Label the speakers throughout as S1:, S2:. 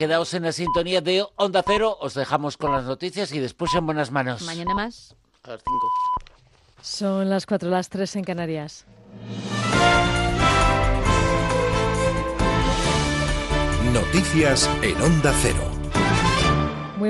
S1: Quedaos en la sintonía de Onda Cero, os dejamos con las noticias y después en buenas manos.
S2: Mañana más.
S1: A las cinco.
S3: Son las 4, las 3 en Canarias.
S4: Noticias en Onda Cero.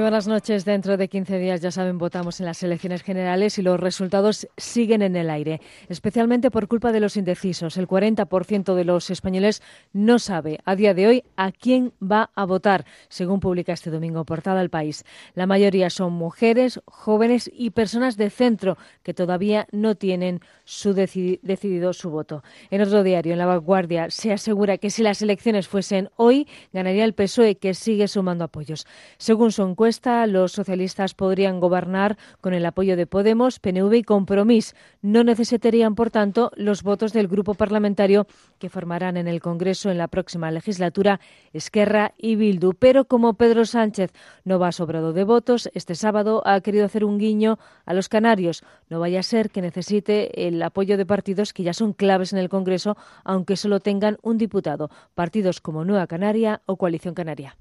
S3: Buenas noches. Dentro de 15 días, ya saben, votamos en las elecciones generales y los resultados siguen en el aire, especialmente por culpa de los indecisos. El 40% de los españoles no sabe a día de hoy a quién va a votar, según publica este domingo portada El País. La mayoría son mujeres, jóvenes y personas de centro que todavía no tienen su decidido su voto. En otro diario, en La Vanguardia, se asegura que si las elecciones fuesen hoy, ganaría el PSOE, que sigue sumando apoyos. Según su encuesta, los socialistas podrían gobernar con el apoyo de Podemos, PNV y Compromís. No necesitarían, por tanto, los votos del grupo parlamentario que formarán en el Congreso en la próxima legislatura Esquerra y Bildu. Pero como Pedro Sánchez no va sobrado de votos, este sábado ha querido hacer un guiño a los canarios. No vaya a ser que necesite el apoyo de partidos que ya son claves en el Congreso, aunque solo tengan un diputado, partidos como Nueva Canaria o Coalición Canaria.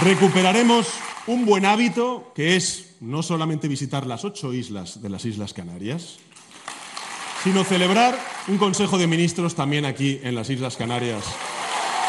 S5: Recuperaremos un buen hábito que es no solamente visitar las ocho islas de las Islas Canarias, sino celebrar un Consejo de Ministros también aquí en las Islas Canarias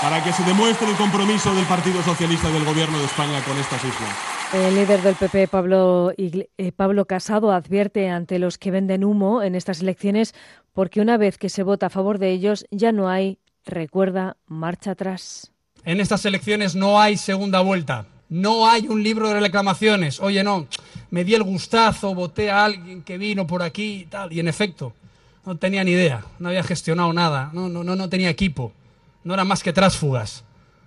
S5: para que se demuestre el compromiso del Partido Socialista y del Gobierno de España con estas islas.
S3: El líder del PP, Pablo, eh, Pablo Casado, advierte ante los que venden humo en estas elecciones porque una vez que se vota a favor de ellos ya no hay, recuerda, marcha atrás.
S6: En estas elecciones no hay segunda vuelta. No hay un libro de reclamaciones. Oye, no, me di el gustazo, voté a alguien que vino por aquí y tal. Y en efecto, no tenía ni idea, no había gestionado nada, no, no, no, no tenía equipo. No eran más que trásfugas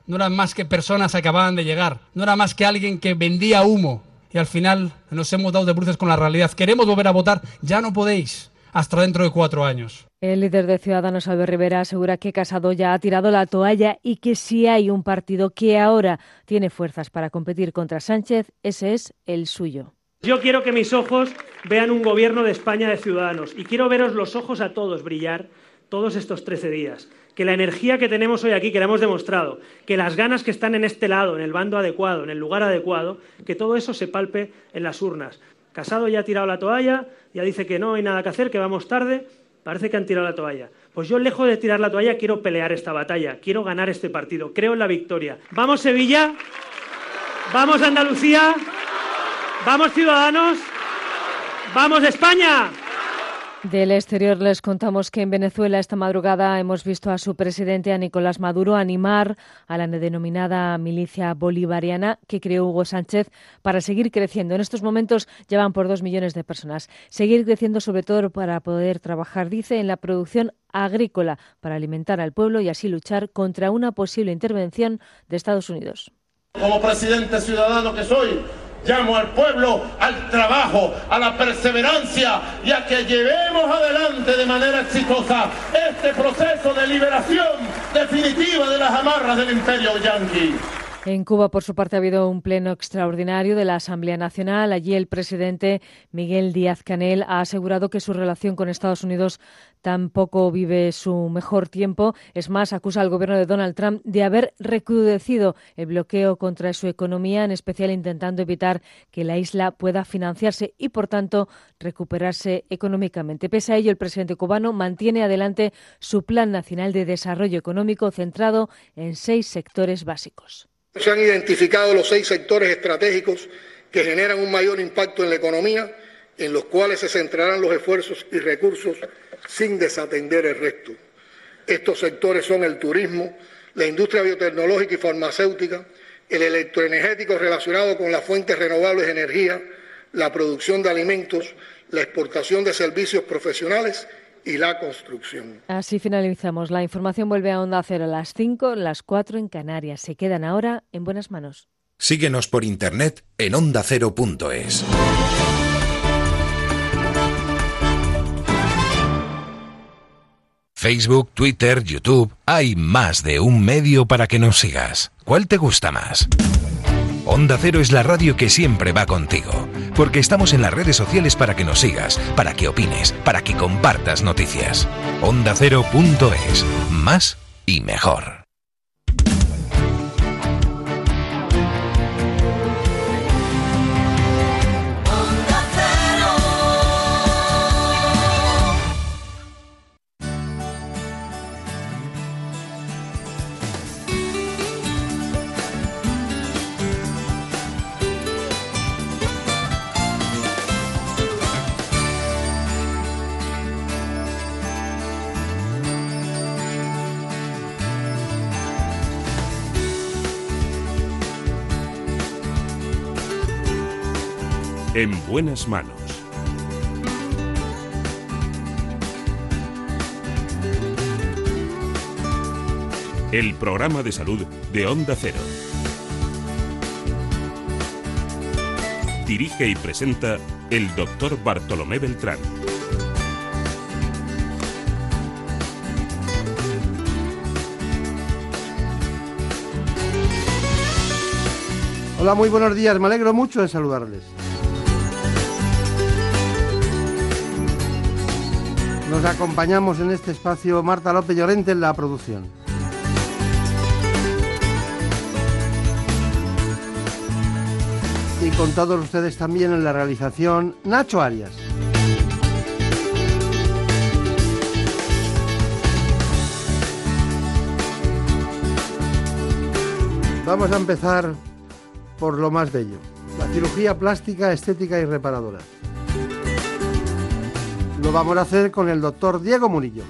S6: no eran más que personas que acababan de llegar, no era más que alguien que vendía humo. Y al final nos hemos dado de bruces con la realidad. Queremos volver a votar, ya no podéis, hasta dentro de cuatro años.
S3: El líder de Ciudadanos, Albert Rivera, asegura que Casado ya ha tirado la toalla y que si hay un partido que ahora tiene fuerzas para competir contra Sánchez, ese es el suyo.
S7: Yo quiero que mis ojos vean un gobierno de España de ciudadanos y quiero veros los ojos a todos brillar todos estos 13 días que la energía que tenemos hoy aquí, que la hemos demostrado, que las ganas que están en este lado, en el bando adecuado, en el lugar adecuado, que todo eso se palpe en las urnas. Casado ya ha tirado la toalla, ya dice que no hay nada que hacer, que vamos tarde, parece que han tirado la toalla. Pues yo, lejos de tirar la toalla, quiero pelear esta batalla, quiero ganar este partido, creo en la victoria. Vamos Sevilla, vamos Andalucía, vamos Ciudadanos, vamos España.
S3: Del exterior les contamos que en Venezuela esta madrugada hemos visto a su presidente, a Nicolás Maduro, animar a la denominada milicia bolivariana que creó Hugo Sánchez para seguir creciendo. En estos momentos llevan por dos millones de personas. Seguir creciendo sobre todo para poder trabajar, dice, en la producción agrícola para alimentar al pueblo y así luchar contra una posible intervención de Estados Unidos.
S8: Como presidente ciudadano que soy, Llamo al pueblo al trabajo, a la perseverancia y a que llevemos adelante de manera exitosa este proceso de liberación definitiva de las amarras del imperio yanqui.
S3: En Cuba, por su parte, ha habido un pleno extraordinario de la Asamblea Nacional. Allí el presidente Miguel Díaz Canel ha asegurado que su relación con Estados Unidos tampoco vive su mejor tiempo. Es más, acusa al gobierno de Donald Trump de haber recrudecido el bloqueo contra su economía, en especial intentando evitar que la isla pueda financiarse y, por tanto, recuperarse económicamente. Pese a ello, el presidente cubano mantiene adelante su Plan Nacional de Desarrollo Económico centrado en seis sectores básicos.
S9: Se han identificado los seis sectores estratégicos que generan un mayor impacto en la economía, en los cuales se centrarán los esfuerzos y recursos sin desatender el resto. Estos sectores son el turismo, la industria biotecnológica y farmacéutica, el electroenergético relacionado con las fuentes renovables de energía, la producción de alimentos, la exportación de servicios profesionales y la construcción.
S3: Así finalizamos. La información vuelve a Onda Cero a las 5, las 4 en Canarias. Se quedan ahora en buenas manos.
S4: Síguenos por internet en ondacero.es. Facebook, Twitter, YouTube, hay más de un medio para que nos sigas. ¿Cuál te gusta más? Onda Cero es la radio que siempre va contigo, porque estamos en las redes sociales para que nos sigas, para que opines, para que compartas noticias. Onda Cero.es, más y mejor.
S10: En buenas manos. El programa de salud de Onda Cero. Dirige y presenta el doctor Bartolomé Beltrán.
S11: Hola, muy buenos días. Me alegro mucho de saludarles. Nos acompañamos en este espacio Marta López Llorente en la producción. Y con todos ustedes también en la realización Nacho Arias. Vamos a empezar por lo más bello, la cirugía plástica, estética y reparadora. Lo vamos a hacer con el doctor Diego Murillo.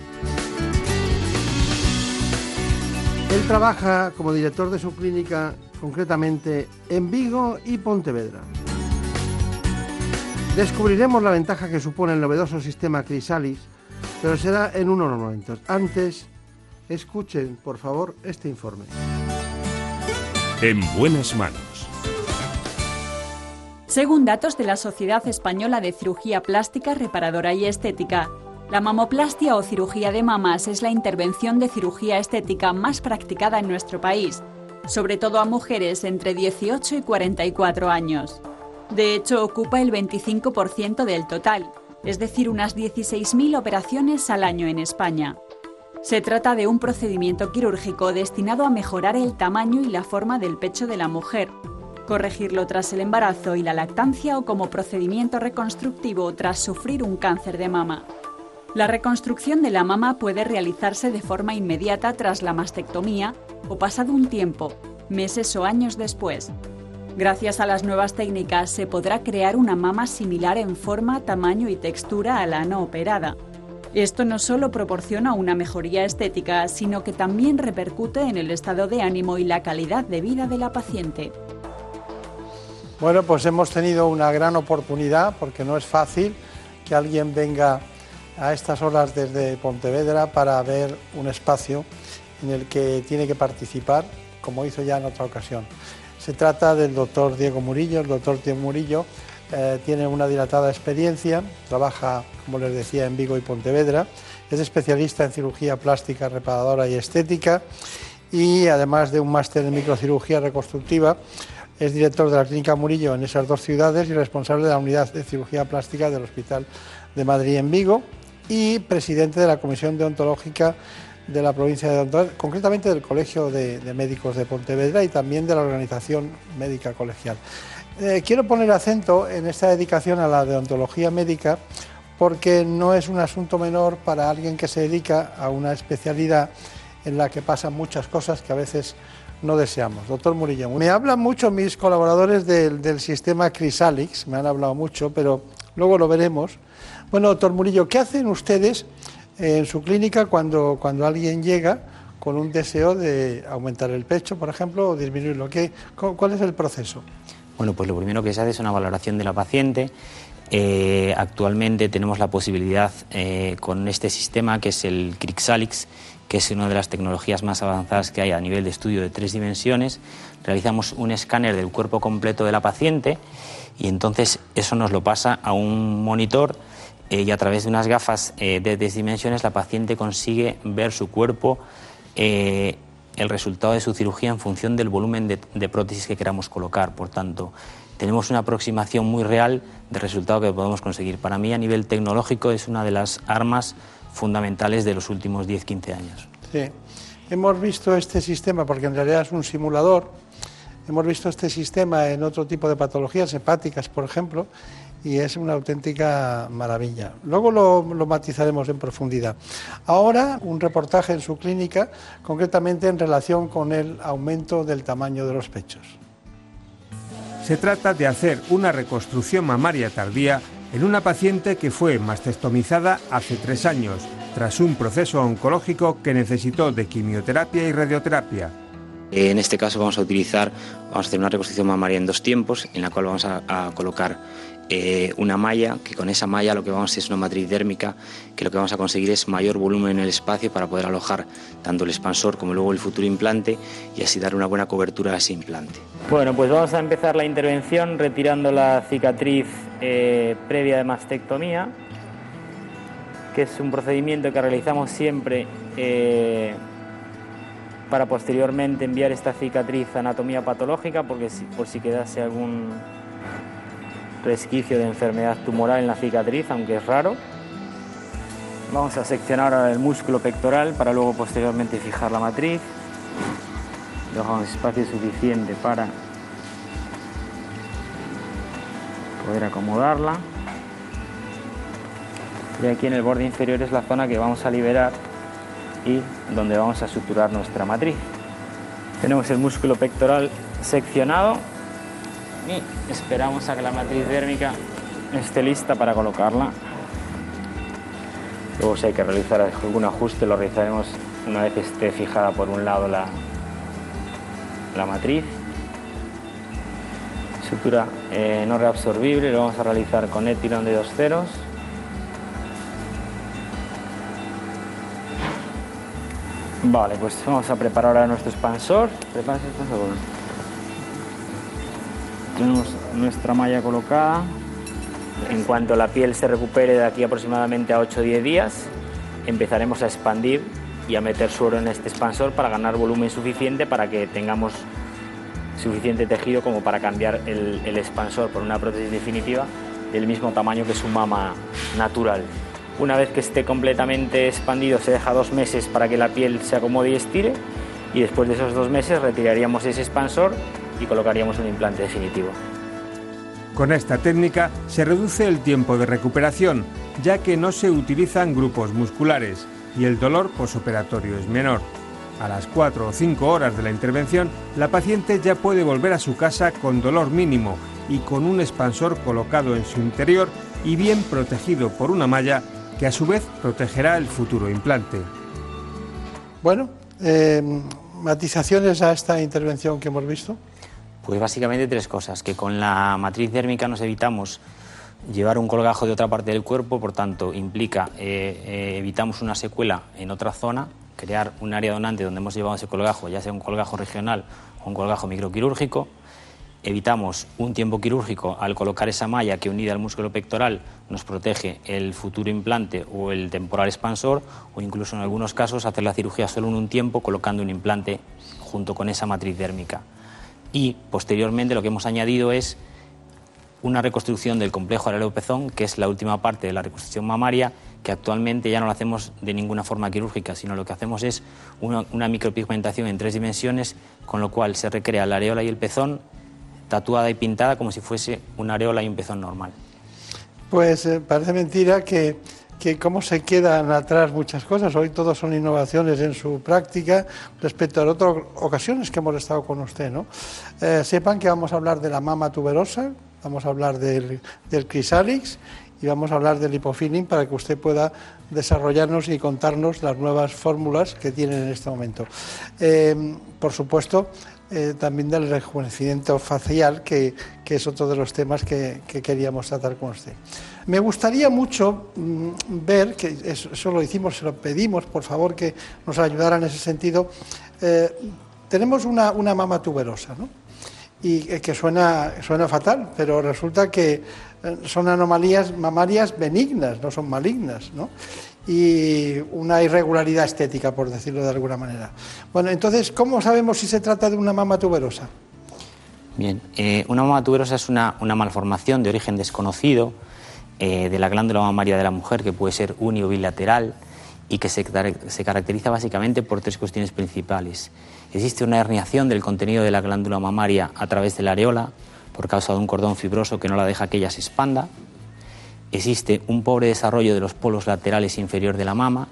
S11: Él trabaja como director de su clínica, concretamente en Vigo y Pontevedra. Descubriremos la ventaja que supone el novedoso sistema Crisalis, pero será en unos momentos. Antes, escuchen, por favor, este informe.
S10: En buenas manos.
S12: Según datos de la Sociedad Española de Cirugía Plástica, Reparadora y Estética, la mamoplastia o cirugía de mamas es la intervención de cirugía estética más practicada en nuestro país, sobre todo a mujeres entre 18 y 44 años. De hecho, ocupa el 25% del total, es decir, unas 16.000 operaciones al año en España. Se trata de un procedimiento quirúrgico destinado a mejorar el tamaño y la forma del pecho de la mujer, corregirlo tras el embarazo y la lactancia o como procedimiento reconstructivo tras sufrir un cáncer de mama. La reconstrucción de la mama puede realizarse de forma inmediata tras la mastectomía o pasado un tiempo, meses o años después. Gracias a las nuevas técnicas se podrá crear una mama similar en forma, tamaño y textura a la no operada. Esto no solo proporciona una mejoría estética, sino que también repercute en el estado de ánimo y la calidad de vida de la paciente.
S11: Bueno, pues hemos tenido una gran oportunidad porque no es fácil que alguien venga a estas horas desde Pontevedra para ver un espacio en el que tiene que participar, como hizo ya en otra ocasión. Se trata del doctor Diego Murillo. El doctor Diego Murillo eh, tiene una dilatada experiencia, trabaja, como les decía, en Vigo y Pontevedra, es especialista en cirugía plástica, reparadora y estética y además de un máster en microcirugía reconstructiva, es director de la Clínica Murillo en esas dos ciudades y responsable de la unidad de cirugía plástica del Hospital de Madrid en Vigo y presidente de la Comisión Deontológica de la provincia de concretamente del Colegio de, Médicos de Pontevedra y también de la Organización Médica Colegial. Eh, quiero poner acento en esta dedicación a la deontología médica porque no es un asunto menor para alguien que se dedica a una especialidad en la que pasan muchas cosas que a veces no deseamos. Doctor Murillo, me hablan mucho mis colaboradores del, sistema Crisalix, me han hablado mucho, pero luego lo veremos. Bueno, doctor Murillo, ¿qué hacen ustedes en su clínica cuando, cuando alguien llega con un deseo de aumentar el pecho, por ejemplo, o disminuirlo? ¿Qué, ¿Cuál es el proceso?
S13: Bueno, pues lo primero que se hace es una valoración de la paciente. Eh, actualmente tenemos la posibilidad eh, con este sistema, que es el Crixalix, que es una de las tecnologías más avanzadas que hay a nivel de estudio de tres dimensiones. Realizamos un escáner del cuerpo completo de la paciente y entonces eso nos lo pasa a un monitor eh, y a través de unas gafas eh, de tres dimensiones la paciente consigue ver su cuerpo, eh, el resultado de su cirugía en función del volumen de, de prótesis que queramos colocar. Por tanto, tenemos una aproximación muy real del resultado que podemos conseguir. Para mí, a nivel tecnológico, es una de las armas fundamentales de los últimos 10-15 años.
S11: Sí, hemos visto este sistema, porque en realidad es un simulador, hemos visto este sistema en otro tipo de patologías hepáticas, por ejemplo, y es una auténtica maravilla. Luego lo, lo, matizaremos en profundidad. Ahora, un reportaje en su clínica, concretamente en relación con el aumento del tamaño de los pechos.
S14: Se trata de hacer una reconstrucción mamaria tardía en una paciente que fue mastectomizada hace tres años, tras un proceso oncológico que necesitó de quimioterapia y radioterapia.
S13: En este caso vamos a utilizar, vamos a hacer una reconstrucción mamaria en dos tiempos, en la cual vamos a, colocar eh, una malla, que con esa malla lo que vamos es una matriz dérmica, que lo que vamos a conseguir es mayor volumen en el espacio para poder alojar tanto el expansor como luego el futuro implante y así dar una buena cobertura a ese implante. Bueno, pues vamos a empezar la intervención retirando la cicatriz eh, previa de mastectomía, que es un procedimiento que realizamos siempre. Eh, para posteriormente enviar esta cicatriz a anatomía patológica porque por si quedase algún resquicio de enfermedad tumoral en la cicatriz, aunque es raro. Vamos a seccionar ahora el músculo pectoral para luego posteriormente fijar la matriz. Dejamos espacio suficiente para poder acomodarla. Y aquí en el borde inferior es la zona que vamos a liberar y donde vamos a suturar nuestra matriz. Tenemos el músculo pectoral seccionado y esperamos a que la matriz dérmica esté lista para colocarla. Luego si hay que realizar algún ajuste lo realizaremos una vez esté fijada por un lado la, la matriz. Sutura eh, no reabsorbible lo vamos a realizar con etilón de dos ceros. Vale, pues vamos a preparar ahora nuestro expansor. Tenemos nuestra malla colocada. En cuanto la piel se recupere de aquí aproximadamente a 8 o 10 días, empezaremos a expandir y a meter suero en este expansor para ganar volumen suficiente para que tengamos suficiente tejido como para cambiar el, el expansor por una prótesis definitiva del mismo tamaño que su mama natural. Una vez que esté completamente expandido se deja dos meses para que la piel se acomode y estire y después de esos dos meses retiraríamos ese expansor y colocaríamos un implante definitivo.
S14: Con esta técnica se reduce el tiempo de recuperación, ya que no se utilizan grupos musculares y el dolor posoperatorio es menor. A las 4 o 5 horas de la intervención, la paciente ya puede volver a su casa con dolor mínimo y con un expansor colocado en su interior y bien protegido por una malla que a su vez protegerá el futuro implante.
S11: Bueno, eh, matizaciones a esta intervención que hemos visto.
S13: Pues básicamente tres cosas, que con la matriz dérmica nos evitamos llevar un colgajo de otra parte del cuerpo, por tanto implica eh, eh, evitamos una secuela en otra zona, crear un área donante donde hemos llevado ese colgajo, ya sea un colgajo regional o un colgajo microquirúrgico, evitamos un tiempo quirúrgico al colocar esa malla que unida al músculo pectoral nos protege el futuro implante o el temporal expansor o incluso en algunos casos hacer la cirugía solo en un tiempo colocando un implante junto con esa matriz dérmica. Y posteriormente lo que hemos añadido es una reconstrucción del complejo pezón, que es la última parte de la reconstrucción mamaria, que actualmente ya no lo hacemos de ninguna forma quirúrgica, sino lo que hacemos es una, una micropigmentación en tres dimensiones, con lo cual se recrea la areola y el pezón tatuada y pintada como si fuese una areola y un pezón normal.
S11: Pues eh, parece mentira que, que cómo se quedan atrás muchas cosas. Hoy todos son innovaciones en su práctica respecto a otras ocasiones que hemos estado con usted. ¿no? Eh, sepan que vamos a hablar de la mama tuberosa, vamos a hablar del, del crisalix y vamos a hablar del hipofilling para que usted pueda desarrollarnos y contarnos las nuevas fórmulas que tienen en este momento. Eh, por supuesto, eh, también del rejuvenecimiento facial, que, es otro de los temas que, queríamos tratar con usted. Me gustaría mucho mm, ver, que eso, lo hicimos, se lo pedimos, por favor, que nos ayudara en ese sentido. Eh, tenemos una, una, mama tuberosa, ¿no? Y que suena, suena fatal, pero resulta que eh, son anomalías mamarias benignas, no son malignas, ¿no? y una irregularidad estética, por decirlo de alguna manera. Bueno, entonces, ¿cómo sabemos si se trata de una mama tuberosa?
S13: Bien, eh, una mama tuberosa es una, malformación de origen desconocido eh, de la glándula mamaria de la mujer que puede ser uni o bilateral y que se, se caracteriza básicamente por tres cuestiones principales. Existe una herniación del contenido de la glándula mamaria a través de la areola por causa de un cordón fibroso que no la deja que ella se expanda existe un pobre desarrollo de los polos laterales inferior de la mama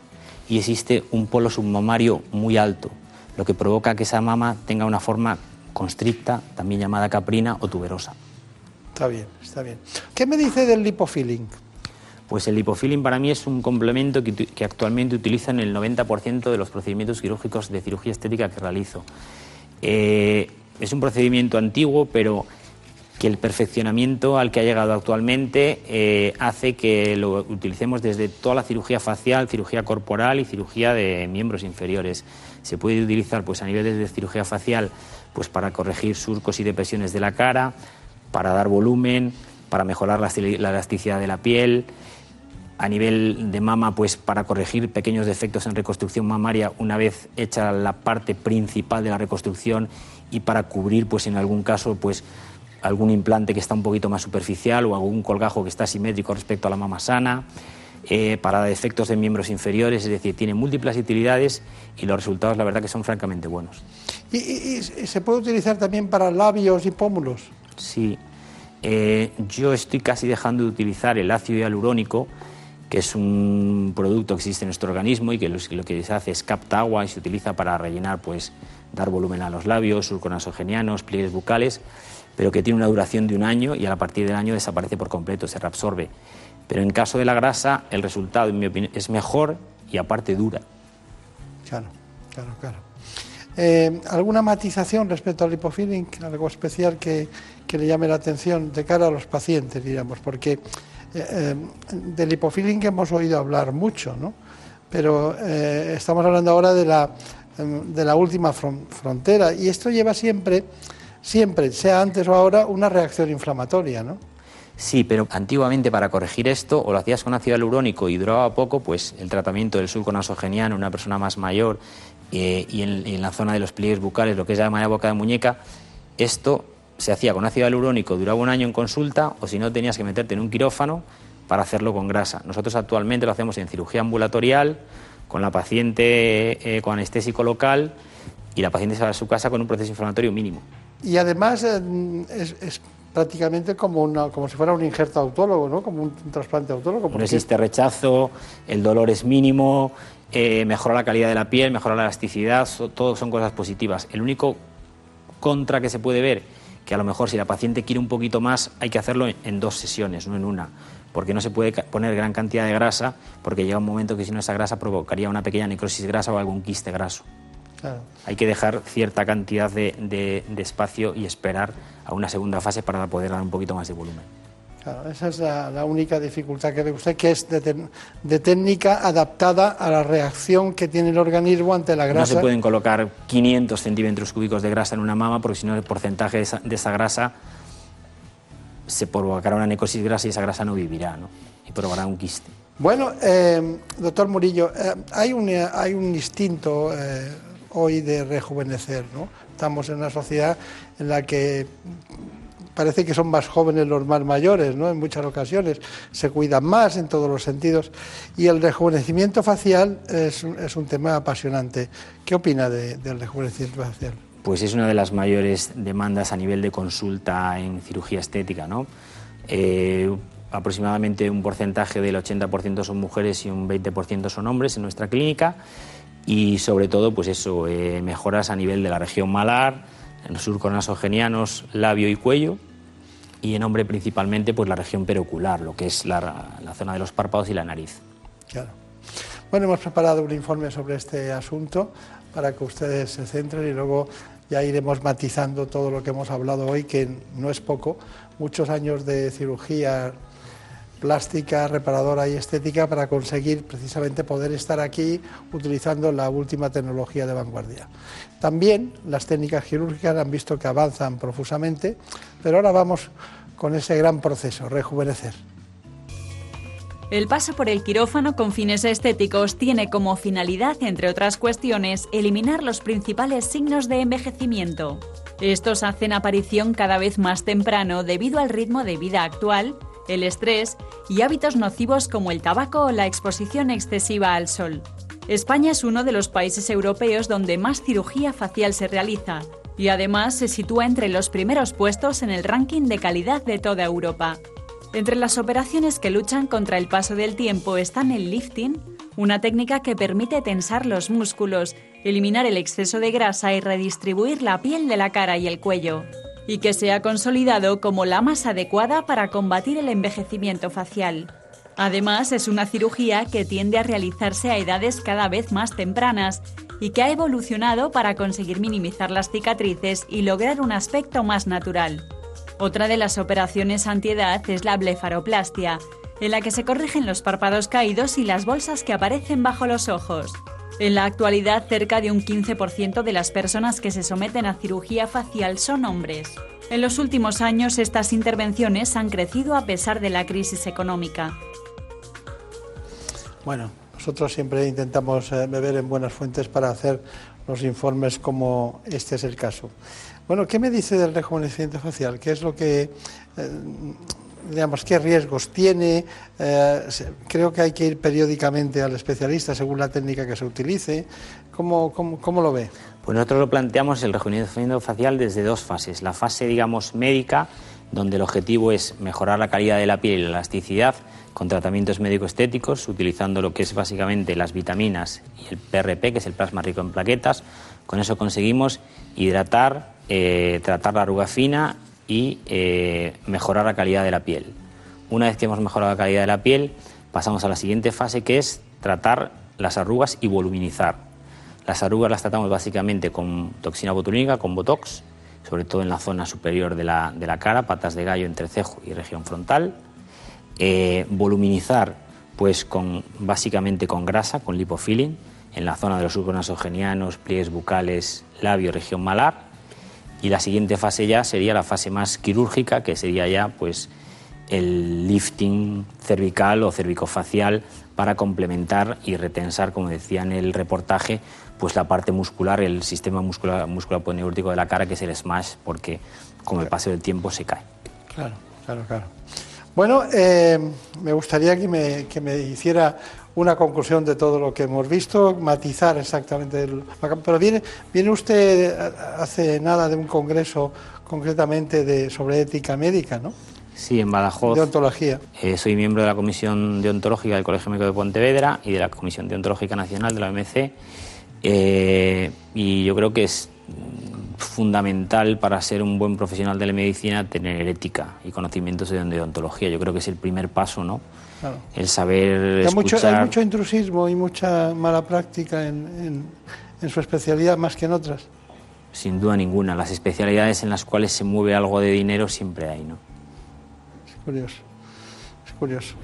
S13: y existe un polo submamario muy alto, lo que provoca que esa mama tenga una forma constricta, también llamada caprina o tuberosa.
S11: Está bien, está bien. ¿Qué me dice del lipofilling?
S13: Pues el lipofilling para mí es un complemento que, actualmente utilizan el 90% de los procedimientos quirúrgicos de cirugía estética que realizo. Eh, es un procedimiento antiguo, pero que el perfeccionamiento al que ha llegado actualmente eh, hace que lo utilicemos desde toda la cirugía facial, cirugía corporal y cirugía de miembros inferiores. Se puede utilizar pues, a niveles de cirugía facial pues, para corregir surcos y depresiones de la cara, para dar volumen, para mejorar la, la elasticidad de la piel, a nivel de mama, pues para corregir pequeños defectos en reconstrucción mamaria una vez hecha la parte principal de la reconstrucción y para cubrir, pues en algún caso, pues algún implante que está un poquito más superficial o algún colgajo que está simétrico respecto a la mama sana, eh, para defectos de miembros inferiores, es decir, tiene múltiples utilidades y los resultados, la verdad, que son francamente buenos.
S11: ¿Y, se puede utilizar también para labios y pómulos?
S13: Sí. Eh, yo estoy casi dejando de utilizar el ácido hialurónico, que es un producto que existe en nuestro organismo y que lo, que se hace es capta agua y se utiliza para rellenar, pues, dar volumen a los labios, surconasogenianos, pliegues bucales pero que tiene una duración de un año y a partir del año desaparece por completo, se reabsorbe. Pero en caso de la grasa, el resultado, en mi opinión, es mejor y aparte dura.
S11: Claro, claro, claro. Eh, ¿Alguna matización respecto al lipofilling, algo especial que, le llame la atención de cara a los pacientes, diríamos? Porque eh, eh, del lipofilling hemos oído hablar mucho, ¿no? Pero estamos hablando ahora de la, de la última frontera y esto lleva siempre siempre, sea antes o ahora, una reacción inflamatoria, ¿no?
S13: Sí, pero antiguamente para corregir esto o lo hacías con ácido hialurónico y duraba poco, pues el tratamiento del surco nasogeniano en una persona más mayor eh, y en, la zona de los pliegues bucales, lo que es llamada boca de muñeca, esto se hacía con ácido hialurónico, duraba un año en consulta o si no tenías que meterte en un quirófano para hacerlo con grasa. Nosotros actualmente lo hacemos en cirugía ambulatorial, con la paciente eh, con anestésico local y la paciente se va a su casa con un proceso inflamatorio mínimo.
S11: Y además eh, es, prácticamente como, una, como si fuera un injerto autólogo, ¿no? como un, trasplante autólogo.
S13: No existe rechazo, el dolor es mínimo, eh, mejora la calidad de la piel, mejora la elasticidad, todo son cosas positivas. El único contra que se puede ver, que a lo mejor si la paciente quiere un poquito más, hay que hacerlo en dos sesiones, no en una porque no se puede poner gran cantidad de grasa, porque llega un momento que si no esa grasa provocaría una pequeña necrosis grasa o algún quiste graso. Hay que dejar cierta cantidad de, espacio y esperar a una segunda fase para poder dar un poquito más de volumen.
S11: Claro, esa es la, única dificultad que ve usted, que es de, técnica adaptada a la reacción que tiene el organismo ante la grasa.
S13: No se pueden colocar 500 centímetros cúbicos de grasa en una mama, porque si no el porcentaje de esa, grasa se provocará una necrosis grasa y esa grasa no vivirá, ¿no? y provocará un quiste.
S11: Bueno, eh, doctor Murillo, eh, hay, un, hay un instinto eh, hoy de rejuvenecer. ¿no? Estamos en una sociedad en la que parece que son más jóvenes los más mayores, ¿no? En muchas ocasiones se cuidan más en todos los sentidos y el rejuvenecimiento facial es, un tema apasionante. ¿Qué opina del rejuvenecimiento facial?
S13: Pues es una de las mayores demandas a nivel de consulta en cirugía estética, ¿no? Eh, aproximadamente un porcentaje del 80% son mujeres y un 20% son hombres en nuestra clínica y sobre todo pues eso, eh, mejoras a nivel de la región malar, en los surcos nasogenianos, labio y cuello y en hombre principalmente pues la región perocular, lo que es la, la zona de los párpados y la nariz.
S11: Claro. Bueno, hemos preparado un informe sobre este asunto para que ustedes se centren y luego ya iremos matizando todo lo que hemos hablado hoy, que no es poco, muchos años de cirugía plástica, reparadora y estética para conseguir precisamente poder estar aquí utilizando la última tecnología de vanguardia. También las técnicas quirúrgicas han visto que avanzan profusamente, pero ahora vamos con ese gran proceso, rejuvenecer.
S12: El paso por el quirófano con fines estéticos tiene como finalidad, entre otras cuestiones, eliminar los principales signos de envejecimiento. Estos hacen aparición cada vez más temprano debido al ritmo de vida actual el estrés y hábitos nocivos como el tabaco o la exposición excesiva al sol. España es uno de los países europeos donde más cirugía facial se realiza y además se sitúa entre los primeros puestos en el ranking de calidad de toda Europa. Entre las operaciones que luchan contra el paso del tiempo están el lifting, una técnica que permite tensar los músculos, eliminar el exceso de grasa y redistribuir la piel de la cara y el cuello y que se ha consolidado como la más adecuada para combatir el envejecimiento facial. Además, es una cirugía que tiende a realizarse a edades cada vez más tempranas y que ha evolucionado para conseguir minimizar las cicatrices y lograr un aspecto más natural. Otra de las operaciones antiedad es la blefaroplastia, en la que se corrigen los párpados caídos y las bolsas que aparecen bajo los ojos. En la actualidad, cerca de un 15% de las personas que se someten a cirugía facial son hombres. En los últimos años, estas intervenciones han crecido a pesar de la crisis económica.
S11: Bueno, nosotros siempre intentamos eh, beber en buenas fuentes para hacer los informes como este es el caso. Bueno, ¿qué me dice del rejuvenecimiento facial? ¿Qué es lo que, eh, digamos, qué riesgos tiene? Eh, creo que hay que ir periódicamente al especialista según la técnica que se utilice. ¿Cómo, cómo, lo ve?
S13: Pues nosotros lo planteamos el rejuvenecimiento facial desde dos fases. La fase, digamos, médica, donde el objetivo es mejorar la calidad de la piel y la elasticidad con tratamientos médico-estéticos, utilizando lo que es básicamente las vitaminas y el PRP, que es el plasma rico en plaquetas. Con eso conseguimos hidratar, eh, tratar la arruga fina y eh, mejorar la calidad de la piel. Una vez que hemos mejorado la calidad de la piel, pasamos a la siguiente fase que es tratar las arrugas y voluminizar. Las arrugas las tratamos básicamente con toxina botulínica, con botox, sobre todo en la zona superior de la, de la cara, patas de gallo, entrecejo y región frontal eh, voluminizar pues con, básicamente con grasa, con lipofilling, en la zona de los surcos nasogenianos, pliegues bucales, labio, región malar. Y la siguiente fase ya sería la fase más quirúrgica, que sería ya pues el lifting cervical o cervicofacial para complementar y retensar, como decía en el reportaje, pues la parte muscular, el sistema muscular, muscular de la cara, que es el smash, porque con el paso del tiempo se cae.
S11: Claro, claro, claro. Bueno, eh, me gustaría que me, que me, hiciera una conclusión de todo lo que hemos visto, matizar exactamente. El, pero viene, viene usted hace nada de un congreso concretamente de, sobre ética médica, ¿no?
S13: Sí, en Badajoz.
S11: De ontología.
S13: Eh, soy miembro de la Comisión Deontológica del Colegio Médico de Pontevedra y de la Comisión Deontológica Nacional de la OMC. Eh, y yo creo que es fundamental para ser un buen profesional de la medicina tener ética y conocimientos de odontología. Yo creo que es el primer paso, ¿no? El saber
S11: hay Mucho, hay mucho intrusismo y mucha mala práctica en, en, su especialidad más que en otras.
S13: Sin duda ninguna. Las especialidades en las cuales se mueve algo de dinero siempre hay, ¿no?
S11: Es curioso. Es curioso.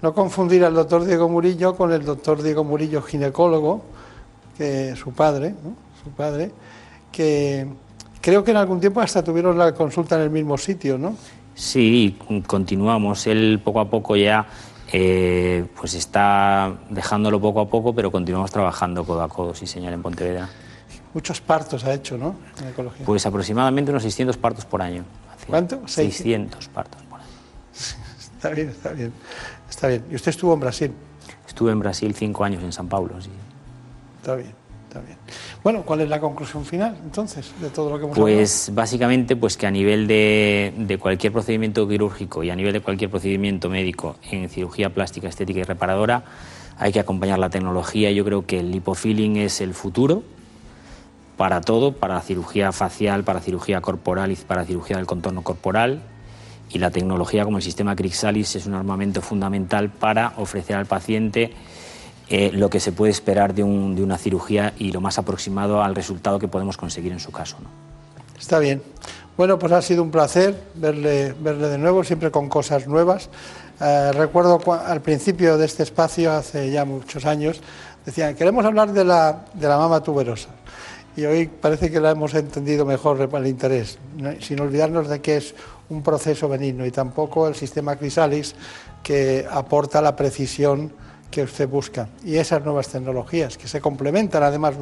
S11: No confundir al doctor Diego Murillo con el doctor Diego Murillo ginecólogo, que su padre, ¿no? su padre, que creo que en algún tiempo hasta tuvieron la consulta en el mismo sitio, ¿no?
S13: Sí, continuamos. Él poco a poco ya eh, pues está dejándolo poco a poco, pero continuamos trabajando codo a codo, sí señor, en Pontevedra.
S11: Muchos partos ha hecho, ¿no? En
S13: ecología. Pues aproximadamente unos 600 partos por año.
S11: ¿Cuánto?
S13: 600 partos por año.
S11: está bien, está bien. Está bien. ¿Y usted estuvo en Brasil?
S13: Estuve en Brasil cinco años, en San Paulo, sí.
S11: Está bien. Bueno, ¿cuál es la conclusión final entonces de todo lo que hemos
S13: Pues básicamente pues que a nivel de, de, cualquier procedimiento quirúrgico y a nivel de cualquier procedimiento médico en cirugía plástica, estética y reparadora hay que acompañar la tecnología. Yo creo que el lipofilling es el futuro para todo, para cirugía facial, para cirugía corporal y para cirugía del contorno corporal. Y la tecnología como el sistema Crixalis es un armamento fundamental para ofrecer al paciente eh, lo que se puede esperar de, una cirugía y lo más aproximado al resultado que podemos conseguir en su caso. ¿no?
S11: Está bien. Bueno, pues ha sido un placer verle, verle de nuevo, siempre con cosas nuevas. Eh, recuerdo al principio de este espacio, hace ya muchos años, decían, queremos hablar de la, de la mama tuberosa. Y hoy parece que la hemos entendido mejor el interés, sin olvidarnos de que es un proceso benigno y tampoco el sistema Crisalis que aporta la precisión que usted busca y esas nuevas tecnologías que se complementan además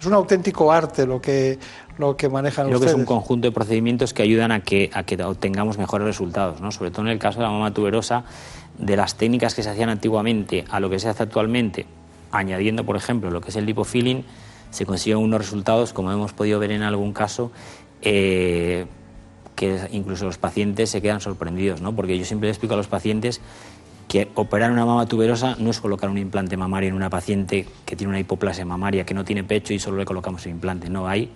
S11: es un auténtico arte lo que lo que manejan
S13: Creo
S11: que es
S13: un conjunto de procedimientos que ayudan a que a que obtengamos mejores resultados, ¿no? Sobre todo en el caso de la mama tuberosa, de las técnicas que se hacían antiguamente a lo que se hace actualmente, añadiendo por ejemplo lo que es el lipofilling, se consiguen unos resultados como hemos podido ver en algún caso eh, que incluso los pacientes se quedan sorprendidos, ¿no? Porque yo siempre les explico a los pacientes que operar una mama tuberosa no es colocar un implante mamario en una paciente que tiene una hipoplasia mamaria, que no tiene pecho y solo le colocamos el implante. No, hay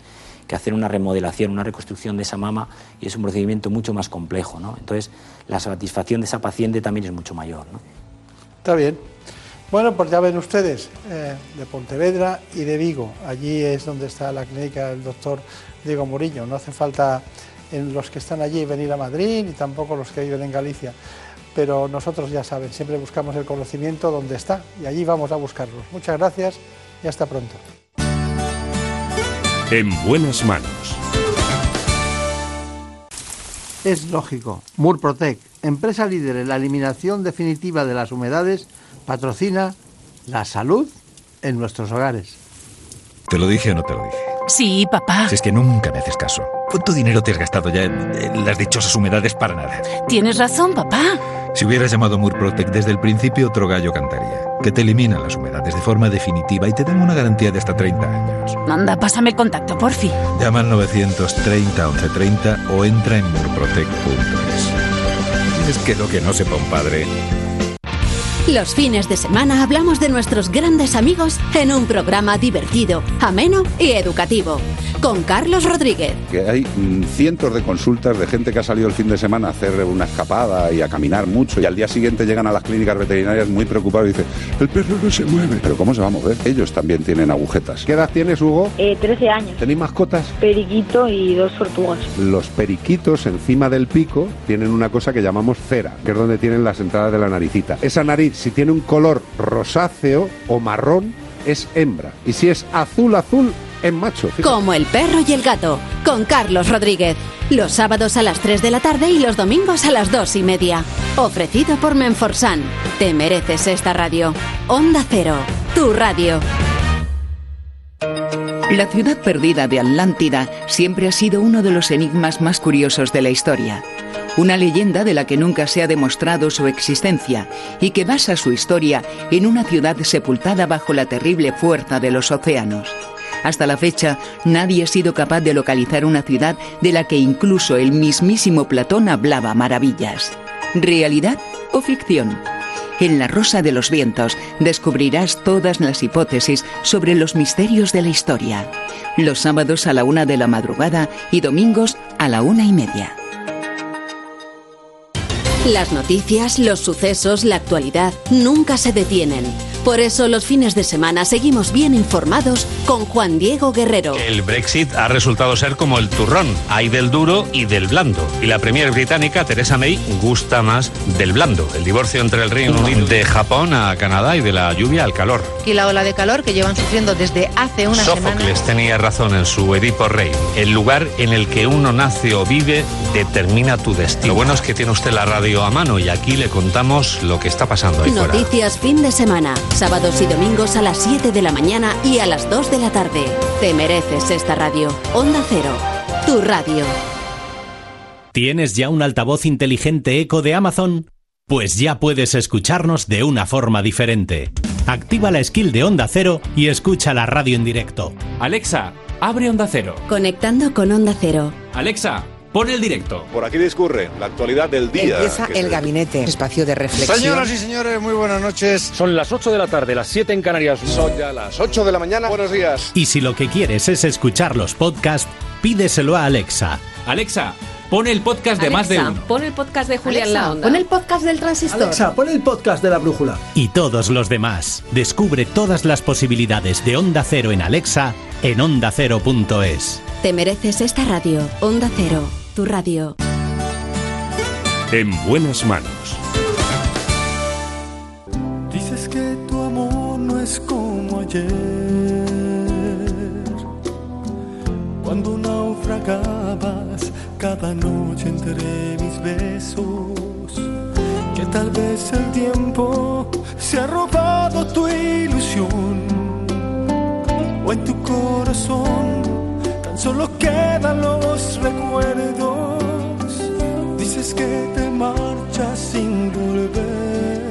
S13: que hacer una remodelación, una reconstrucción de esa mama y es un procedimiento mucho más complejo. ¿no? Entonces, la satisfacción de esa paciente también es mucho mayor.
S11: Está bien. Bueno, pues ya ven ustedes, eh, de Pontevedra y de Vigo. Allí es donde está la clínica del doctor Diego Murillo. No hace falta en los que están allí venir a Madrid ni tampoco los que viven en Galicia. Pero nosotros ya saben, siempre buscamos el conocimiento donde está y allí vamos a buscarlos. Muchas gracias y hasta pronto.
S10: En buenas manos.
S11: Es lógico. Murprotec, empresa líder en la eliminación definitiva de las humedades, patrocina la salud en nuestros hogares.
S15: ¿Te lo dije o no te lo dije?
S16: Sí, papá.
S15: Si es que nunca me haces caso. ¿Cuánto dinero te has gastado ya en, en las dichosas humedades para nada?
S16: Tienes razón, papá.
S15: Si hubieras llamado Murprotec desde el principio, otro gallo cantaría. Que te eliminan las humedades de forma definitiva y te dan una garantía de hasta 30 años.
S16: Anda, pásame el contacto, porfi.
S15: Llama al 930 1130 o entra en murprotec.es. Es que lo que no sepa un padre.
S17: Los fines de semana hablamos de nuestros grandes amigos en un programa divertido, ameno y educativo. Con Carlos Rodríguez.
S18: Que hay mm, cientos de consultas de gente que ha salido el fin de semana a hacer una escapada y a caminar mucho y al día siguiente llegan a las clínicas veterinarias muy preocupados y dicen, el perro no se mueve. Pero ¿cómo se va a mover? Ellos también tienen agujetas. ¿Qué edad tienes, Hugo?
S19: Eh, 13 años.
S18: ¿Tenéis mascotas?
S19: Periquito y dos tortugas.
S18: Los periquitos encima del pico tienen una cosa que llamamos cera, que es donde tienen las entradas de la naricita. Esa nariz, si tiene un color rosáceo o marrón, es hembra. Y si es azul azul, es macho. Fíjate.
S17: Como el perro y el gato, con Carlos Rodríguez. Los sábados a las 3 de la tarde y los domingos a las 2 y media. Ofrecido por Menforsan. Te mereces esta radio. Onda Cero, tu radio.
S20: La ciudad perdida de Atlántida siempre ha sido uno de los enigmas más curiosos de la historia. Una leyenda de la que nunca se ha demostrado su existencia y que basa su historia en una ciudad sepultada bajo la terrible fuerza de los océanos. Hasta la fecha, nadie ha sido capaz de localizar una ciudad de la que incluso el mismísimo Platón hablaba maravillas. ¿Realidad o ficción? En La Rosa de los Vientos descubrirás todas las hipótesis sobre los misterios de la historia. Los sábados a la una de la madrugada y domingos a la una y media.
S17: Las noticias, los sucesos, la actualidad nunca se detienen. Por eso los fines de semana seguimos bien informados con Juan Diego Guerrero.
S21: El Brexit ha resultado ser como el turrón, hay del duro y del blando. Y la premier británica, Theresa May, gusta más del blando. El divorcio entre el Reino Unido de Japón a Canadá y de la lluvia al calor.
S22: Y la ola de calor que llevan sufriendo desde hace una semana.
S21: Sófocles tenía razón en su Edipo Rey. El lugar en el que uno nace o vive determina tu destino. Lo bueno es que tiene usted la radio a mano y aquí le contamos lo que está pasando ahí fuera.
S17: Noticias fin de semana, sábados y domingos a las 7 de la mañana y a las 2 de la tarde. Te mereces esta radio. Onda Cero, tu radio.
S23: ¿Tienes ya un altavoz inteligente eco de Amazon? Pues ya puedes escucharnos de una forma diferente. Activa la skill de Onda Cero y escucha la radio en directo.
S24: Alexa, abre Onda Cero.
S17: Conectando con Onda Cero.
S24: Alexa, pon el directo.
S25: Por aquí discurre la actualidad del día.
S26: Empieza el
S25: se-
S26: gabinete, espacio de reflexión.
S25: Señoras y
S26: señores, muy buenas noches.
S24: Son las 8 de la tarde, las 7 en Canarias.
S25: Son ya las 8 de la mañana. Buenos días.
S23: Y si lo que quieres es escuchar los podcasts, pídeselo a Alexa.
S24: Alexa, pon el podcast de más de uno.
S27: Pon el podcast de Julián
S26: Alexa,
S27: La Onda.
S26: pon el podcast del transistor.
S28: Alexa, pon el podcast de la brújula.
S23: Y todos los demás. Descubre todas las posibilidades de Onda Cero en Alexa en ondacero.es.
S17: Te mereces esta radio. Onda Cero, tu radio.
S10: En buenas manos.
S29: Dices que tu amor no es como ayer, cuando naufragabas cada noche entre mis besos, que tal vez el tiempo se ha robado tu ilusión, o en tu corazón tan solo quedan los recuerdos. Dices que te marchas sin volver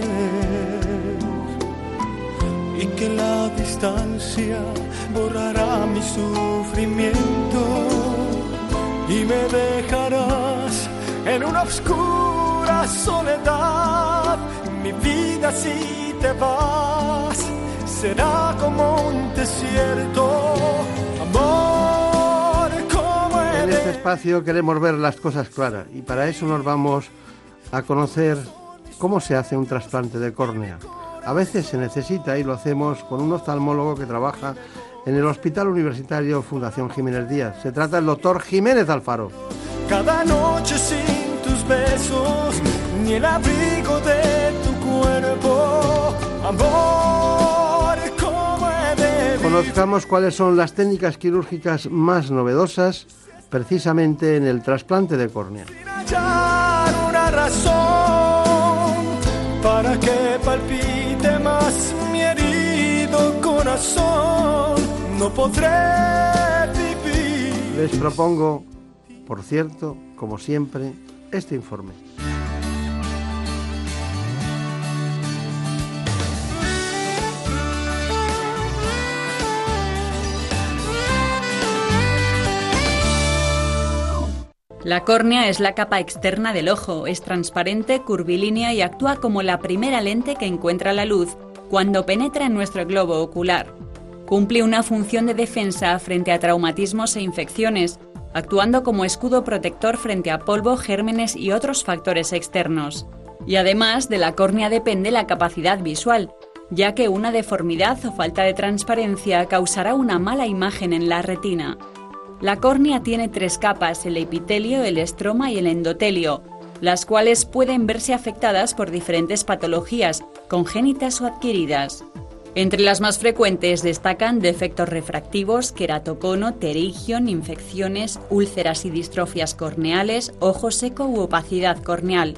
S29: y que la distancia borrará mi sufrimiento y me dejarás en una oscura soledad. Mi vida si te vas será como un desierto.
S11: En este espacio queremos ver las cosas claras y para eso nos vamos a conocer cómo se hace un trasplante de córnea. A veces se necesita y lo hacemos con un oftalmólogo que trabaja en el Hospital Universitario Fundación Jiménez Díaz. Se trata del doctor Jiménez Alfaro.
S29: Cada noche sin tus besos, ni el abrigo de tu cuerpo, amor, como he de
S11: Conozcamos cuáles son las técnicas quirúrgicas más novedosas precisamente en el trasplante de córnea.
S29: hallar una razón para que palpite más mi herido corazón. No podré vivir.
S11: Les propongo, por cierto, como siempre, este informe.
S12: La córnea es la capa externa del ojo, es transparente, curvilínea y actúa como la primera lente que encuentra la luz cuando penetra en nuestro globo ocular. Cumple una función de defensa frente a traumatismos e infecciones, actuando como escudo protector frente a polvo, gérmenes y otros factores externos. Y además de la córnea depende la capacidad visual, ya que una deformidad o falta de transparencia causará una mala imagen en la retina. La córnea tiene tres capas, el epitelio, el estroma y el endotelio, las cuales pueden verse afectadas por diferentes patologías, congénitas o adquiridas. Entre las más frecuentes destacan defectos refractivos, queratocono, terigion, infecciones, úlceras y distrofias corneales, ojo seco u opacidad corneal.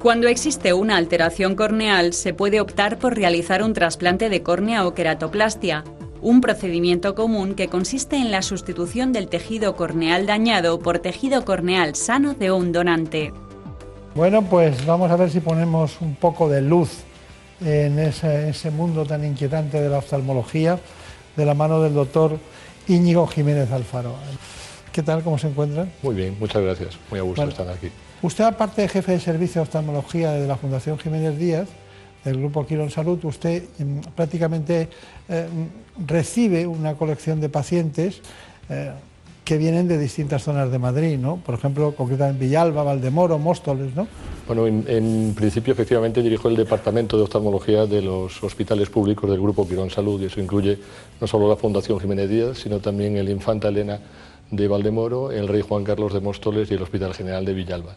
S12: Cuando existe una alteración corneal, se puede optar por realizar un trasplante de córnea o queratoplastia, un procedimiento común que consiste en la sustitución del tejido corneal dañado por tejido corneal sano de un donante.
S11: Bueno, pues vamos a ver si ponemos un poco de luz en ese, ese mundo tan inquietante de la oftalmología de la mano del doctor Íñigo Jiménez Alfaro. ¿Qué tal? ¿Cómo se encuentran?
S30: Muy bien, muchas gracias. Muy a gusto
S11: Bueno.
S30: estar aquí.
S11: Usted, aparte de jefe de servicio de oftalmología de la Fundación Jiménez Díaz, del Grupo Quirón Salud, usted mm, prácticamente eh, mm, recibe una colección de pacientes eh, que vienen de distintas zonas de Madrid, ¿no? Por ejemplo, concretamente Villalba, Valdemoro, Móstoles, ¿no?
S30: Bueno, en, en principio, efectivamente, dirijo el departamento de oftalmología de los hospitales públicos del Grupo Quirón Salud y eso incluye no solo la Fundación Jiménez Díaz, sino también el Infanta Elena de Valdemoro, el Rey Juan Carlos de Móstoles y el Hospital General de Villalba.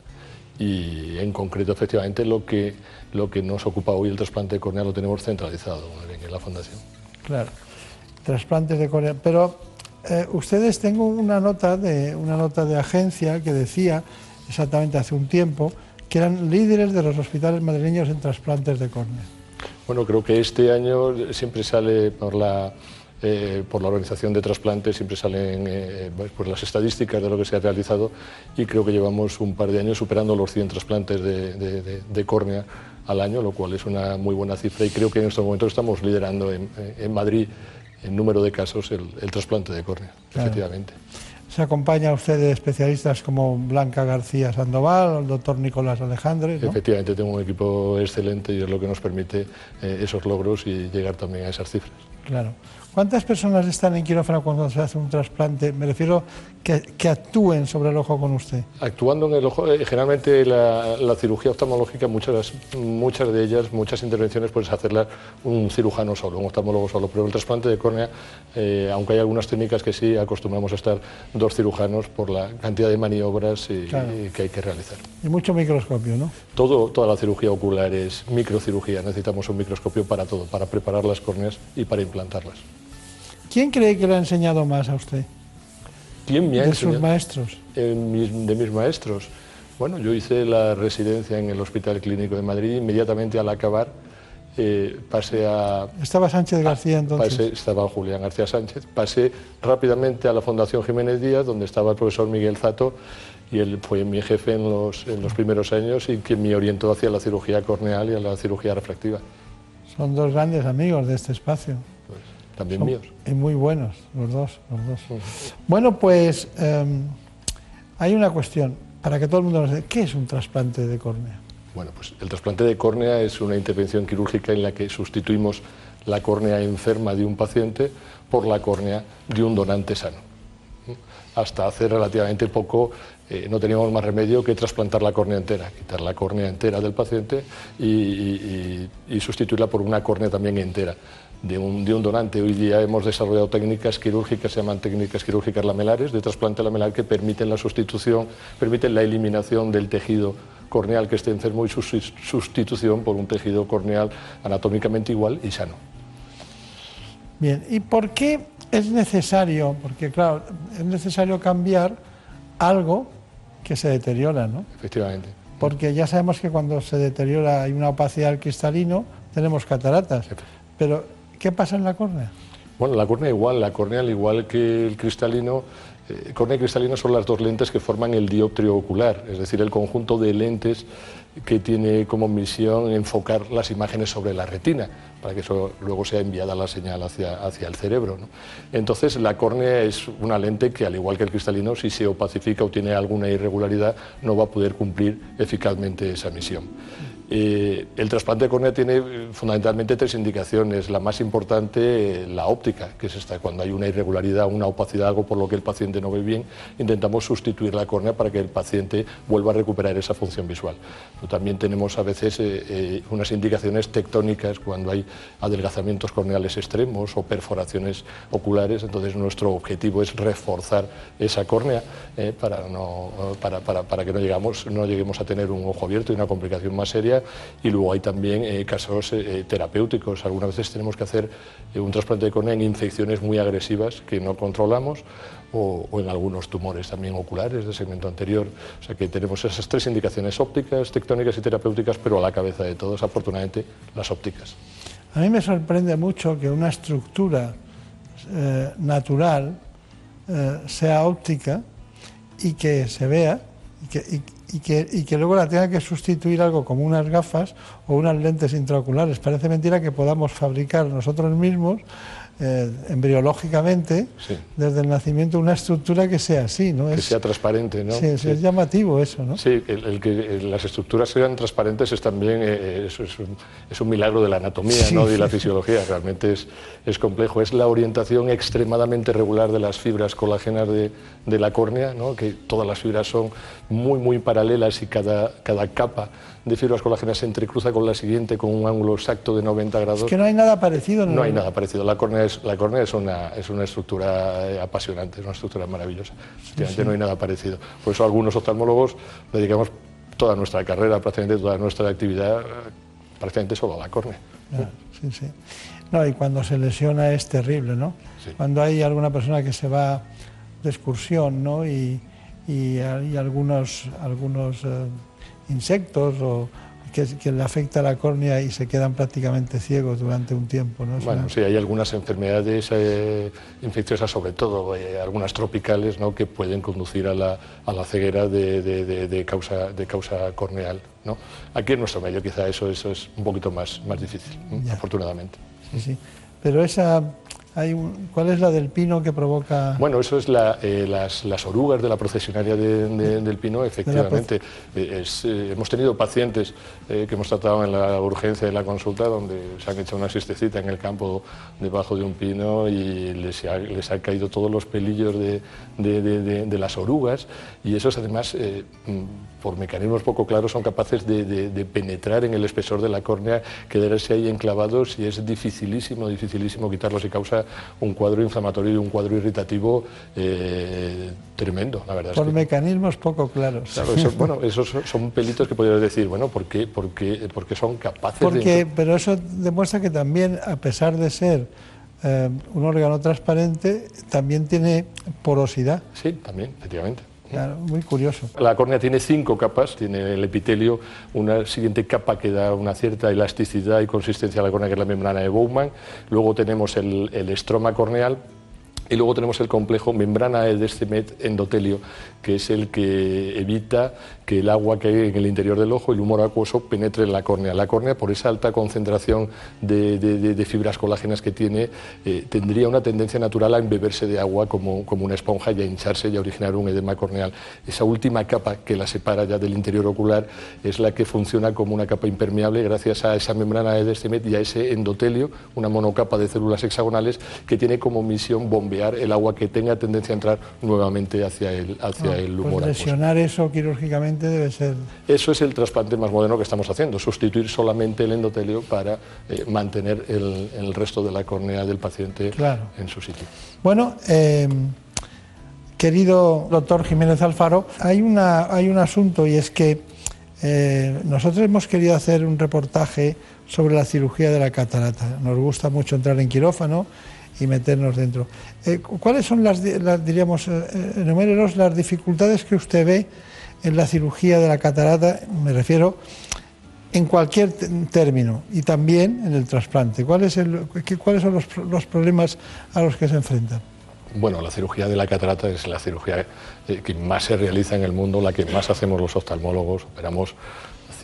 S30: Y en concreto, efectivamente, lo que, lo que nos ocupa hoy el trasplante corneal lo tenemos centralizado en la Fundación.
S11: Claro. Trasplantes de córnea. Pero eh, ustedes tengo una nota de una nota de agencia que decía exactamente hace un tiempo que eran líderes de los hospitales madrileños en trasplantes de córnea.
S30: Bueno, creo que este año siempre sale por la, eh, por la organización de trasplantes, siempre salen eh, pues las estadísticas de lo que se ha realizado y creo que llevamos un par de años superando los 100 trasplantes de, de- de- de córnea al año, lo cual es una muy buena cifra y creo que en estos momentos estamos liderando en, en Madrid en número de casos el, el trasplante de córnea,
S11: Claro.
S30: efectivamente.
S11: Se acompaña usted de especialistas como Blanca García Sandoval, el doctor Nicolás Alejandre, ¿no?
S30: Efectivamente, tengo un equipo excelente y es lo que nos permite eh, esos logros y llegar también a esas cifras.
S11: Claro. ¿Cuántas personas están en quirófano cuando se hace un trasplante? Me refiero que, que actúen sobre el ojo con usted.
S30: Actuando en el ojo, eh, generalmente la, la cirugía oftalmológica, muchas, muchas de ellas, muchas intervenciones, puedes hacerlas un cirujano solo, un oftalmólogo solo, pero el trasplante de córnea, eh, aunque hay algunas técnicas que sí, acostumbramos a estar dos cirujanos por la cantidad de maniobras y-
S11: Claro.
S30: y que hay que realizar.
S11: Y mucho microscopio, ¿no?
S30: Todo, toda la cirugía ocular es microcirugía, necesitamos un microscopio para todo, para preparar las córneas y para implantarlas.
S11: ¿Quién cree que le ha enseñado más a usted?
S30: ¿Quién me ha
S11: de sus
S30: enseñado?
S11: maestros.
S30: Eh, mis- de mis maestros. Bueno, yo hice la residencia en el Hospital Clínico de Madrid. Inmediatamente al acabar eh, pasé a...
S11: Estaba Sánchez García entonces.
S30: Pasé, estaba Julián García Sánchez. Pasé rápidamente a la Fundación Jiménez Díaz, donde estaba el profesor Miguel Zato, y él fue mi jefe en los, en los primeros años y que me orientó hacia la cirugía corneal y a la cirugía refractiva.
S11: Son dos grandes amigos de este espacio.
S30: También
S11: Son-
S30: míos.
S11: Y muy buenos, los dos. Los dos. Bueno, pues em, hay una cuestión, para que todo el mundo lo sepa. ¿Qué es un trasplante de córnea?
S30: Bueno, pues el trasplante de córnea es una intervención quirúrgica en la que sustituimos la córnea enferma de un paciente por la córnea de un donante sano. hasta hace relativamente poco eh, no teníamos más remedio que trasplantar la córnea entera, quitar la córnea entera del paciente y, sustituirla por una córnea también entera. De un, de un, donante. Hoy día hemos desarrollado técnicas quirúrgicas, se llaman técnicas quirúrgicas lamelares, de trasplante lamelar, que permiten la sustitución, permiten la eliminación del tejido corneal que esté enfermo y su sustitución por un tejido corneal anatómicamente igual y sano.
S11: Bien, ¿y por qué es necesario, porque claro, es necesario cambiar algo que se deteriora, ¿no?
S30: Efectivamente.
S11: Porque ya sabemos que cuando se deteriora hay una opacidad cristalino, tenemos cataratas. Pero, ¿qué pasa en la córnea?
S30: Bueno, la córnea igual, la córnea al igual que el cristalino, eh, córnea y cristalino son las dos lentes que forman el dioptrio ocular, es decir, el conjunto de lentes que tiene como misión enfocar las imágenes sobre la retina, para que eso luego sea enviada la señal hacia, hacia el cerebro. Entonces, la córnea es una lente que, al igual que el cristalino, si se opacifica o tiene alguna irregularidad, no va a poder cumplir eficazmente esa misión. Eh, el trasplante de córnea tiene eh, fundamentalmente tres indicaciones. La más importante, eh, la óptica, que es esta, cuando hay una irregularidad, una opacidad, algo por lo que el paciente no ve bien, intentamos sustituir la córnea para que el paciente vuelva a recuperar esa función visual. también tenemos a veces unas indicaciones tectónicas cuando hay adelgazamientos corneales extremos o perforaciones oculares, entonces nuestro objetivo es reforzar esa córnea para, no, para, para, para que no, llegamos, no lleguemos a tener un ojo abierto y una complicación más seria y luego hay también eh, casos eh, terapéuticos. Algunas veces tenemos que hacer eh, un trasplante de córnea en infecciones muy agresivas que no controlamos o, en algunos tumores también oculares de segmento anterior. O sea que tenemos esas tres indicaciones ópticas, tectónicas y terapéuticas, pero a la cabeza de todos, afortunadamente, las ópticas.
S11: A mí me sorprende mucho que una estructura natural sea óptica y que se vea y que, que, y que luego la tenga que sustituir algo como unas gafas o unas lentes intraoculares. Parece mentira que podamos fabricar nosotros mismos eh, embriológicamente, desde el nacimiento, una estructura que sea así, ¿no?
S30: Que sea transparente, ¿no?
S11: Sí, es llamativo eso, ¿no?
S30: Sí, el, que las estructuras sean transparentes es también eh, es, un, milagro de la anatomía, ¿no? Y la fisiología, realmente es, es complejo. Es la orientación extremadamente regular de las fibras colágenas de, de la córnea, ¿no? Que todas las fibras son muy, muy paralelas y cada, cada capa de fibras colágenas se entrecruza con la siguiente con un ángulo exacto de 90 grados.
S11: Es que no hay nada parecido.
S30: No, hay nada parecido. La córnea es, la córnea es, una, es una estructura eh, apasionante, es una estructura maravillosa. Efectivamente no hay nada parecido. Por eso algunos oftalmólogos dedicamos toda nuestra carrera, prácticamente toda nuestra actividad, eh, prácticamente solo a la córnea.
S11: sí, sí. No, y cuando se lesiona es terrible, ¿no? Cuando hay alguna persona que se va de excursión, ¿no? Y, y hay algunos, algunos eh, insectos o que, le afecta la córnea y se quedan prácticamente ciegos durante un tiempo. ¿no?
S30: Bueno, sí, hay algunas enfermedades eh, infecciosas, sobre todo eh, algunas tropicales, ¿no? que pueden conducir a la, a la ceguera de, de, causa, de causa corneal. ¿no? Aquí en nuestro medio quizá eso, eso es un poquito más, más difícil, afortunadamente.
S11: Sí, sí. Pero esa ¿Cuál es la del pino que provoca...?
S30: Bueno, eso es eh, las, orugas de la procesionaria del pino, efectivamente. Eh, eh, hemos tenido pacientes que hemos tratado en la urgencia de la consulta donde se han hecho una siestecita en el campo debajo de un pino y les ha, les ha caído todos los pelillos de, de, las orugas y esos además por mecanismos poco claros son capaces de, penetrar en el espesor de la córnea, quedarse ahí enclavados y es dificilísimo, dificilísimo quitarlos y causa un cuadro inflamatorio y un cuadro irritativo eh, tremendo, la verdad.
S11: Por mecanismos poco claros.
S30: bueno, esos son pelitos que podrías decir, bueno, ¿por qué, porque son capaces
S11: porque, Pero eso demuestra que también, a pesar de ser eh, un órgano transparente, también tiene porosidad.
S30: Sí, también, efectivamente.
S11: Claro, muy curioso.
S30: La córnea tiene cinco capas, tiene el epitelio, una siguiente capa que da una cierta elasticidad y consistencia a la córnea, que es la membrana de Bowman. Luego tenemos el, el estroma corneal, y luego tenemos el complejo membrana de Descemet endotelio, que es el que evita que el agua que hay en el interior del ojo, el humor acuoso, penetre en la córnea. La córnea, por esa alta concentración de, fibras colágenas que tiene, eh, tendría una tendencia natural a embeberse de agua como, una esponja y a hincharse y a originar un edema corneal. Esa última capa que la separa ya del interior ocular es la que funciona como una capa impermeable gracias a esa membrana de Descemet y a ese endotelio, una monocapa de células hexagonales que tiene como misión bombear el agua que tenga tendencia a entrar nuevamente hacia el, hacia el
S11: pues
S30: humor.
S11: lesionar eso quirúrgicamente debe ser...
S30: Eso es el trasplante más moderno que estamos haciendo, sustituir solamente el endotelio para eh, mantener el, resto de la córnea del paciente en su sitio.
S11: Bueno, eh, querido doctor Jiménez Alfaro, hay, una, hay un asunto y es que eh, nosotros hemos querido hacer un reportaje sobre la cirugía de la catarata. Nos gusta mucho entrar en quirófano y meternos dentro. Eh, ¿Cuáles son las, diríamos, eh, las dificultades que usted ve en la cirugía de la catarata? Me refiero en cualquier término y también en el trasplante. ¿Cuál es el, ¿Cuáles son los, los problemas a los que se enfrentan?
S30: Bueno, la cirugía de la catarata es la cirugía eh, que más se realiza en el mundo, la que más hacemos los oftalmólogos. Operamos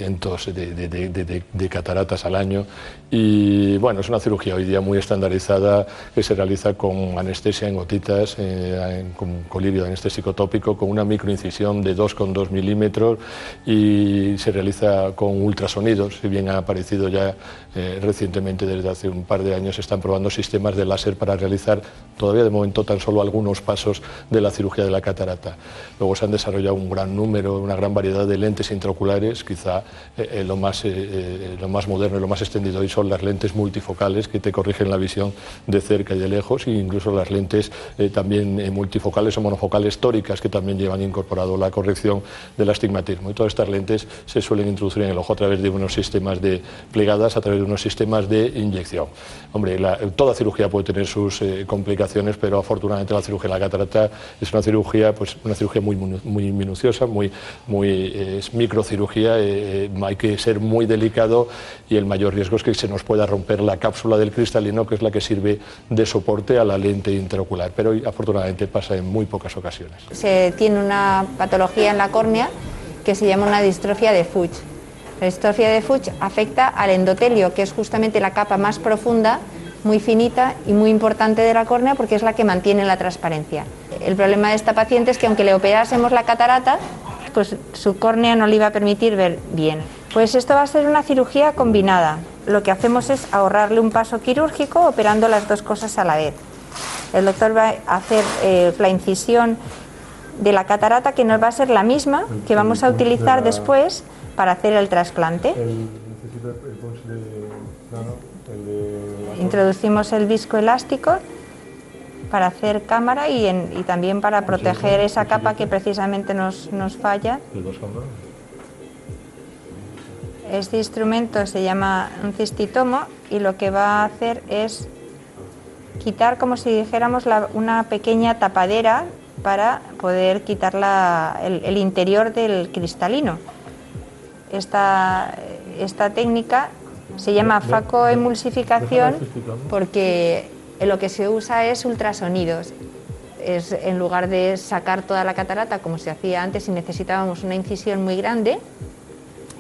S30: cientos de, cataratas al año y bueno, es una cirugía hoy día muy estandarizada que se realiza con anestesia en gotitas, eh, con colirio anestésico tópico, con una microincisión de 2,2 milímetros y se realiza con ultrasonidos, si bien ha aparecido ya eh, recientemente desde hace un par de años, se están probando sistemas de láser para realizar todavía de momento tan solo algunos pasos de la cirugía de la catarata. Luego se han desarrollado un gran número, una gran variedad de lentes intraoculares, quizá eh, eh, lo, más, eh, lo más moderno y lo más extendido hoy son las lentes multifocales que te corrigen la visión de cerca y de lejos, e incluso las lentes también multifocales o monofocales tóricas que también llevan incorporado la corrección del astigmatismo. Y todas estas lentes se suelen introducir en el ojo a través de unos sistemas de plegadas, a través de unos sistemas de inyección. Hombre, toda cirugía puede tener sus complicaciones, pero afortunadamente la cirugía de la catarata es una cirugía, pues, una cirugía muy, muy minuciosa, muy, muy es microcirugía hay que ser muy delicado y el mayor riesgo es que se nos pueda romper la cápsula del cristalino, que es la que sirve de soporte a la lente intraocular. Pero afortunadamente pasa en muy pocas ocasiones.
S31: Se tiene una patología en la córnea que se llama una distrofia de Fuchs. La distrofia de Fuchs afecta al endotelio, que es justamente la capa más profunda, muy finita y muy importante de la córnea porque es la que mantiene la transparencia. El problema de esta paciente es que aunque le operásemos la catarata, pues su córnea no le iba a permitir ver bien. Pues esto va a ser una cirugía combinada. Lo que hacemos es ahorrarle un paso quirúrgico operando las dos cosas a la vez. El doctor va a hacer eh, la incisión de la catarata que nos va a ser la misma que vamos a utilizar después para hacer el trasplante. Introducimos el disco elástico para hacer cámara y, también para proteger esa capa que precisamente nos, falla. Este instrumento se llama un cistitomo y lo que va a hacer es quitar como si dijéramos una pequeña tapadera para poder quitar el, interior del cristalino. Esta, esta técnica se llama facoemulsificación porque lo que se usa es ultrasonidos. Es, en lugar de sacar toda la catarata como se hacía antes y necesitábamos una incisión muy grande,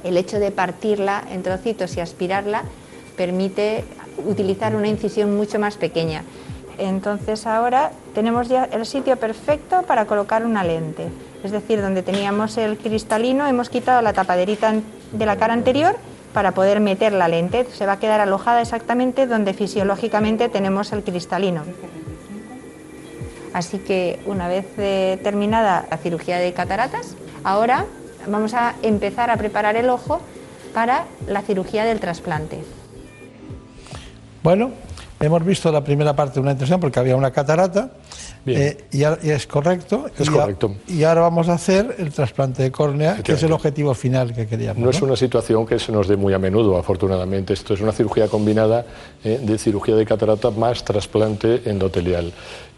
S31: el hecho de partirla en trocitos y aspirarla permite utilizar una incisión mucho más pequeña. Entonces ahora tenemos ya el sitio perfecto para colocar una lente. Es decir, donde teníamos el cristalino hemos quitado la tapaderita de la cara anterior para poder meter la lente. Se va a quedar alojada exactamente donde fisiológicamente tenemos el cristalino. Así que una vez eh, terminada la cirugía de cataratas, ahora vamos a empezar a preparar el ojo para la cirugía del trasplante.
S11: Bueno, hemos visto la primera parte de una intención porque había una catarata eh, y, es correcto.
S30: Es correcto.
S11: y ahora vamos a hacer el trasplante de córnea, que es el objetivo final que queríamos.
S30: No, es una situación que se nos dé muy a menudo, afortunadamente. Esto es una cirugía combinada eh, de cirugía de catarata más trasplante endotelial.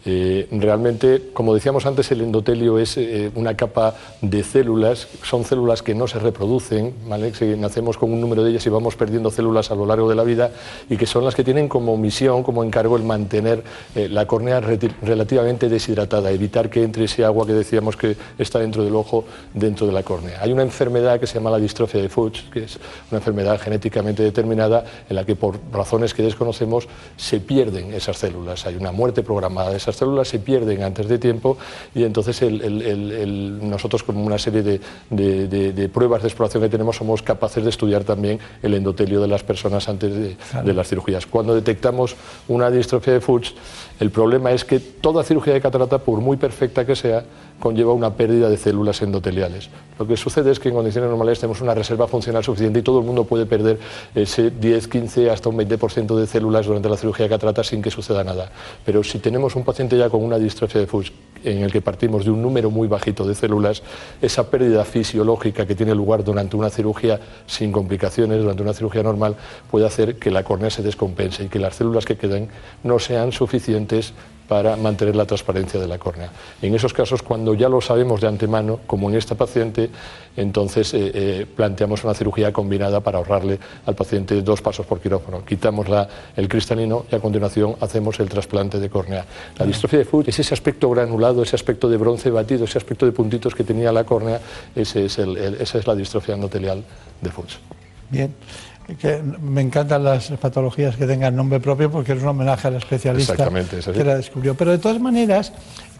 S30: Eh, realmente, como decíamos antes, el endotelio es eh, una capa de células, son células que no se reproducen, ¿vale? nacemos con un número de ellas y vamos perdiendo células a lo largo de la vida y que son las que tienen como misión, como encargo, el mantener la córnea relativamente deshidratada, evitar que entre ese agua que decíamos que está dentro del ojo, dentro de la córnea. Hay una enfermedad que se llama la distrofia de Fuchs, que es una enfermedad genéticamente determinada en la que por razones que desconocemos se pierden esas células. Hay una muerte programada de esas células, se pierden antes de tiempo y entonces nosotros con una serie de, pruebas de exploración que tenemos somos capaces de estudiar también el endotelio de las personas antes de, las cirugías. Cuando detectamos una distrofia de Fuchs, el problema es que toda cirugía de catarata, por muy perfecta que sea, conlleva una pérdida de células endoteliales. Lo que sucede es que en condiciones normales tenemos una reserva funcional suficiente y todo el mundo puede perder ese 10, 15, hasta un 20% de células durante la cirugía de catarata sin que suceda nada. Pero si tenemos un paciente ya con una distrofia de Fuchs en el que partimos de un número muy bajito de células, esa pérdida fisiológica que tiene lugar durante una cirugía sin complicaciones, durante una cirugía normal, puede hacer que la córnea se descompense y que las células que queden no sean suficientes para mantener la transparencia de la córnea. En esos casos, cuando ya lo sabemos de antemano, como en esta paciente, entonces eh, eh, planteamos una cirugía combinada para ahorrarle al paciente dos pasos por quirófano. Quitamos el cristalino y a continuación hacemos el trasplante de córnea. La distrofia de Fuchs es ese aspecto granulado, ese aspecto de bronce batido, ese aspecto de puntitos que tenía la córnea, ese es esa es la distrofia endotelial de Fuchs.
S11: Bien que me encantan las patologías que tengan nombre propio porque es un homenaje al especialista que la descubrió. Pero de todas maneras,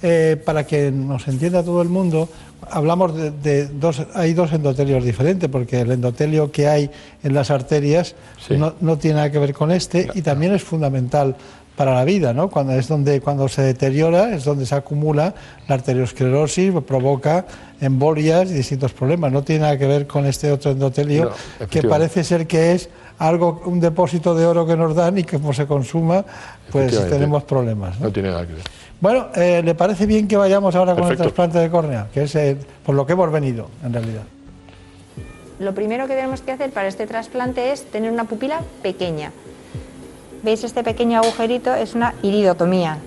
S11: eh, para que nos entienda todo el mundo, hablamos de, dos, hay dos endotelios diferentes, porque el endotelio que hay en las arterias no, no, tiene nada que ver con este y también es fundamental para la vida, ¿no? Cuando es donde cuando se deteriora es donde se acumula la arteriosclerosis, provoca embolias y distintos problemas. No tiene nada que ver con este otro endotelio que parece ser que es algo un depósito de oro que nos dan y que como se consuma, pues tenemos problemas.
S30: ¿no? tiene nada que ver.
S11: Bueno, eh, ¿le parece bien que vayamos ahora con el trasplante de córnea? Que es eh, por lo que hemos venido, en realidad.
S31: Lo primero que tenemos que hacer para este trasplante es tener una pupila pequeña ¿Veis este pequeño agujerito? Es una iridotomía.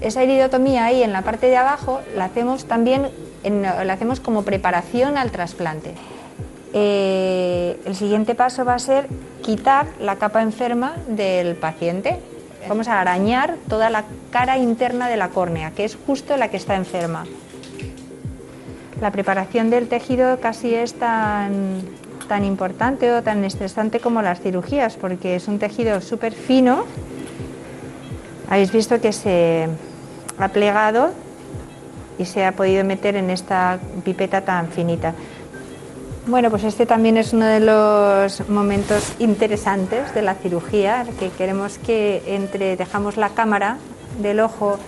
S31: Esa iridotomía ahí en la parte de abajo la hacemos también la hacemos como preparación al trasplante. Eh, el siguiente paso va a ser quitar la capa enferma del paciente. Vamos a arañar toda la cara interna de la córnea, que es justo la que está enferma. La preparación del tejido casi es tan, tan importante o tan estresante como las cirugías, porque es un tejido súper fino. Habéis visto que se ha plegado y se ha podido meter en esta pipeta tan finita. Bueno, pues este también es uno de los momentos interesantes de la cirugía, que queremos que entre, dejamos la cámara del ojo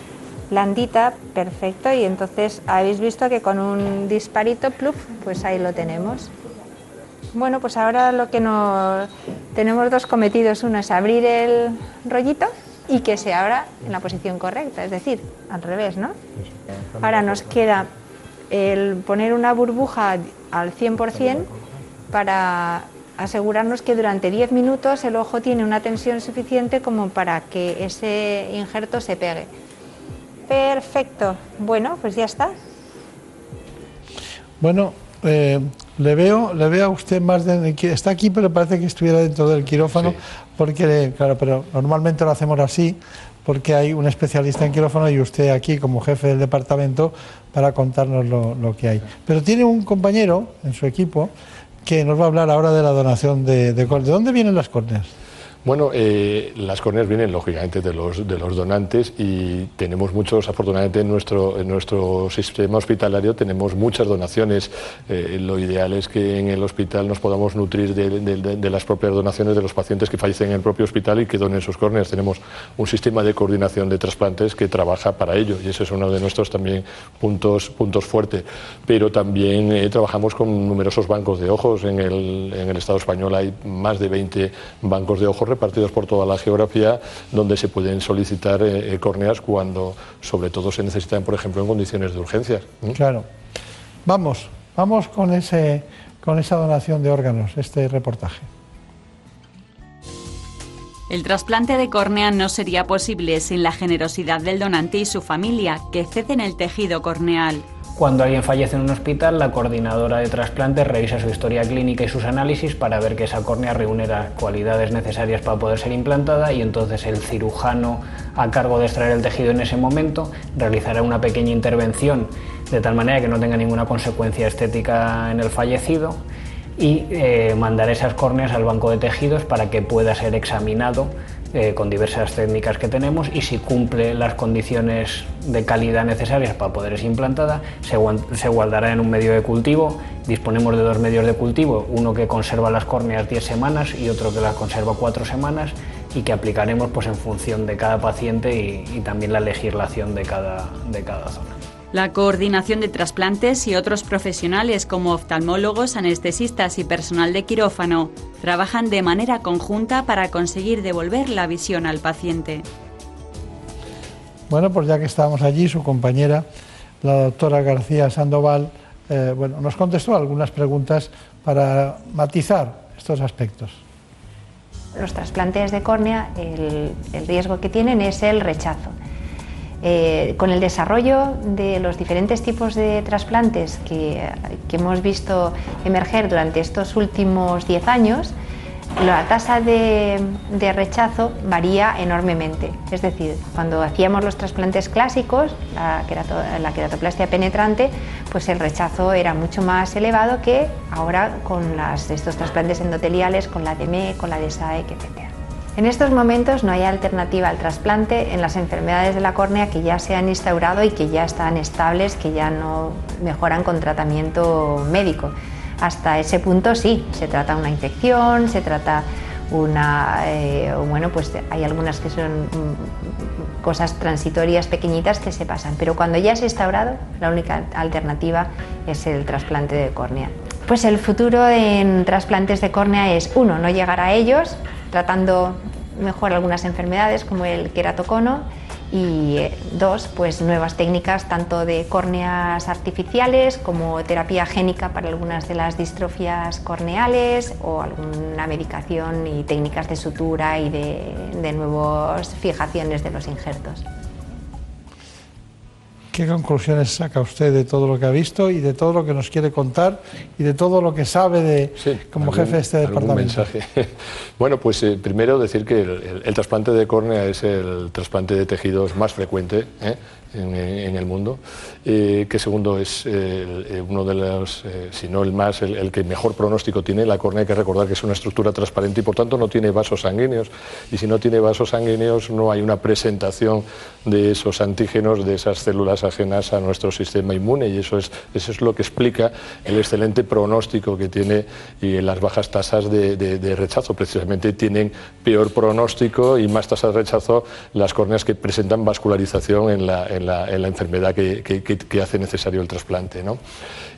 S31: blandita, perfecto, y entonces habéis visto que con un disparito, pluf, pues ahí lo tenemos. Bueno, pues ahora lo que nos tenemos dos cometidos, uno es abrir el rollito y que se abra en la posición correcta, es decir, al revés, ¿no? Ahora nos queda el poner una burbuja al 100% para asegurarnos que durante 10 minutos el ojo tiene una tensión suficiente como para que ese injerto se pegue. Perfecto. Bueno, pues ya está.
S11: Bueno, eh, le veo, le veo a usted más de, está aquí, pero parece que estuviera dentro del quirófano, porque claro, pero normalmente lo hacemos así, porque hay un especialista en quirófano y usted aquí como jefe del departamento para contarnos lo, que hay. Pero tiene un compañero en su equipo que nos va a hablar ahora de la donación de, de ¿De dónde vienen las córneas?
S30: Bueno, eh, las córneas vienen lógicamente de los, de los donantes y tenemos muchos, afortunadamente en nuestro, en nuestro sistema hospitalario tenemos muchas donaciones. Eh, lo ideal es que en el hospital nos podamos nutrir de, las propias donaciones de los pacientes que fallecen en el propio hospital y que donen sus córneas. Tenemos un sistema de coordinación de trasplantes que trabaja para ello y ese es uno de nuestros también puntos, puntos fuertes. Pero también eh, trabajamos con numerosos bancos de ojos. En el, en el Estado español hay más de 20 bancos de ojos repartidos por toda la geografía donde se pueden solicitar eh, eh, córneas cuando sobre todo se necesitan, por ejemplo, en condiciones de urgencia.
S11: Claro. Vamos, vamos con, ese, con esa donación de órganos, este reportaje.
S12: El trasplante de córnea no sería posible sin la generosidad del donante y su familia, que ceden el tejido corneal.
S32: Cuando alguien fallece en un hospital, la coordinadora de trasplantes revisa su historia clínica y sus análisis para ver que esa córnea reúne las cualidades necesarias para poder ser implantada y entonces el cirujano a cargo de extraer el tejido en ese momento realizará una pequeña intervención de tal manera que no tenga ninguna consecuencia estética en el fallecido y eh, mandar esas córneas al banco de tejidos para que pueda ser examinado eh, con diversas técnicas que tenemos y si cumple las condiciones de calidad necesarias para poder ser implantada, se, guardará en un medio de cultivo. Disponemos de dos medios de cultivo, uno que conserva las córneas 10 semanas y otro que las conserva 4 semanas y que aplicaremos pues, en función de cada paciente y, y también la legislación de cada, de cada zona.
S12: La coordinación de trasplantes y otros profesionales como oftalmólogos, anestesistas y personal de quirófano trabajan de manera conjunta para conseguir devolver la visión al paciente.
S11: Bueno, pues ya que estábamos allí, su compañera, la doctora García Sandoval, eh, bueno, nos contestó algunas preguntas para matizar estos aspectos.
S31: Los trasplantes de córnea, el, el riesgo que tienen es el rechazo. Eh, con el desarrollo de los diferentes tipos de trasplantes que, hemos visto emerger durante estos últimos 10 años, la tasa de, rechazo varía enormemente. Es decir, cuando hacíamos los trasplantes clásicos, la, querato, la queratoplastia penetrante, pues el rechazo era mucho más elevado que ahora con estos trasplantes endoteliales, con la DME, con la DSAEC, etc. En estos momentos no hay alternativa al trasplante en las enfermedades de la córnea que ya se han instaurado y que ya están estables, que ya no mejoran con tratamiento médico. Hasta ese punto sí, se trata una infección, se trata una, eh, bueno, pues hay algunas que son cosas transitorias pequeñitas que se pasan, pero cuando ya se ha instaurado, la única alternativa es el trasplante de córnea. Pues el futuro en trasplantes de córnea es, uno, no llegar a ellos, tratando mejor algunas enfermedades como el queratocono y dos, pues nuevas técnicas tanto de córneas artificiales como terapia génica para algunas de las distrofias corneales o alguna medicación y técnicas de sutura y de, de nuevas fijaciones de los injertos.
S11: ¿Qué conclusiones saca usted de todo lo que ha visto y de todo lo que nos quiere contar y de todo lo que sabe de, sí, como
S30: algún,
S11: jefe de este departamento?
S30: mensaje. bueno, pues eh, primero decir que el, el, el, trasplante de córnea es el trasplante de tejidos más frecuente ¿eh? En, el mundo, eh, que segundo es eh, uno de los, eh, si no el más, el, que mejor pronóstico tiene. La córnea hay que recordar que es una estructura transparente y por tanto no tiene vasos sanguíneos. Y si no tiene vasos sanguíneos no hay una presentación de esos antígenos, de esas células ajenas a nuestro sistema inmune y eso es, eso es lo que explica el excelente pronóstico que tiene y las bajas tasas de, rechazo. Precisamente tienen peor pronóstico y más tasas de rechazo las córneas que presentan vascularización en la, en la enfermedad que, hace necesario el trasplante. ¿no?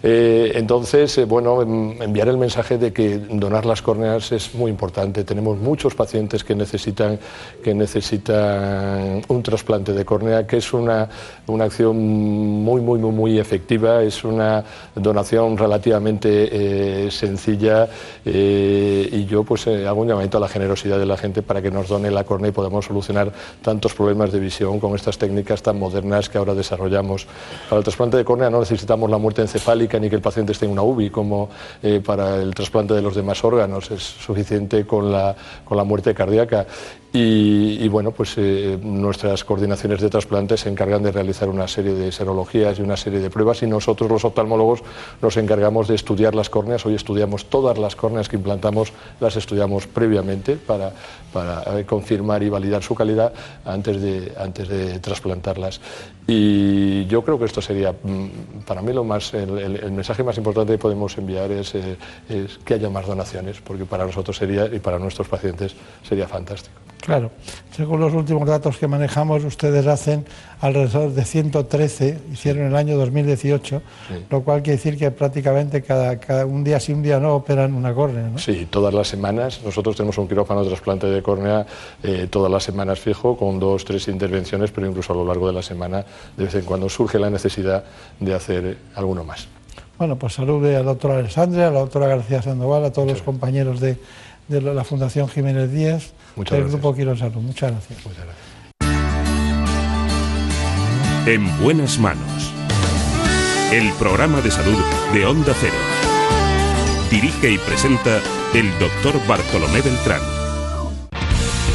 S30: Eh, entonces, eh, bueno, enviar el mensaje de que donar las córneas es muy importante. Tenemos muchos pacientes que necesitan, que necesitan un trasplante de córnea, que es una, una acción muy, muy, muy, muy efectiva, es una donación relativamente eh, sencilla y yo pues hago un llamamiento a la generosidad de la gente para que nos done la córnea y podamos solucionar tantos problemas de visión con estas técnicas tan modernas que ahora desarrollamos. Para el trasplante de córnea no necesitamos la muerte encefálica ni que el paciente esté en una UBI como eh, para el trasplante de los demás órganos, es suficiente con la, con la muerte cardíaca. Y, bueno, pues eh, nuestras coordinaciones de trasplante se encargan de realizar una serie de serologías y una serie de pruebas y nosotros los oftalmólogos nos encargamos de estudiar las córneas. Hoy estudiamos todas las córneas que implantamos, las estudiamos previamente para, eh, confirmar y validar su calidad antes de, antes de trasplantarlas. Y yo creo que esto sería, mm, para mí, lo más, el mensaje más importante que podemos enviar es, eh, es que haya más donaciones, porque para nosotros sería y para nuestros pacientes sería fantástico.
S11: Claro, según los últimos datos que manejamos, ustedes hacen alrededor de 113, hicieron el año 2018, sí. lo cual quiere decir que prácticamente cada, cada, un día sí, un día no operan una córnea. ¿no?
S30: Sí, todas las semanas. Nosotros tenemos un quirófano de trasplante de córnea eh, todas las semanas fijo, con dos, tres intervenciones, pero incluso a lo largo de la semana, de vez en cuando surge la necesidad de hacer alguno más.
S11: Bueno, pues salude al doctor Alessandre, a la doctora García Sandoval, a todos los compañeros de, de la Fundación Jiménez Díaz
S30: Muchas
S11: del
S30: gracias.
S11: Grupo Quiero Salud. Muchas gracias.
S30: Muchas gracias.
S10: En buenas manos. el programa de salud de Onda Cero. Dirige y presenta el doctor Bartolomé Beltrán.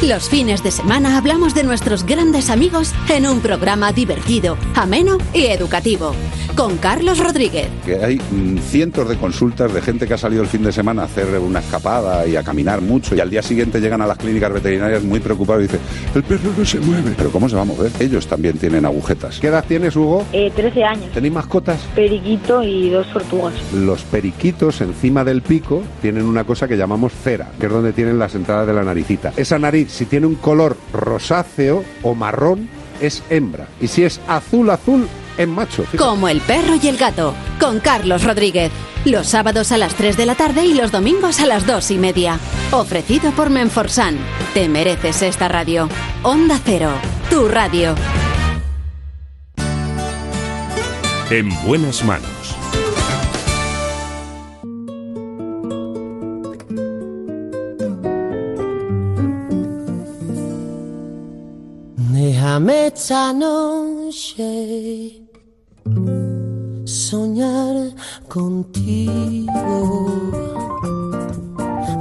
S17: Los fines de semana hablamos de nuestros grandes amigos en un programa divertido, ameno y educativo. Con Carlos Rodríguez.
S18: Que hay mm, cientos de consultas de gente que ha salido el fin de semana a hacer una escapada y a caminar mucho y al día siguiente llegan a las clínicas veterinarias muy preocupados y dicen, el perro no se mueve. Pero ¿cómo se va a mover? Ellos también tienen agujetas. ¿Qué edad tienes, Hugo?
S19: Eh, 13 años.
S18: ¿Tenéis mascotas?
S19: Periquito y dos tortugas.
S18: Los periquitos encima del pico tienen una cosa que llamamos cera, que es donde tienen las entradas de la naricita. Esa nariz, si tiene un color rosáceo o marrón, es hembra. Y si es azul, azul, es macho. Fíjate.
S17: Como el perro y el gato, con Carlos Rodríguez. Los sábados a las 3 de la tarde y los domingos a las 2 y media. Ofrecido por Menforsan. Te mereces esta radio. Onda Cero, tu radio.
S10: En buenas manos.
S33: Déjame esta noche soñar contigo.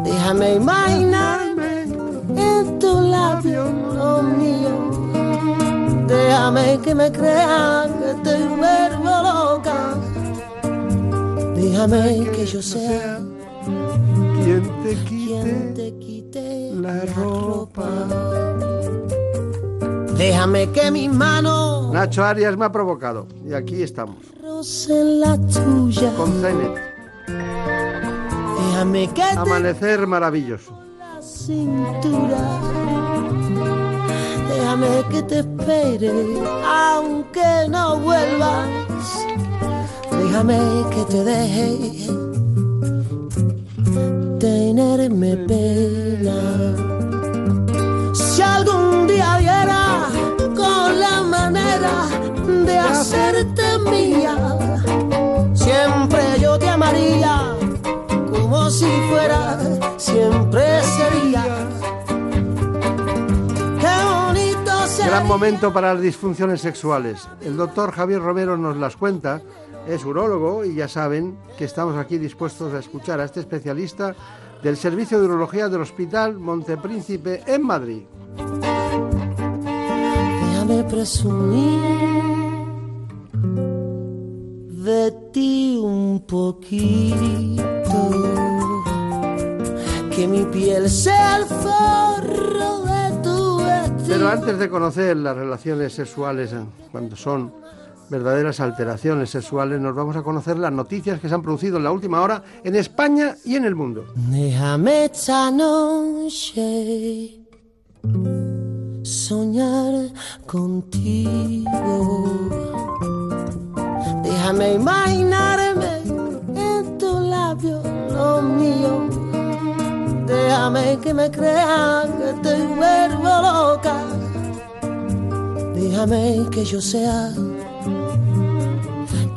S33: Déjame imaginarme en tu labio lo mío. Déjame que me crea que te vuelvo loca. Déjame que yo sea
S11: quien te quite,
S33: quien te quite
S11: la ropa.
S33: Déjame que mis manos
S11: Nacho Arias me ha provocado y aquí estamos
S33: la tuya.
S11: con Zenet.
S33: Déjame que te
S11: Amanecer maravilloso.
S33: la cintura. Déjame que te espere, aunque no vuelvas. Déjame que te deje tenerme pena. Si algún día viera con la de hacerte mía, siempre yo te amaría como si fuera, siempre sería.
S11: Gran momento para las disfunciones sexuales. El doctor Javier Romero nos las cuenta. Es urólogo y ya saben que estamos aquí dispuestos a escuchar a este especialista del Servicio de Urología del Hospital Montepríncipe en Madrid.
S33: Déjame presumir de ti un poquito. Que mi piel sea el forro de tu vestido.
S11: Pero antes de conocer las relaciones sexuales, eh, cuando son verdaderas alteraciones sexuales, nos vamos a conocer las noticias que se han producido en la última hora en España y en el mundo.
S33: Déjame esta noche soñar contigo. Déjame imaginarme en tu labio lo mío. Déjame que me crea que te vuelvo loca. Déjame que yo sea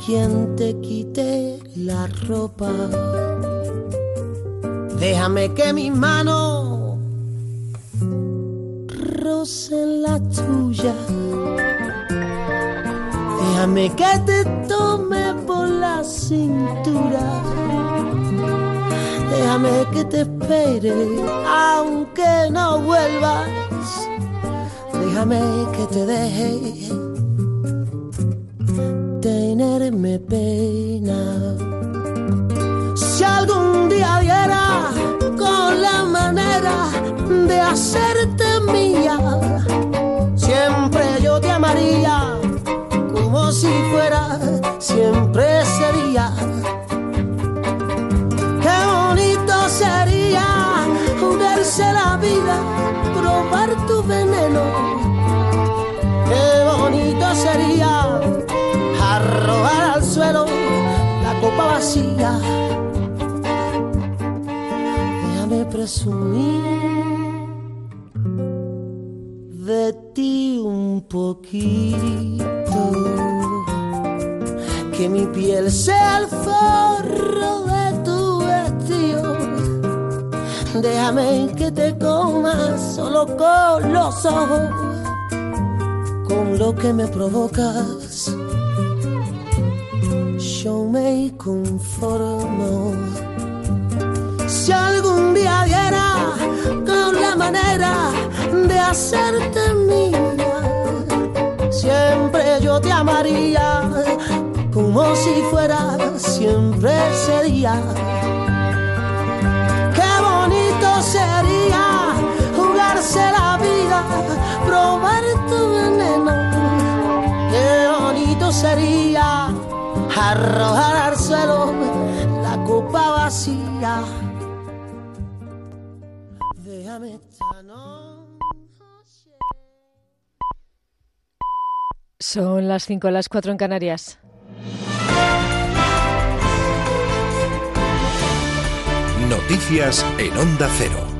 S33: quien te quite la ropa. Déjame que mis manos rocen la tuya. Déjame que te tome por la cintura. Déjame que te espere, aunque no vuelvas. Déjame que te deje tenerme pena. Si algún día viera con la manera de hacerte mía, siempre yo te amaría como si fuera, siempre sería. Qué bonito sería verse la vida, probar tu veneno. Qué bonito sería arrojar al suelo la copa vacía. Presumir de ti un poquito. Que mi piel sea el forro de tu vestido. Déjame que te coma solo con los ojos, con lo que me provocas yo me conformo. Si algún día diera la manera de hacerte mía, siempre yo te amaría como si fuera siempre ese día. Qué bonito sería jugarse la vida, probar tu veneno. Qué bonito sería arrojar al suelo la copa vacía. Déjame esta noche.
S3: Son las 5, las 4 en Canarias.
S10: Noticias en Onda Cero.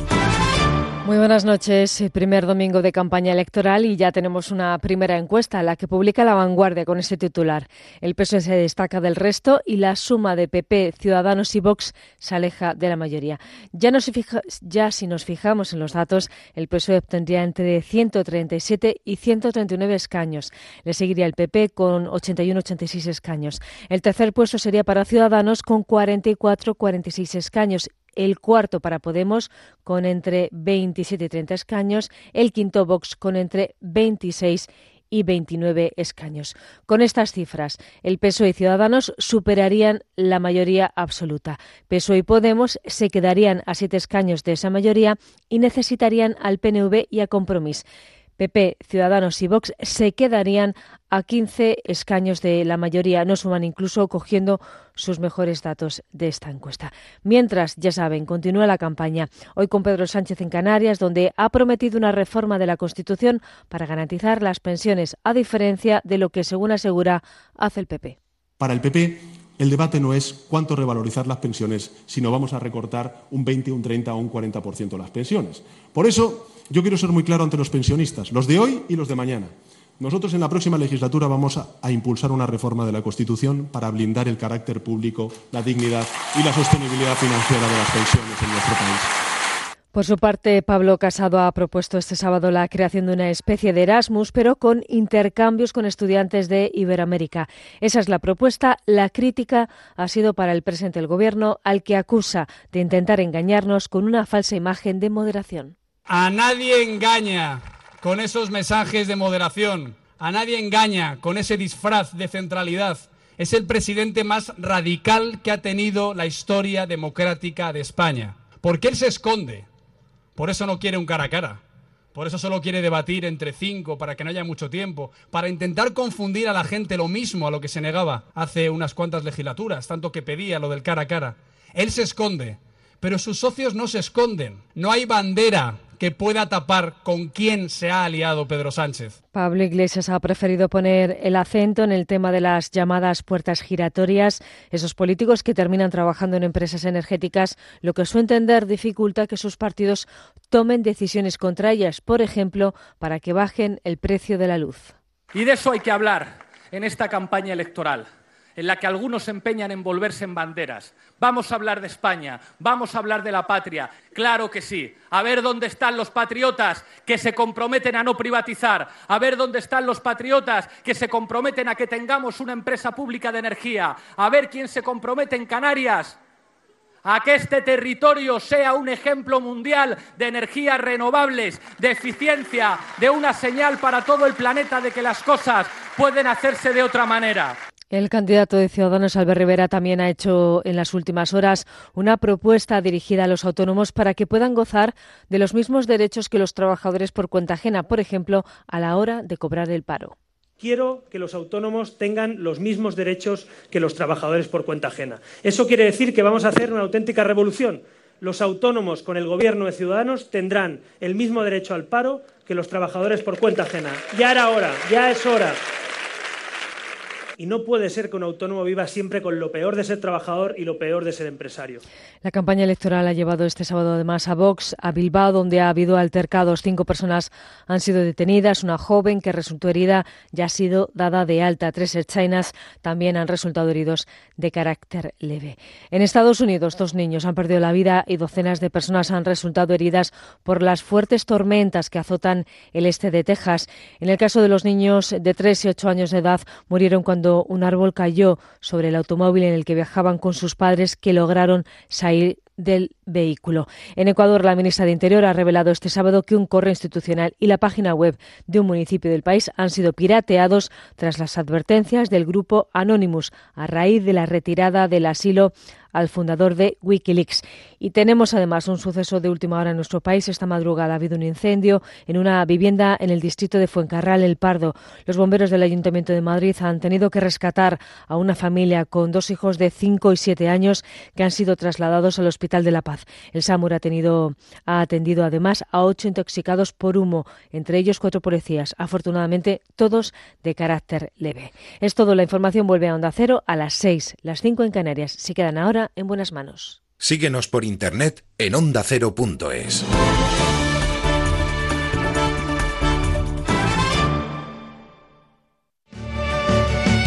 S3: Muy buenas noches. Primer domingo de campaña electoral y ya tenemos una primera encuesta, la que publica La Vanguardia con este titular. El PSOE se destaca del resto y la suma de PP, Ciudadanos y Vox se aleja de la mayoría. Ya, nos fija- ya si nos fijamos en los datos, el PSOE obtendría entre 137 y 139 escaños. Le seguiría el PP con 81-86 escaños. El tercer puesto sería para Ciudadanos con 44-46 escaños el cuarto para Podemos con entre 27 y 30 escaños, el quinto Vox con entre 26 y 29 escaños. Con estas cifras, el PSOE y Ciudadanos superarían la mayoría absoluta. PSOE y Podemos se quedarían a siete escaños de esa mayoría y necesitarían al PNV y a Compromís. PP, Ciudadanos y Vox se quedarían a 15 escaños de la mayoría, no suman incluso cogiendo sus mejores datos de esta encuesta. Mientras, ya saben, continúa la campaña. Hoy con Pedro Sánchez en Canarias, donde ha prometido una reforma de la Constitución para garantizar las pensiones, a diferencia de lo que, según asegura, hace el PP.
S5: Para el PP, el debate no es cuánto revalorizar las pensiones, sino vamos a recortar un 20, un 30 o un 40% las pensiones. Por eso, yo quiero ser muy claro ante los pensionistas, los de hoy y los de mañana. Nosotros en la próxima legislatura vamos a, a impulsar una reforma de la Constitución para blindar el carácter público, la dignidad y la sostenibilidad financiera de las pensiones en nuestro país.
S3: Por su parte, Pablo Casado ha propuesto este sábado la creación de una especie de Erasmus, pero con intercambios con estudiantes de Iberoamérica. Esa es la propuesta. La crítica ha sido para el presidente del Gobierno, al que acusa de intentar engañarnos con una falsa imagen de moderación.
S6: A nadie engaña con esos mensajes de moderación. A nadie engaña con ese disfraz de centralidad. Es el presidente más radical que ha tenido la historia democrática de España. Porque él se esconde. Por eso no quiere un cara a cara. Por eso solo quiere debatir entre cinco para que no haya mucho tiempo, para intentar confundir a la gente lo mismo a lo que se negaba hace unas cuantas legislaturas, tanto que pedía lo del cara a cara. Él se esconde, pero sus socios no se esconden. No hay bandera que pueda tapar con quién se ha aliado Pedro Sánchez.
S3: Pablo Iglesias ha preferido poner el acento en el tema de las llamadas puertas giratorias, esos políticos que terminan trabajando en empresas energéticas, lo que a su entender dificulta que sus partidos tomen decisiones contra ellas, por ejemplo, para que bajen el precio de la luz.
S34: Y de eso hay que hablar en esta campaña electoral, en la que algunos se empeñan en volverse en banderas. Vamos a hablar de España, vamos a hablar de la patria. Claro que sí. A ver dónde están los patriotas que se comprometen a no privatizar. A ver dónde están los patriotas que se comprometen a que tengamos una empresa pública de energía. A ver quién se compromete en Canarias a que este territorio sea un ejemplo mundial de energías renovables, de eficiencia, de una señal para todo el planeta de que las cosas pueden hacerse de otra manera.
S3: El candidato de Ciudadanos, Albert Rivera, también ha hecho en las últimas horas una propuesta dirigida a los autónomos para que puedan gozar de los mismos derechos que los trabajadores por cuenta ajena, por ejemplo, a la hora de cobrar el paro.
S35: Quiero que los autónomos tengan los mismos derechos que los trabajadores por cuenta ajena. Eso quiere decir que vamos a hacer una auténtica revolución. Los autónomos con el gobierno de Ciudadanos tendrán el mismo derecho al paro que los trabajadores por cuenta ajena. Ya era hora, ya es hora. Y no puede ser que un autónomo viva siempre con lo peor de ser trabajador y lo peor de ser empresario.
S3: La campaña electoral ha llevado este sábado además a Vox a Bilbao, donde ha habido altercados. Cinco personas han sido detenidas. Una joven que resultó herida ya ha sido dada de alta. Tres chinas también han resultado heridos de carácter leve. En Estados Unidos, dos niños han perdido la vida y docenas de personas han resultado heridas por las fuertes tormentas que azotan el este de Texas. En el caso de los niños de tres y ocho años de edad, murieron cuando un árbol cayó sobre el automóvil en el que viajaban con sus padres, que lograron salir del vehículo. En Ecuador, la ministra de Interior ha revelado este sábado que un correo institucional y la página web de un municipio del país han sido pirateados tras las advertencias del grupo Anonymous a raíz de la retirada del asilo al fundador de Wikileaks. Y tenemos además un suceso de última hora en nuestro país. Esta madrugada ha habido un incendio en una vivienda en el distrito de Fuencarral, El Pardo. Los bomberos del Ayuntamiento de Madrid han tenido que rescatar a una familia con dos hijos de 5 y 7 años que han sido trasladados al Hospital de la Paz. El SAMUR ha, tenido, ha atendido además a ocho intoxicados por humo, entre ellos cuatro policías. Afortunadamente, todos de carácter leve. Es todo. La información vuelve a Onda Cero a las 6, las 5 en Canarias. Si quedan ahora en buenas manos.
S36: Síguenos por internet en ondacero.es.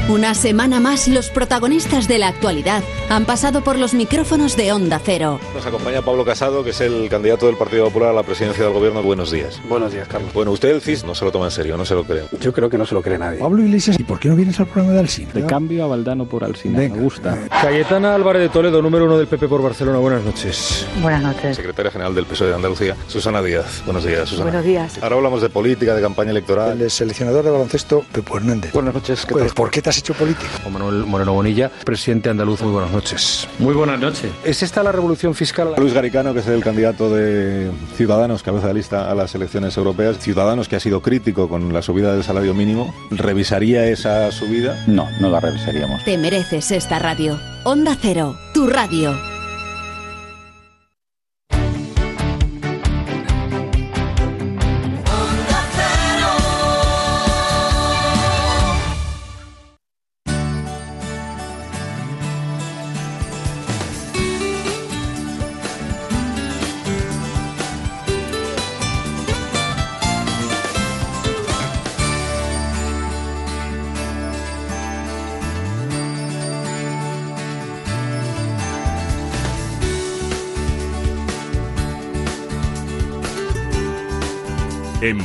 S17: Una semana más, los protagonistas de la actualidad han pasado por los micrófonos de Onda Cero.
S37: Nos acompaña Pablo Casado, que es el candidato del Partido Popular a la presidencia del gobierno. Buenos días.
S38: Buenos días, Carlos.
S37: Bueno, usted el CIS no se lo toma en serio, no se lo cree.
S38: Yo creo que no se lo cree nadie.
S39: Pablo Iglesias, ¿y por qué no vienes al programa de Alcina?
S38: De cambio a Valdano por Alcina. Me gusta.
S37: Cayetana Álvarez de Toledo, número uno del PP por Barcelona. Buenas noches.
S40: Buenas noches.
S37: Secretaria General del PSOE de Andalucía, Susana Díaz. Buenos días, Susana.
S40: Buenos días.
S37: Ahora hablamos de política, de campaña electoral.
S39: El seleccionador de baloncesto, Pepo Hernández.
S38: Buenas noches.
S39: ¿Qué pues, ¿Por qué te has hecho político?
S37: Manuel Moreno Bonilla, presidente andaluz. Muy buenas noches.
S38: Muy buenas noches.
S37: ¿Es esta la revolución fiscal? Luis Garicano, que es el candidato de Ciudadanos, cabeza de lista a las elecciones europeas. Ciudadanos, que ha sido crítico con la subida del salario mínimo. ¿Revisaría esa subida?
S38: No, no la revisaríamos.
S17: Te mereces esta radio. Onda Cero, tu radio.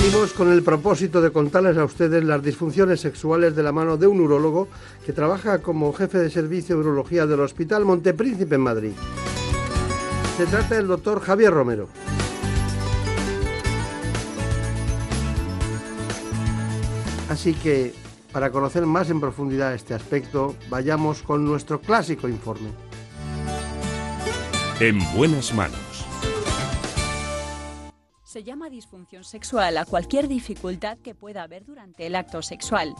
S11: Seguimos con el propósito de contarles a ustedes las disfunciones sexuales de la mano de un urólogo que trabaja como jefe de servicio de urología del Hospital Montepríncipe en Madrid. Se trata del doctor Javier Romero. Así que, para conocer más en profundidad este aspecto, vayamos con nuestro clásico informe.
S10: En buenas manos.
S12: Se llama disfunción sexual a cualquier dificultad que pueda haber durante el acto sexual.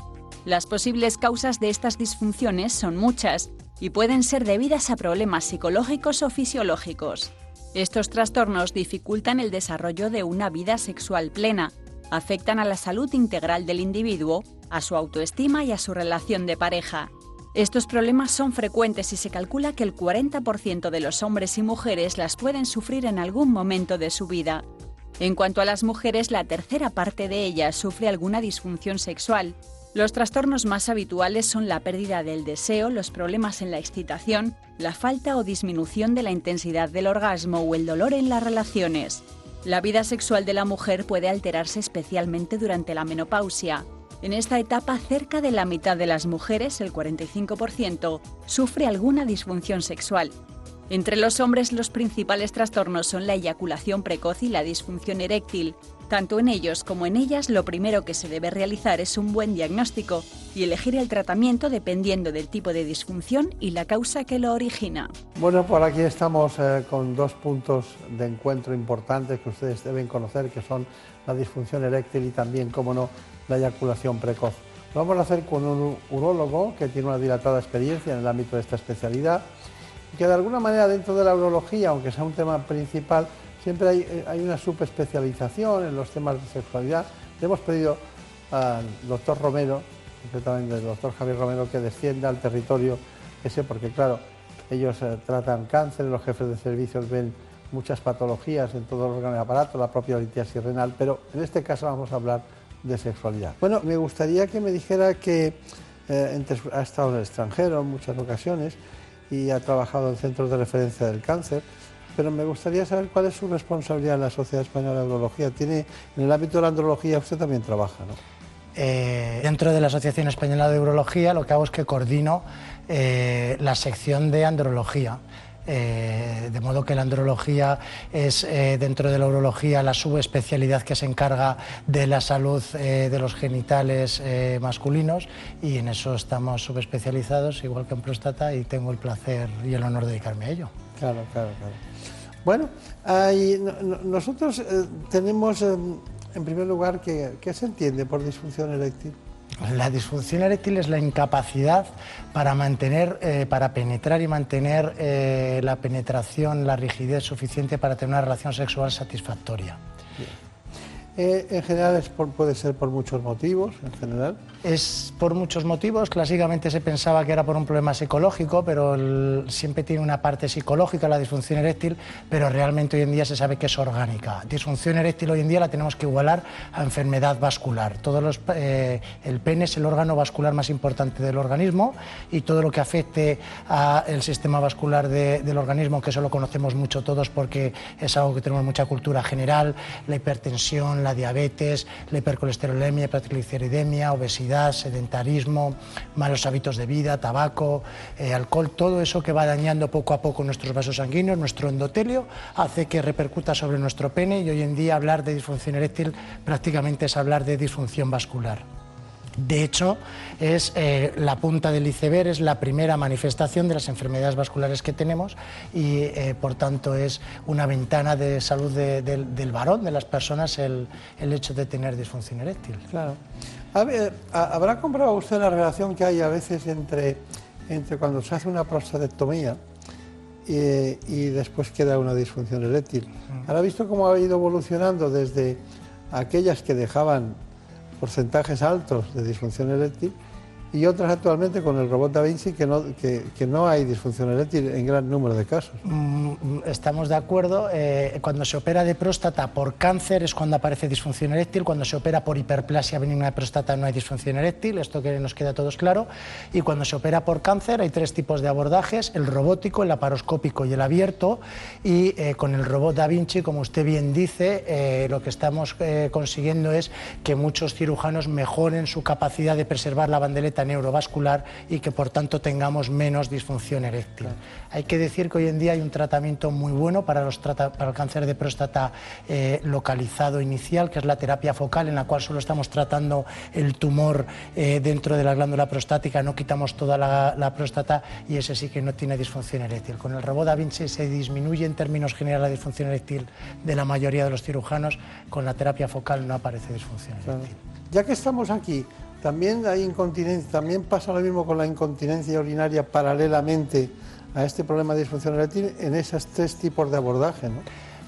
S12: Las posibles causas de estas disfunciones son muchas y pueden ser debidas a problemas psicológicos o fisiológicos. Estos trastornos dificultan el desarrollo de una vida sexual plena, afectan a la salud integral del individuo, a su autoestima y a su relación de pareja. Estos problemas son frecuentes y se calcula que el 40% de los hombres y mujeres las pueden sufrir en algún momento de su vida. En cuanto a las mujeres, la tercera parte de ellas sufre alguna disfunción sexual. Los trastornos más habituales son la pérdida del deseo, los problemas en la excitación, la falta o disminución de la intensidad del orgasmo o el dolor en las relaciones. La vida sexual de la mujer puede alterarse especialmente durante la menopausia. En esta etapa, cerca de la mitad de las mujeres, el 45%, sufre alguna disfunción sexual. Entre los hombres los principales trastornos son la eyaculación precoz y la disfunción eréctil. Tanto en ellos como en ellas lo primero que se debe realizar es un buen diagnóstico y elegir el tratamiento dependiendo del tipo de disfunción y la causa que lo origina.
S11: Bueno, por aquí estamos eh, con dos puntos de encuentro importantes que ustedes deben conocer, que son la disfunción eréctil y también, como no, la eyaculación precoz. Lo vamos a hacer con un urólogo que tiene una dilatada experiencia en el ámbito de esta especialidad que de alguna manera dentro de la urología, aunque sea un tema principal, siempre hay, eh, una subespecialización en los temas de sexualidad. Le hemos pedido al doctor Romero, concretamente al doctor Javier Romero, que descienda al territorio ese, porque claro, ellos eh, tratan cáncer, los jefes de servicios ven muchas patologías en todo el órgano y aparato, la propia litiasis renal, pero en este caso vamos a hablar de sexualidad. Bueno, me gustaría que me dijera que eh, ha estado en el extranjero en muchas ocasiones y ha trabajado en centros de referencia del cáncer, pero me gustaría saber cuál es su responsabilidad en la Sociedad Española de Urología. Tiene, en el ámbito de la andrología usted también trabaja, ¿no?
S40: Eh, dentro de la Asociación Española de Urología lo que hago es que coordino eh, la sección de andrología. Eh, de modo que la andrología es eh, dentro de la urología la subespecialidad que se encarga de la salud eh, de los genitales masculinos y en eso estamos subespecializados, igual que en próstata, y tengo el placer y el honor de dedicarme a ello.
S11: Claro, claro, claro. Bueno, nosotros tenemos, eh, en primer lugar, que, ¿qué se entiende por disfunción eréctil?
S40: La disfunción eréctil es la incapacidad para mantener, eh, para penetrar y mantener eh, la penetración, la rigidez suficiente para tener una relación sexual satisfactoria.
S11: Eh, en general es por- puede ser por muchos motivos, en general.
S40: Es por muchos motivos. Clásicamente se pensaba que era por un problema psicológico, pero siempre tiene una parte psicológica la disfunción eréctil, pero realmente hoy en día se sabe que es orgánica. Disfunción eréctil hoy en día la tenemos que igualar a enfermedad vascular. Todos eh, el pene es el órgano vascular más importante del organismo y todo lo que afecte al sistema vascular de- del organismo, que eso lo conocemos mucho todos porque es algo que tenemos mucha cultura general, la hipertensión, la diabetes, la hipercolesterolemia, hipertrigliceridemia, obesidad, sedentarismo, malos hábitos de vida, tabaco, eh, alcohol, todo eso que va dañando poco a poco nuestros vasos sanguíneos, nuestro endotelio, hace que repercuta sobre nuestro pene y hoy en día hablar de disfunción eréctil prácticamente es hablar de disfunción vascular. De hecho, es eh, la punta del iceberg, es la primera manifestación de las enfermedades vasculares que tenemos y, eh, por tanto, es una ventana de salud de- del- del varón, de las personas, el, el hecho de tener disfunción eréctil.
S11: Claro. A ver, ¿ha- ¿Habrá comprobado usted la relación que hay a veces entre, entre cuando se hace una prostatectomía y, y después queda una disfunción eréctil? ¿Habrá visto cómo ha ido evolucionando desde aquellas que dejaban porcentajes altos de disfunción eréctil y otras actualmente con el robot Da Vinci que no, que, que no hay disfunción eréctil en gran número de casos?
S40: Mm, Estamos de acuerdo. eh, cuando se opera de próstata por cáncer es cuando aparece disfunción eréctil. Cuando se opera por hiperplasia benigna de próstata no hay disfunción eréctil. Esto que nos queda a todos claro. Y cuando se opera por cáncer hay tres tipos de abordajes: el robótico, el laparoscópico y el abierto. Y eh, con el robot Da Vinci, como usted bien dice, eh, lo que estamos eh, consiguiendo es que muchos cirujanos mejoren su capacidad de preservar la bandeleta neurovascular y que por tanto tengamos menos disfunción eréctil. Hay que decir que hoy en día hay un tratamiento muy bueno para, los trata- para el cáncer de próstata eh, localizado inicial, que es la terapia focal, en la cual solo estamos tratando el tumor eh, dentro de la glándula prostática, no quitamos toda la, la próstata y ese sí que no tiene disfunción eréctil. Con el robot Da Vinci se disminuye en términos generales la disfunción eréctil de la mayoría de los cirujanos, con la terapia focal no aparece disfunción eréctil.
S11: Ya que estamos aquí, también pasa lo mismo con la incontinencia urinaria paralelamente a este problema de disfunción eréctil en esos tres tipos de abordaje.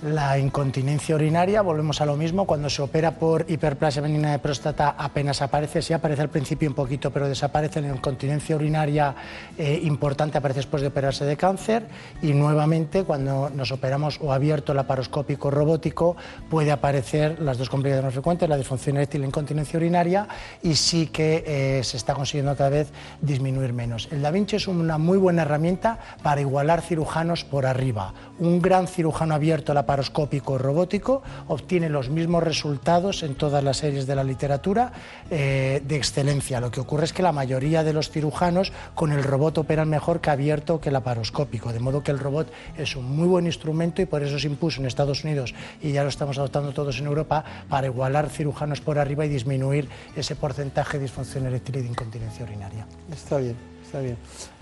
S40: La incontinencia urinaria, volvemos a lo mismo, cuando se opera por hiperplasia benigna de próstata apenas aparece, sí aparece al principio un poquito, pero desaparece la incontinencia urinaria eh, importante, aparece después de operarse de cáncer y nuevamente cuando nos operamos o abierto laparoscópico robótico puede aparecer las dos complicaciones más frecuentes, la disfunción eréctil y la incontinencia urinaria y sí que eh, se está consiguiendo cada vez disminuir menos. El Da Vinci es una muy buena herramienta para igualar cirujanos por arriba. Un gran cirujano abierto laparoscópico laparoscópico robótico, obtiene los mismos resultados en todas las series de la literatura eh, de excelencia. Lo que ocurre es que la mayoría de los cirujanos con el robot operan mejor que abierto que laparoscópico, de modo que el robot es un muy buen instrumento y por eso se impuso en Estados Unidos y ya lo estamos adoptando todos en Europa para igualar cirujanos por arriba y disminuir ese porcentaje de disfunción eréctil y de incontinencia urinaria.
S11: Está bien, está bien.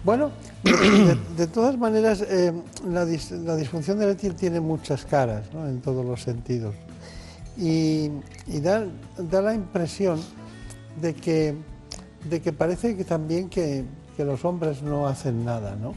S11: Bueno, de, todas maneras, eh, la, dis- la disfunción eréctil tiene muchas caras, ¿no? en todos los sentidos. Y, y da, da la impresión de que, de que parece que también que, que los hombres no hacen nada, ¿no?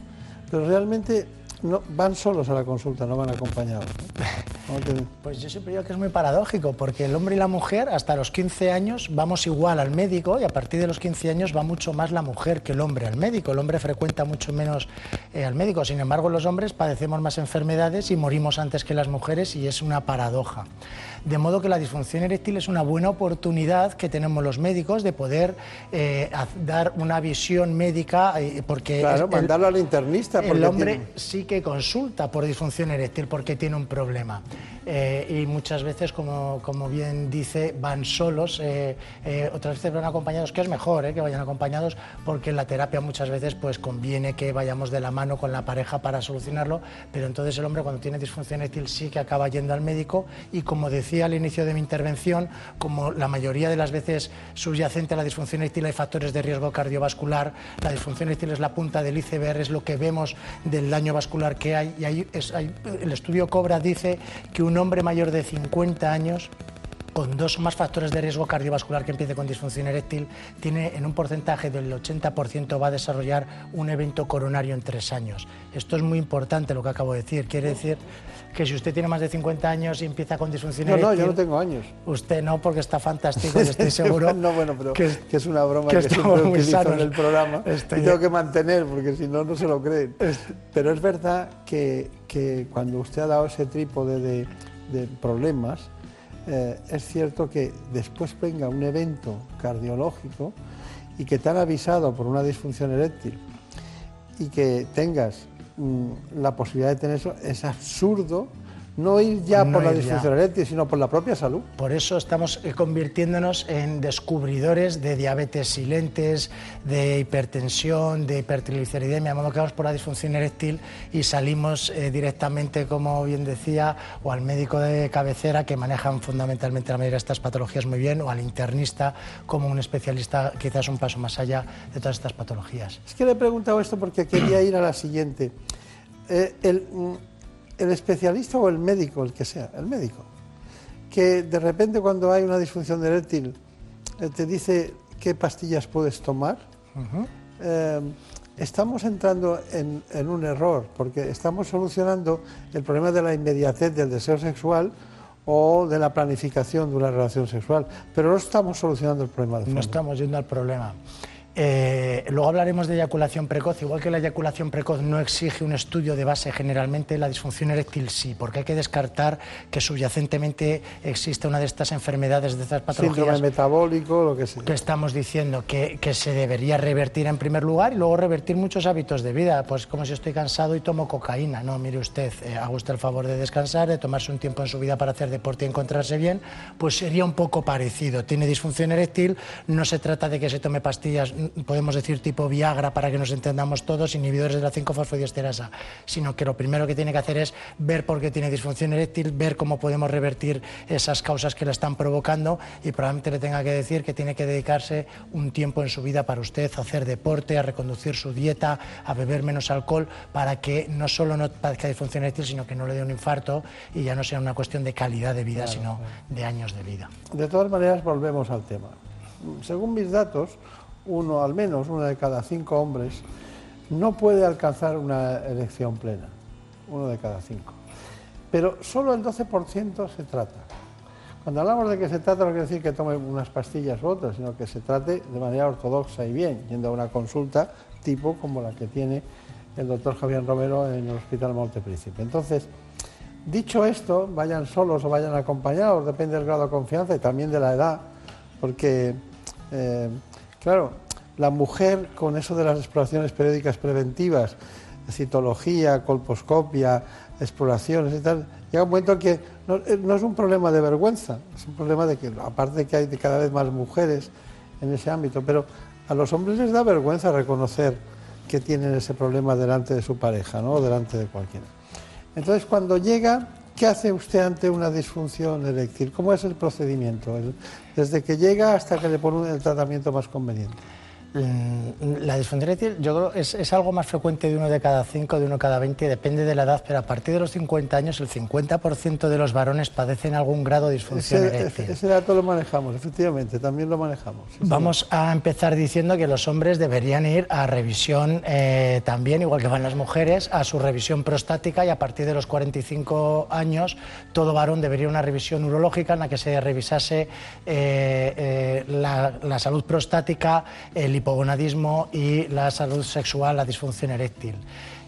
S11: Pero realmente no, van solos a la consulta, no van acompañados. ¿no? ¿Cómo te-
S40: Pues yo siempre digo que es muy paradójico, porque el hombre y la mujer hasta los 15 años vamos igual al médico y a partir de los 15 años va mucho más la mujer que el hombre al médico. El hombre frecuenta mucho menos eh, al médico, sin embargo los hombres padecemos más enfermedades y morimos antes que las mujeres y es una paradoja. De modo que la disfunción eréctil es una buena oportunidad que tenemos los médicos de poder eh, dar una visión médica, eh, porque
S11: Claro,
S40: el-
S11: mandarlo al internista.
S40: el hombre
S11: tiene-
S40: sí que consulta por disfunción eréctil porque tiene un problema. Eh, y muchas veces, como, como bien dice, van solos, eh, eh, otras veces van acompañados, que es mejor eh, que vayan acompañados, porque en la terapia muchas veces pues conviene que vayamos de la mano con la pareja para solucionarlo, pero entonces el hombre cuando tiene disfunción eréctil sí que acaba yendo al médico y como decía al inicio de mi intervención, como la mayoría de las veces subyacente a la disfunción eréctil hay factores de riesgo cardiovascular, la disfunción eréctil es la punta del iceberg, es lo que vemos del daño vascular que hay y hay- el estudio Cobra dice que un hombre mayor de 50 años con dos o más factores de riesgo cardiovascular que empiece con disfunción eréctil, tiene en un porcentaje del 80% va a desarrollar un evento coronario en tres años. Esto es muy importante lo que acabo de decir. Quiere decir que si usted tiene más de 50 años y empieza con disfunción
S11: No, no,
S40: eréctil...
S11: yo no tengo años.
S40: Usted no, porque está fantástico, y estoy seguro.
S11: no, bueno, pero que
S40: que-
S11: es, una broma
S40: que
S11: que,
S40: estamos
S11: siempre
S40: muy
S11: utilizo
S40: sanos.
S11: en el programa
S40: Estoy-
S11: y tengo que mantener porque si no, no se lo creen. Pero es verdad que, que cuando usted ha dado ese trípode de, de problemas, eh, es cierto que después venga un evento cardiológico y que te han avisado por una disfunción eréctil y que tengas mm, la posibilidad de tener eso, es absurdo no ir ya
S40: No
S11: por la disfunción eréctil, sino por la propia salud.
S40: Por eso estamos eh, convirtiéndonos en descubridores de diabetes silentes, de hipertensión, de hipertrigliceridemia, de modo que vamos por la disfunción eréctil y salimos eh, directamente, como bien decía, o al médico de cabecera que manejan fundamentalmente la mayoría de estas patologías muy bien, o al internista como un especialista quizás un paso más allá de todas estas patologías.
S11: Es que le he preguntado esto porque quería ir a la siguiente. Eh, el, mm, el especialista o el médico, el que sea, el médico, que de repente cuando hay una disfunción eréctil eh, te dice qué pastillas puedes tomar, eh, estamos entrando en, en un error, porque estamos solucionando el problema de la inmediatez del deseo sexual o de la planificación de una relación sexual, pero no estamos solucionando el problema de fondo.
S40: No estamos yendo al problema. Eh, luego hablaremos de eyaculación precoz. Igual que la eyaculación precoz no exige un estudio de base generalmente, la disfunción eréctil sí, porque hay que descartar que subyacentemente existe una de estas enfermedades, de estas patologías
S11: Síndrome metabólico, lo que sea.
S40: que estamos diciendo que, que se debería revertir en primer lugar y luego revertir muchos hábitos de vida, pues como si estoy cansado y tomo cocaína. No, mire usted, eh, haga usted el favor de descansar, de tomarse un tiempo en su vida para hacer deporte y encontrarse bien, pues sería un poco parecido. Tiene disfunción eréctil, no se trata de que se tome pastillas, podemos decir tipo Viagra para que nos entendamos todos, inhibidores de la 5-fosfodiesterasa, sino que lo primero que tiene que hacer es ver por qué tiene disfunción eréctil, ver cómo podemos revertir esas causas que la están provocando y probablemente le tenga que decir que tiene que dedicarse un tiempo en su vida para usted, a hacer deporte, a reconducir su dieta, a beber menos alcohol, para que no solo no padezca disfunción eréctil, sino que no le dé un infarto y ya no sea una cuestión de calidad de vida, sino de años de vida.
S11: De todas maneras, volvemos al tema. Según mis datos, uno, al menos uno de cada cinco hombres, no puede alcanzar una erección plena. Uno de cada cinco. Pero solo el 12% se trata. Cuando hablamos de que se trata, no quiere decir que tome unas pastillas u otras, sino que se trate de manera ortodoxa y bien, yendo a una consulta tipo como la que tiene el doctor Javier Romero en el Hospital Montepríncipe. Entonces, dicho esto, vayan solos o vayan acompañados, depende del grado de confianza y también de la edad, porque, eh, claro, la mujer con eso de las exploraciones periódicas preventivas citología, colposcopia, exploraciones y tal, llega un momento que no, eh, no es un problema de vergüenza, es un problema de que, aparte de que hay cada vez más mujeres en ese ámbito, pero a los hombres les da vergüenza reconocer que tienen ese problema delante de su pareja, ¿no? O delante de cualquiera. Entonces, cuando llega, ¿qué hace usted ante una disfunción eréctil? ¿Cómo es el procedimiento? Desde que llega hasta que le pone el tratamiento más conveniente.
S40: Mm, La disfunción eréctil yo creo es, es algo más frecuente de uno de cada cinco, de uno cada 20, depende de la edad, pero a partir de los 50 años el 50% de los varones padecen algún grado de disfunción
S11: Ese,
S40: eréctil.
S11: ese dato lo manejamos, efectivamente, también lo manejamos. sí,
S40: Vamos a empezar diciendo que los hombres deberían ir a revisión eh, también, igual que van las mujeres, a su revisión prostática y a partir de los 45 años todo varón debería ir a una revisión urológica en la que se revisase eh, eh, la, la salud prostática, el hipogonadismo y la salud sexual, la disfunción eréctil.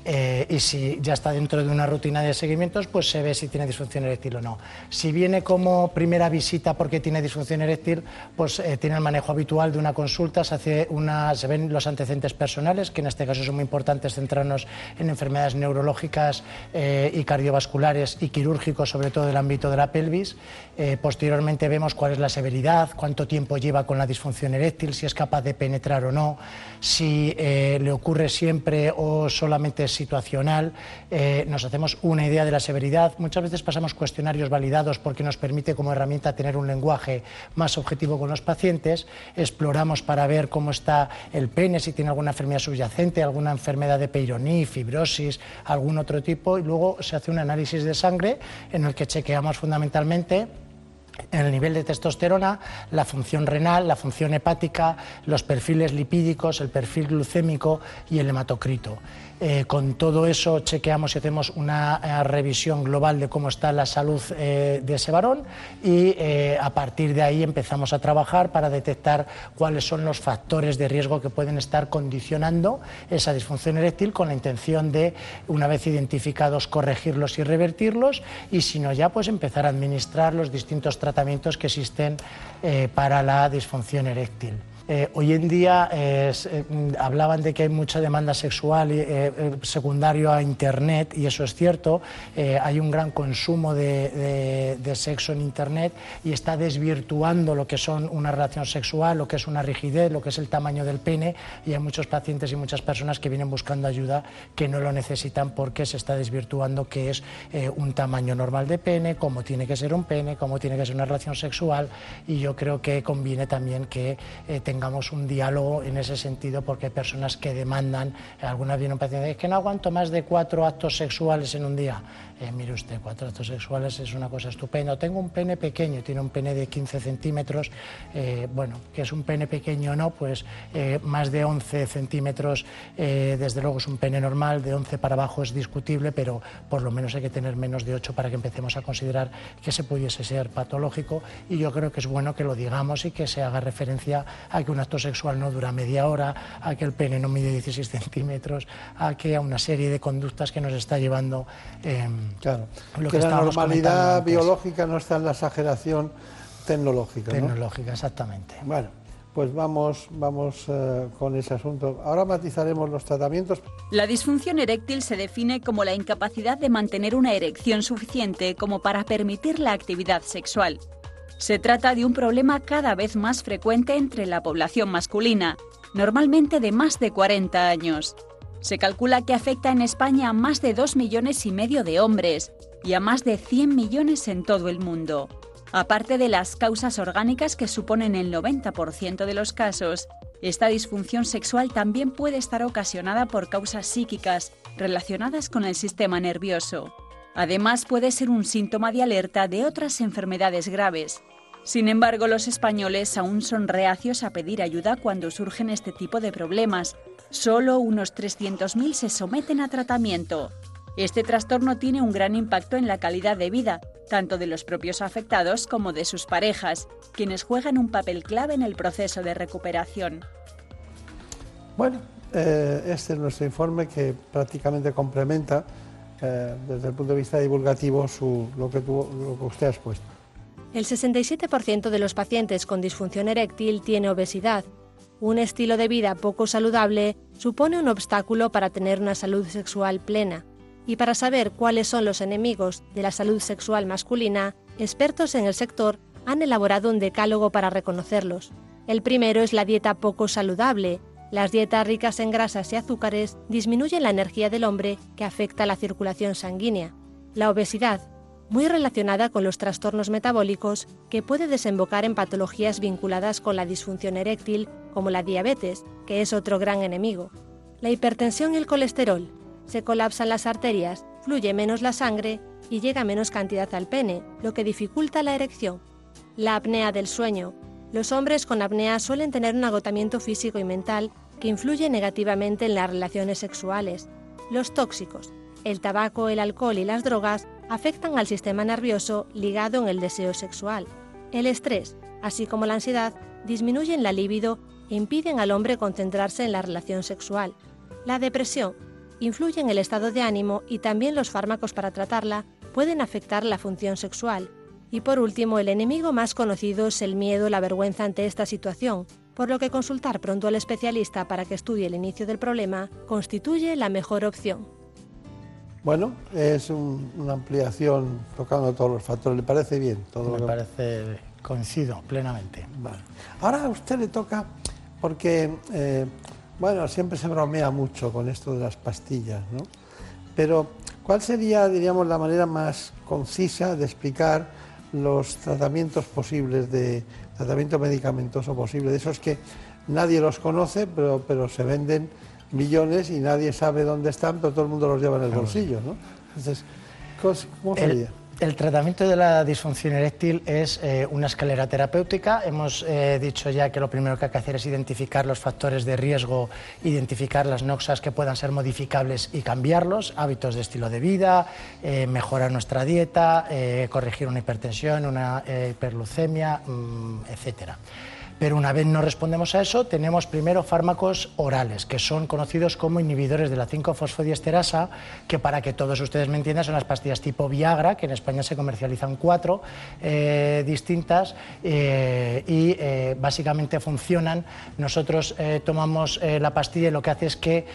S40: Eh, y si ya está dentro de una rutina de seguimientos, pues se ve si tiene disfunción eréctil o no. Si viene como primera visita porque tiene disfunción eréctil, pues eh, tiene el manejo habitual de una consulta, se, hace una, se ven los antecedentes personales, que en este caso son muy importantes centrarnos en enfermedades neurológicas eh, y cardiovasculares y quirúrgicos, sobre todo del ámbito de la pelvis. Eh, posteriormente vemos cuál es la severidad, cuánto tiempo lleva con la disfunción eréctil, si es capaz de penetrar o no, si eh, le ocurre siempre o solamente es situacional. Eh, nos hacemos una idea de la severidad. Muchas veces pasamos cuestionarios validados porque nos permite como herramienta tener un lenguaje más objetivo con los pacientes. Exploramos para ver cómo está el pene, si tiene alguna enfermedad subyacente, alguna enfermedad de Peyronie, fibrosis, algún otro tipo. Y luego se hace un análisis de sangre en el que chequeamos fundamentalmente el nivel de testosterona, la función renal, la función hepática, los perfiles lipídicos, el perfil glucémico y el hematocrito. Eh, con todo eso chequeamos y hacemos una eh, revisión global de cómo está la salud eh, de ese varón y a partir de ahí empezamos a trabajar para detectar cuáles son los factores de riesgo que pueden estar condicionando esa disfunción eréctil con la intención de, una vez identificados, corregirlos y revertirlos y si no ya pues empezar a administrar los distintos tratamientos que existen para la disfunción eréctil. Eh, hoy en día eh, mm, hablaban de que hay mucha demanda sexual eh, eh, secundario a Internet y eso es cierto. Eh, hay un gran consumo de, de- de sexo en Internet y está desvirtuando lo que son una relación sexual, lo que es una rigidez, lo que es el tamaño del pene y hay muchos pacientes y muchas personas que vienen buscando ayuda que no lo necesitan porque se está desvirtuando qué es eh, un tamaño normal de pene, cómo tiene que ser un pene, cómo tiene que ser una relación sexual y yo creo que conviene también que tengamos un diálogo en ese sentido porque hay personas que demandan, algunas vienen pacientes, es que no aguanto más de cuatro actos sexuales en un día. Eh, mire usted, cuatro actos sexuales es una cosa estupenda. Tengo un pene pequeño, tiene un pene de 15 centímetros, eh, bueno, que es un pene pequeño o no, pues eh, más de 11 centímetros, desde luego es un pene normal, de 11 para abajo es discutible, pero por lo menos hay que tener menos de 8 para que empecemos a considerar que se pudiese ser patológico y yo creo que es bueno que lo digamos y que se haga referencia a que un acto sexual no dura media hora, a que el pene no mide 16 centímetros, a que a una serie de conductas que nos está llevando eh,
S11: Claro,
S40: lo
S11: que,
S40: que
S11: la normalidad biológica no está en la exageración tecnológica. ¿no?
S40: Tecnológica, exactamente.
S11: Bueno, pues vamos, vamos eh, con ese asunto. Ahora matizaremos los tratamientos.
S12: La disfunción eréctil se define como la incapacidad de mantener una erección suficiente como para permitir la actividad sexual. Se trata de un problema cada vez más frecuente entre la población masculina, normalmente de más de 40 años. Se calcula que afecta en España a más de 2 millones y medio de hombres y a más de 100 millones en todo el mundo. Aparte de las causas orgánicas que suponen el 90% de los casos, esta disfunción sexual también puede estar ocasionada por causas psíquicas relacionadas con el sistema nervioso. Además, puede ser un síntoma de alerta de otras enfermedades graves. Sin embargo, los españoles aún son reacios a pedir ayuda cuando surgen este tipo de problemas. Solo unos 300.000 se someten a tratamiento. Este trastorno tiene un gran impacto en la calidad de vida, tanto de los propios afectados como de sus parejas, quienes juegan un papel clave en el proceso de recuperación.
S11: Bueno, eh, este es nuestro informe que prácticamente complementa eh, desde el punto de vista divulgativo su, lo, que tú- lo que usted ha expuesto.
S41: El 67% de los pacientes con disfunción eréctil tiene obesidad. Un estilo de vida poco saludable supone un obstáculo para tener una salud sexual plena. Y para saber cuáles son los enemigos de la salud sexual masculina, expertos en el sector han elaborado un decálogo para reconocerlos. El primero es la dieta poco saludable. Las dietas ricas en grasas y azúcares disminuyen la energía del hombre que afecta la circulación sanguínea. La obesidad, muy relacionada con los trastornos metabólicos que puede desembocar en patologías vinculadas con la disfunción eréctil, como la diabetes, que es otro gran enemigo. La hipertensión y el colesterol. Se colapsan las arterias, fluye menos la sangre y llega menos cantidad al pene, lo que dificulta la erección. La apnea del sueño. Los hombres con apnea suelen tener un agotamiento físico y mental que influye negativamente en las relaciones sexuales. Los tóxicos. El tabaco, el alcohol y las drogas afectan al sistema nervioso ligado en el deseo sexual. El estrés, así como la ansiedad, disminuyen la libido e impiden al hombre concentrarse en la relación sexual. La depresión influye en el estado de ánimo y también los fármacos para tratarla pueden afectar la función sexual. Y por último, el enemigo más conocido es el miedo, la vergüenza ante esta situación, por lo que consultar pronto al especialista para que estudie el inicio del problema constituye la mejor opción.
S11: Bueno, es un- una ampliación tocando todos los factores. ¿Le parece bien? Todo
S40: Me
S11: lo que-
S40: parece, coincido plenamente.
S11: Vale. Ahora a usted le toca, porque, eh, bueno, siempre se bromea mucho con esto de las pastillas, ¿no? Pero, ¿cuál sería, diríamos, la manera más concisa de explicar los tratamientos posibles de tratamiento medicamentoso posible? De esos que nadie los conoce, pero, pero se venden millones y nadie sabe dónde están, pero todo el mundo los lleva en el bolsillo, ¿no? Entonces, ¿cos- ¿cómo
S40: El,
S11: sería?
S40: el tratamiento de la disfunción eréctil es eh, una escalera terapéutica. Hemos eh, dicho ya que lo primero que hay que hacer es identificar los factores de riesgo, identificar las noxas que puedan ser modificables y cambiarlos, hábitos de estilo de vida, eh, mejorar nuestra dieta, eh, corregir una hipertensión, una eh, hiperglucemia, mm, etcétera. Pero una vez no respondemos a eso, tenemos primero fármacos orales, que son conocidos como inhibidores de la 5-fosfodiesterasa, que para que todos ustedes me entiendan son las pastillas tipo Viagra, que en España se comercializan cuatro eh, distintas eh, y eh, básicamente funcionan. Nosotros tomamos la pastilla y lo que hace es que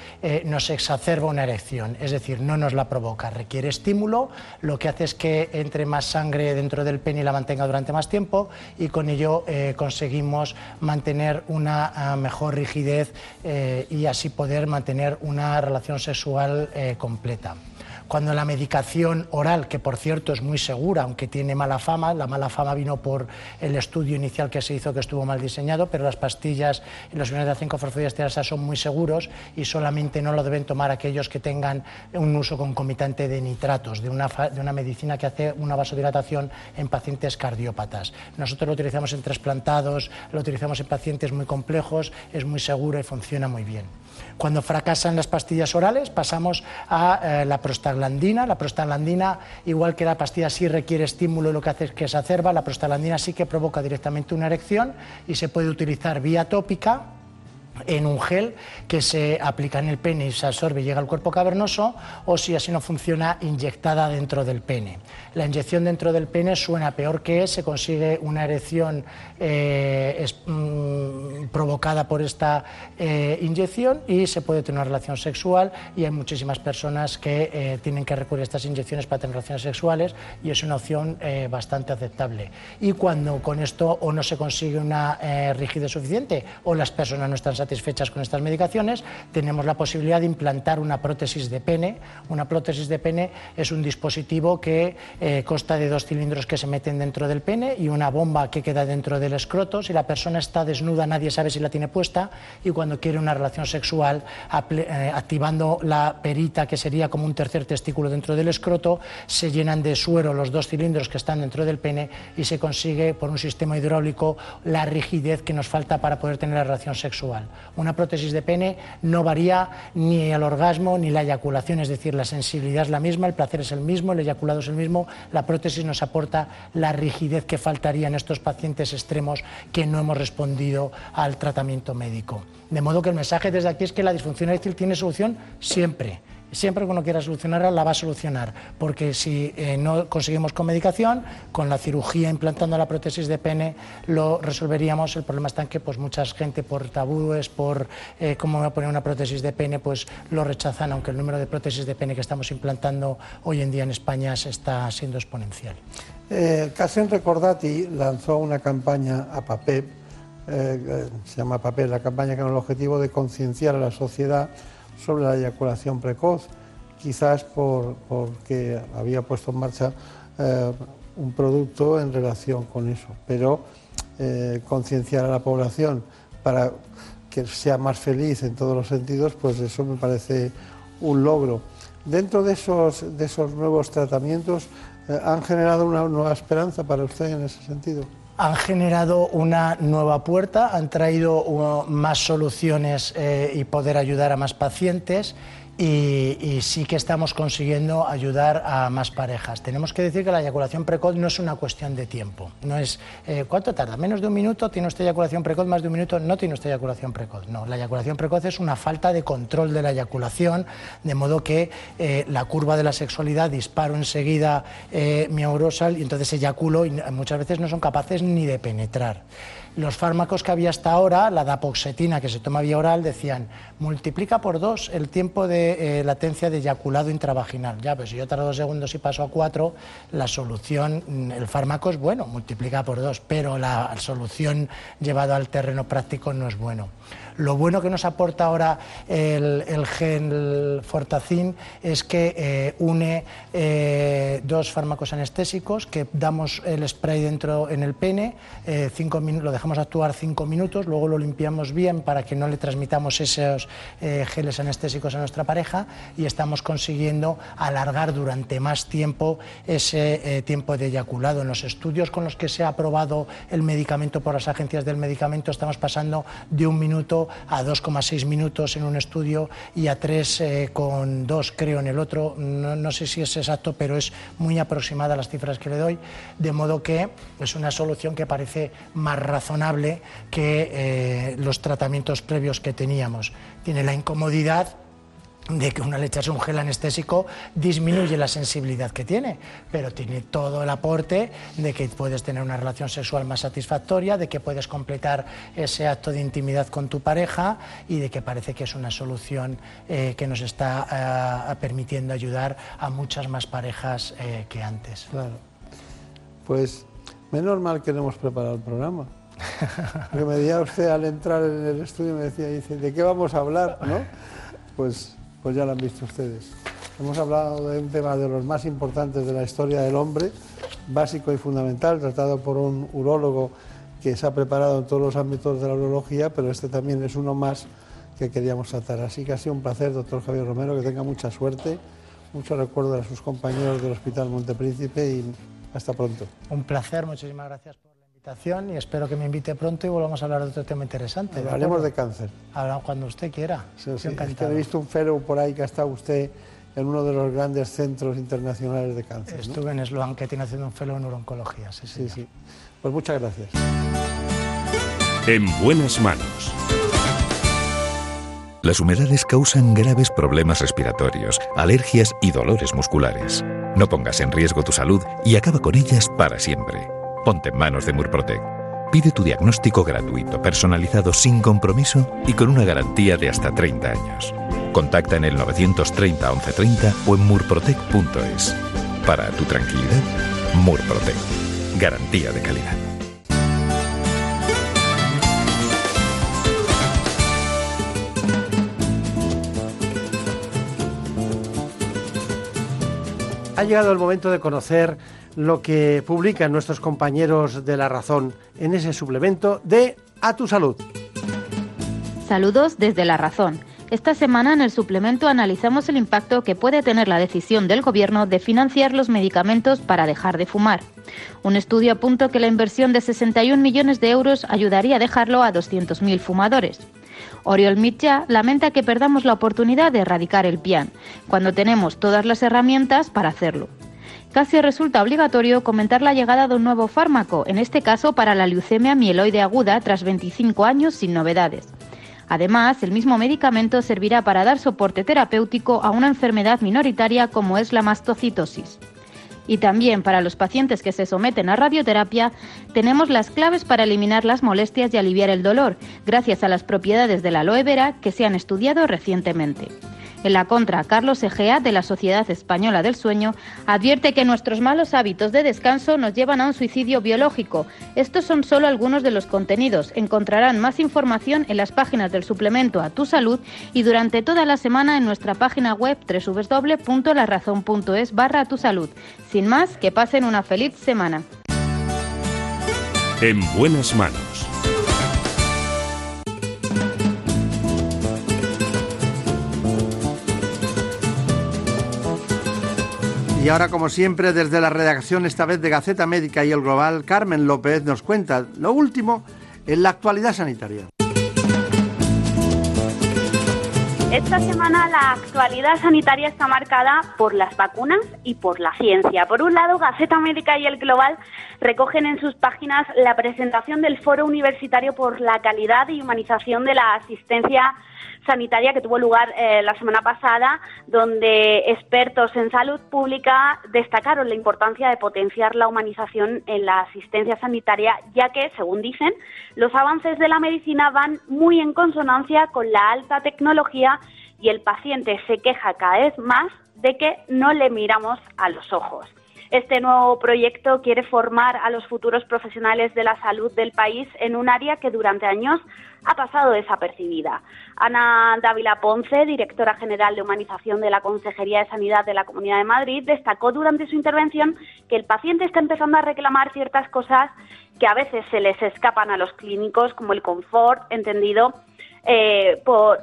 S40: nos exacerba una erección, es decir, no nos la provoca, requiere estímulo, lo que hace es que entre más sangre dentro del pene y la mantenga durante más tiempo y con ello eh, mantener una ah, mejor rigidez eh, y así poder mantener una relación sexual eh, completa. Cuando la medicación oral, que por cierto es muy segura, aunque tiene mala fama, la mala fama vino por el estudio inicial que se hizo que estuvo mal diseñado, pero las pastillas y los iones de 5-fosfodiesterasa son muy seguros y solamente no lo deben tomar aquellos que tengan un uso concomitante de nitratos, de una, de una medicina que hace una vasodilatación en pacientes cardiópatas. Nosotros lo utilizamos en trasplantados, lo utilizamos en pacientes muy complejos, es muy seguro y funciona muy bien. Cuando fracasan las pastillas orales pasamos a eh, la prostaglandina. La prostaglandina, igual que la pastilla sí requiere estímulo y lo que hace es que se acerba, la prostaglandina sí que provoca directamente una erección y se puede utilizar vía tópica en un gel que se aplica en el pene y se absorbe y llega al cuerpo cavernoso, o si así no funciona, inyectada dentro del pene. La inyección dentro del pene suena peor que es, se consigue una erección eh, mm, provocada por esta eh, inyección y se puede tener una relación sexual y hay muchísimas personas que eh, tienen que recurrir a estas inyecciones para tener relaciones sexuales y es una opción eh, bastante aceptable. Y cuando con esto o no se consigue una eh, rigidez suficiente o las personas no están satisfechas con estas medicaciones, tenemos la posibilidad de implantar una prótesis de pene. Una prótesis de pene es un dispositivo que eh, consta de dos cilindros que se meten dentro del pene y una bomba que queda dentro del escroto. Si la persona está desnuda, nadie sabe si la tiene puesta y cuando quiere una relación sexual, eh, activando la perita, que sería como un tercer testículo dentro del escroto, se llenan de suero los dos cilindros que están dentro del pene y se consigue por un sistema hidráulico la rigidez que nos falta para poder tener la relación sexual. Una prótesis de pene no varía ni el orgasmo ni la eyaculación, es decir, la sensibilidad es la misma, el placer es el mismo, el eyaculado es el mismo, la prótesis nos aporta la rigidez que faltaría en estos pacientes extremos que no hemos respondido al tratamiento médico. De modo que el mensaje desde aquí es que la disfunción eréctil tiene solución siempre Siempre que uno quiera solucionarla, la va a solucionar, porque si eh, no conseguimos con medicación, con la cirugía implantando la prótesis de pene, lo resolveríamos. El problema está en que pues, mucha gente por tabúes, por eh, cómo me voy a poner una prótesis de pene, pues lo rechazan, aunque el número de prótesis de pene que estamos implantando hoy en día en España se está siendo exponencial.
S11: Eh, Casen Recordati lanzó una campaña a papel, eh, se llama papel, la campaña con el objetivo de concienciar a la sociedad sobre la eyaculación precoz, quizás por, porque había puesto en marcha eh, un producto en relación con eso, pero eh, concienciar a la población para que sea más feliz en todos los sentidos, pues eso me parece un logro. Dentro de esos, de esos nuevos tratamientos, eh, ¿han generado una nueva esperanza para usted en ese sentido?
S40: Han generado una nueva puerta, han traído uh, más soluciones eh, y poder ayudar a más pacientes y, sí que estamos consiguiendo ayudar a más parejas. Tenemos que decir que la eyaculación precoz no es una cuestión de tiempo. No es eh, cuánto tarda, menos de un minuto, tiene usted eyaculación precoz, más de un minuto, no tiene usted eyaculación precoz. No, la eyaculación precoz es una falta de control de la eyaculación, de modo que eh, la curva de la sexualidad disparo enseguida eh, mi aurosal y entonces eyaculo y muchas veces no son capaces ni de penetrar. Los fármacos que había hasta ahora, la dapoxetina que se toma vía oral, decían multiplica por dos el tiempo de eh, latencia de eyaculado intravaginal. Ya, pues si yo tardo dos segundos y paso a cuatro, la solución, mm, el fármaco es bueno, multiplica por dos, pero la solución llevada al terreno práctico no es bueno. Lo bueno que nos aporta ahora el, gen Fortacin es que eh, une eh, dos fármacos anestésicos que damos el spray dentro en el pene, eh, cinco lo dejamos actuar cinco minutos, luego lo limpiamos bien para que no le transmitamos esos geles anestésicos a nuestra pareja y estamos consiguiendo alargar durante más tiempo ese tiempo de eyaculado. En los estudios con los que se ha aprobado el medicamento por las agencias del medicamento estamos pasando de un minuto a 2,6 minutos en un estudio y a 3,2 eh, creo en el otro. No, sé si es exacto, pero es muy aproximada a las cifras que le doy, de modo que es una solución que parece más razonable que eh, los tratamientos previos que teníamos. Tiene la incomodidad de que una le echas un gel anestésico disminuye la sensibilidad que tiene, pero tiene todo el aporte de que puedes tener una relación sexual más satisfactoria, de que puedes completar ese acto de intimidad con tu pareja y de que parece que es una solución eh, que nos está eh, permitiendo ayudar a muchas más parejas eh, que antes.
S11: Claro. Pues menos mal que no hemos preparado el programa. Porque me decía usted al entrar en el estudio, me decía, dice, ¿de qué vamos a hablar? ¿no? Pues pues ya lo han visto ustedes. Hemos hablado de un tema de los más importantes de la historia del hombre, básico y fundamental, tratado por un urólogo que se ha preparado en todos los ámbitos de la urología, pero este también es uno más que queríamos tratar. Así que ha sido un placer, doctor Javier Romero, que tenga mucha suerte, mucho recuerdo a sus compañeros del Hospital Montepríncipe y hasta pronto.
S40: Un placer, muchísimas gracias y espero que me invite pronto y volvamos a hablar de otro tema interesante.
S11: Hablemos de cáncer.
S40: Ahora, cuando usted quiera.
S11: Sí, sí. he visto un fellow por ahí que ha estado usted en uno de los grandes centros internacionales de cáncer.
S40: Estuve en Sloan, que tiene haciendo un fellow en neurooncología. Sí,
S11: sí, sí. Pues muchas gracias.
S10: En buenas manos.
S36: Las humedades causan graves problemas respiratorios, alergias y dolores musculares. No pongas en riesgo tu salud y acaba con ellas para siempre. Ponte en manos de Murprotec. Pide tu diagnóstico gratuito, personalizado sin compromiso y con una garantía de hasta 30 años. Contacta en el 930 1130 o en murprotec.es. Para tu tranquilidad, Murprotec. Garantía de calidad.
S11: Ha llegado el momento de conocer lo que publican nuestros compañeros de La Razón en ese suplemento de A tu Salud.
S42: Saludos desde La Razón. Esta semana en el suplemento analizamos el impacto que puede tener la decisión del Gobierno de financiar los medicamentos para dejar de fumar. Un estudio apunta que la inversión de 61 millones de euros ayudaría a dejarlo a 200.000 fumadores. Oriol Mitja lamenta que perdamos la oportunidad de erradicar el pian, cuando tenemos todas las herramientas para hacerlo casi resulta obligatorio comentar la llegada de un nuevo fármaco, en este caso para la leucemia mieloide aguda tras 25 años sin novedades. Además, el mismo medicamento servirá para dar soporte terapéutico a una enfermedad minoritaria como es la mastocitosis. Y también para los pacientes que se someten a radioterapia, tenemos las claves para eliminar las molestias y aliviar el dolor, gracias a las propiedades de la aloe vera que se han estudiado recientemente. En la contra, Carlos Egea, de la Sociedad Española del Sueño, advierte que nuestros malos hábitos de descanso nos llevan a un suicidio biológico. Estos son solo algunos de los contenidos. Encontrarán más información en las páginas del suplemento a tu salud y durante toda la semana en nuestra página web www.larazón.es barra tu salud. Sin más, que pasen una feliz semana.
S10: En buenas manos.
S43: Y ahora, como siempre, desde la redacción, esta vez de Gaceta Médica y el Global, Carmen López nos cuenta lo último en la actualidad sanitaria.
S19: Esta semana la actualidad sanitaria está marcada por las vacunas y por la ciencia. Por un lado, Gaceta Médica y el Global recogen en sus páginas la presentación del Foro Universitario por la Calidad y Humanización de la Asistencia sanitaria que tuvo lugar eh, la semana pasada, donde expertos en salud pública destacaron la importancia de potenciar la humanización en la asistencia sanitaria, ya que, según dicen, los avances de la medicina van muy en consonancia con la alta tecnología y el paciente se queja cada vez más de que no le miramos a los ojos. Este nuevo proyecto quiere formar a los futuros profesionales de la salud del país en un área que durante años ha pasado desapercibida. Ana Dávila Ponce, directora general de Humanización de la Consejería de Sanidad de la Comunidad de Madrid, destacó durante su intervención que el paciente está empezando a reclamar ciertas cosas que a veces se les escapan a los clínicos, como el confort, entendido eh, por,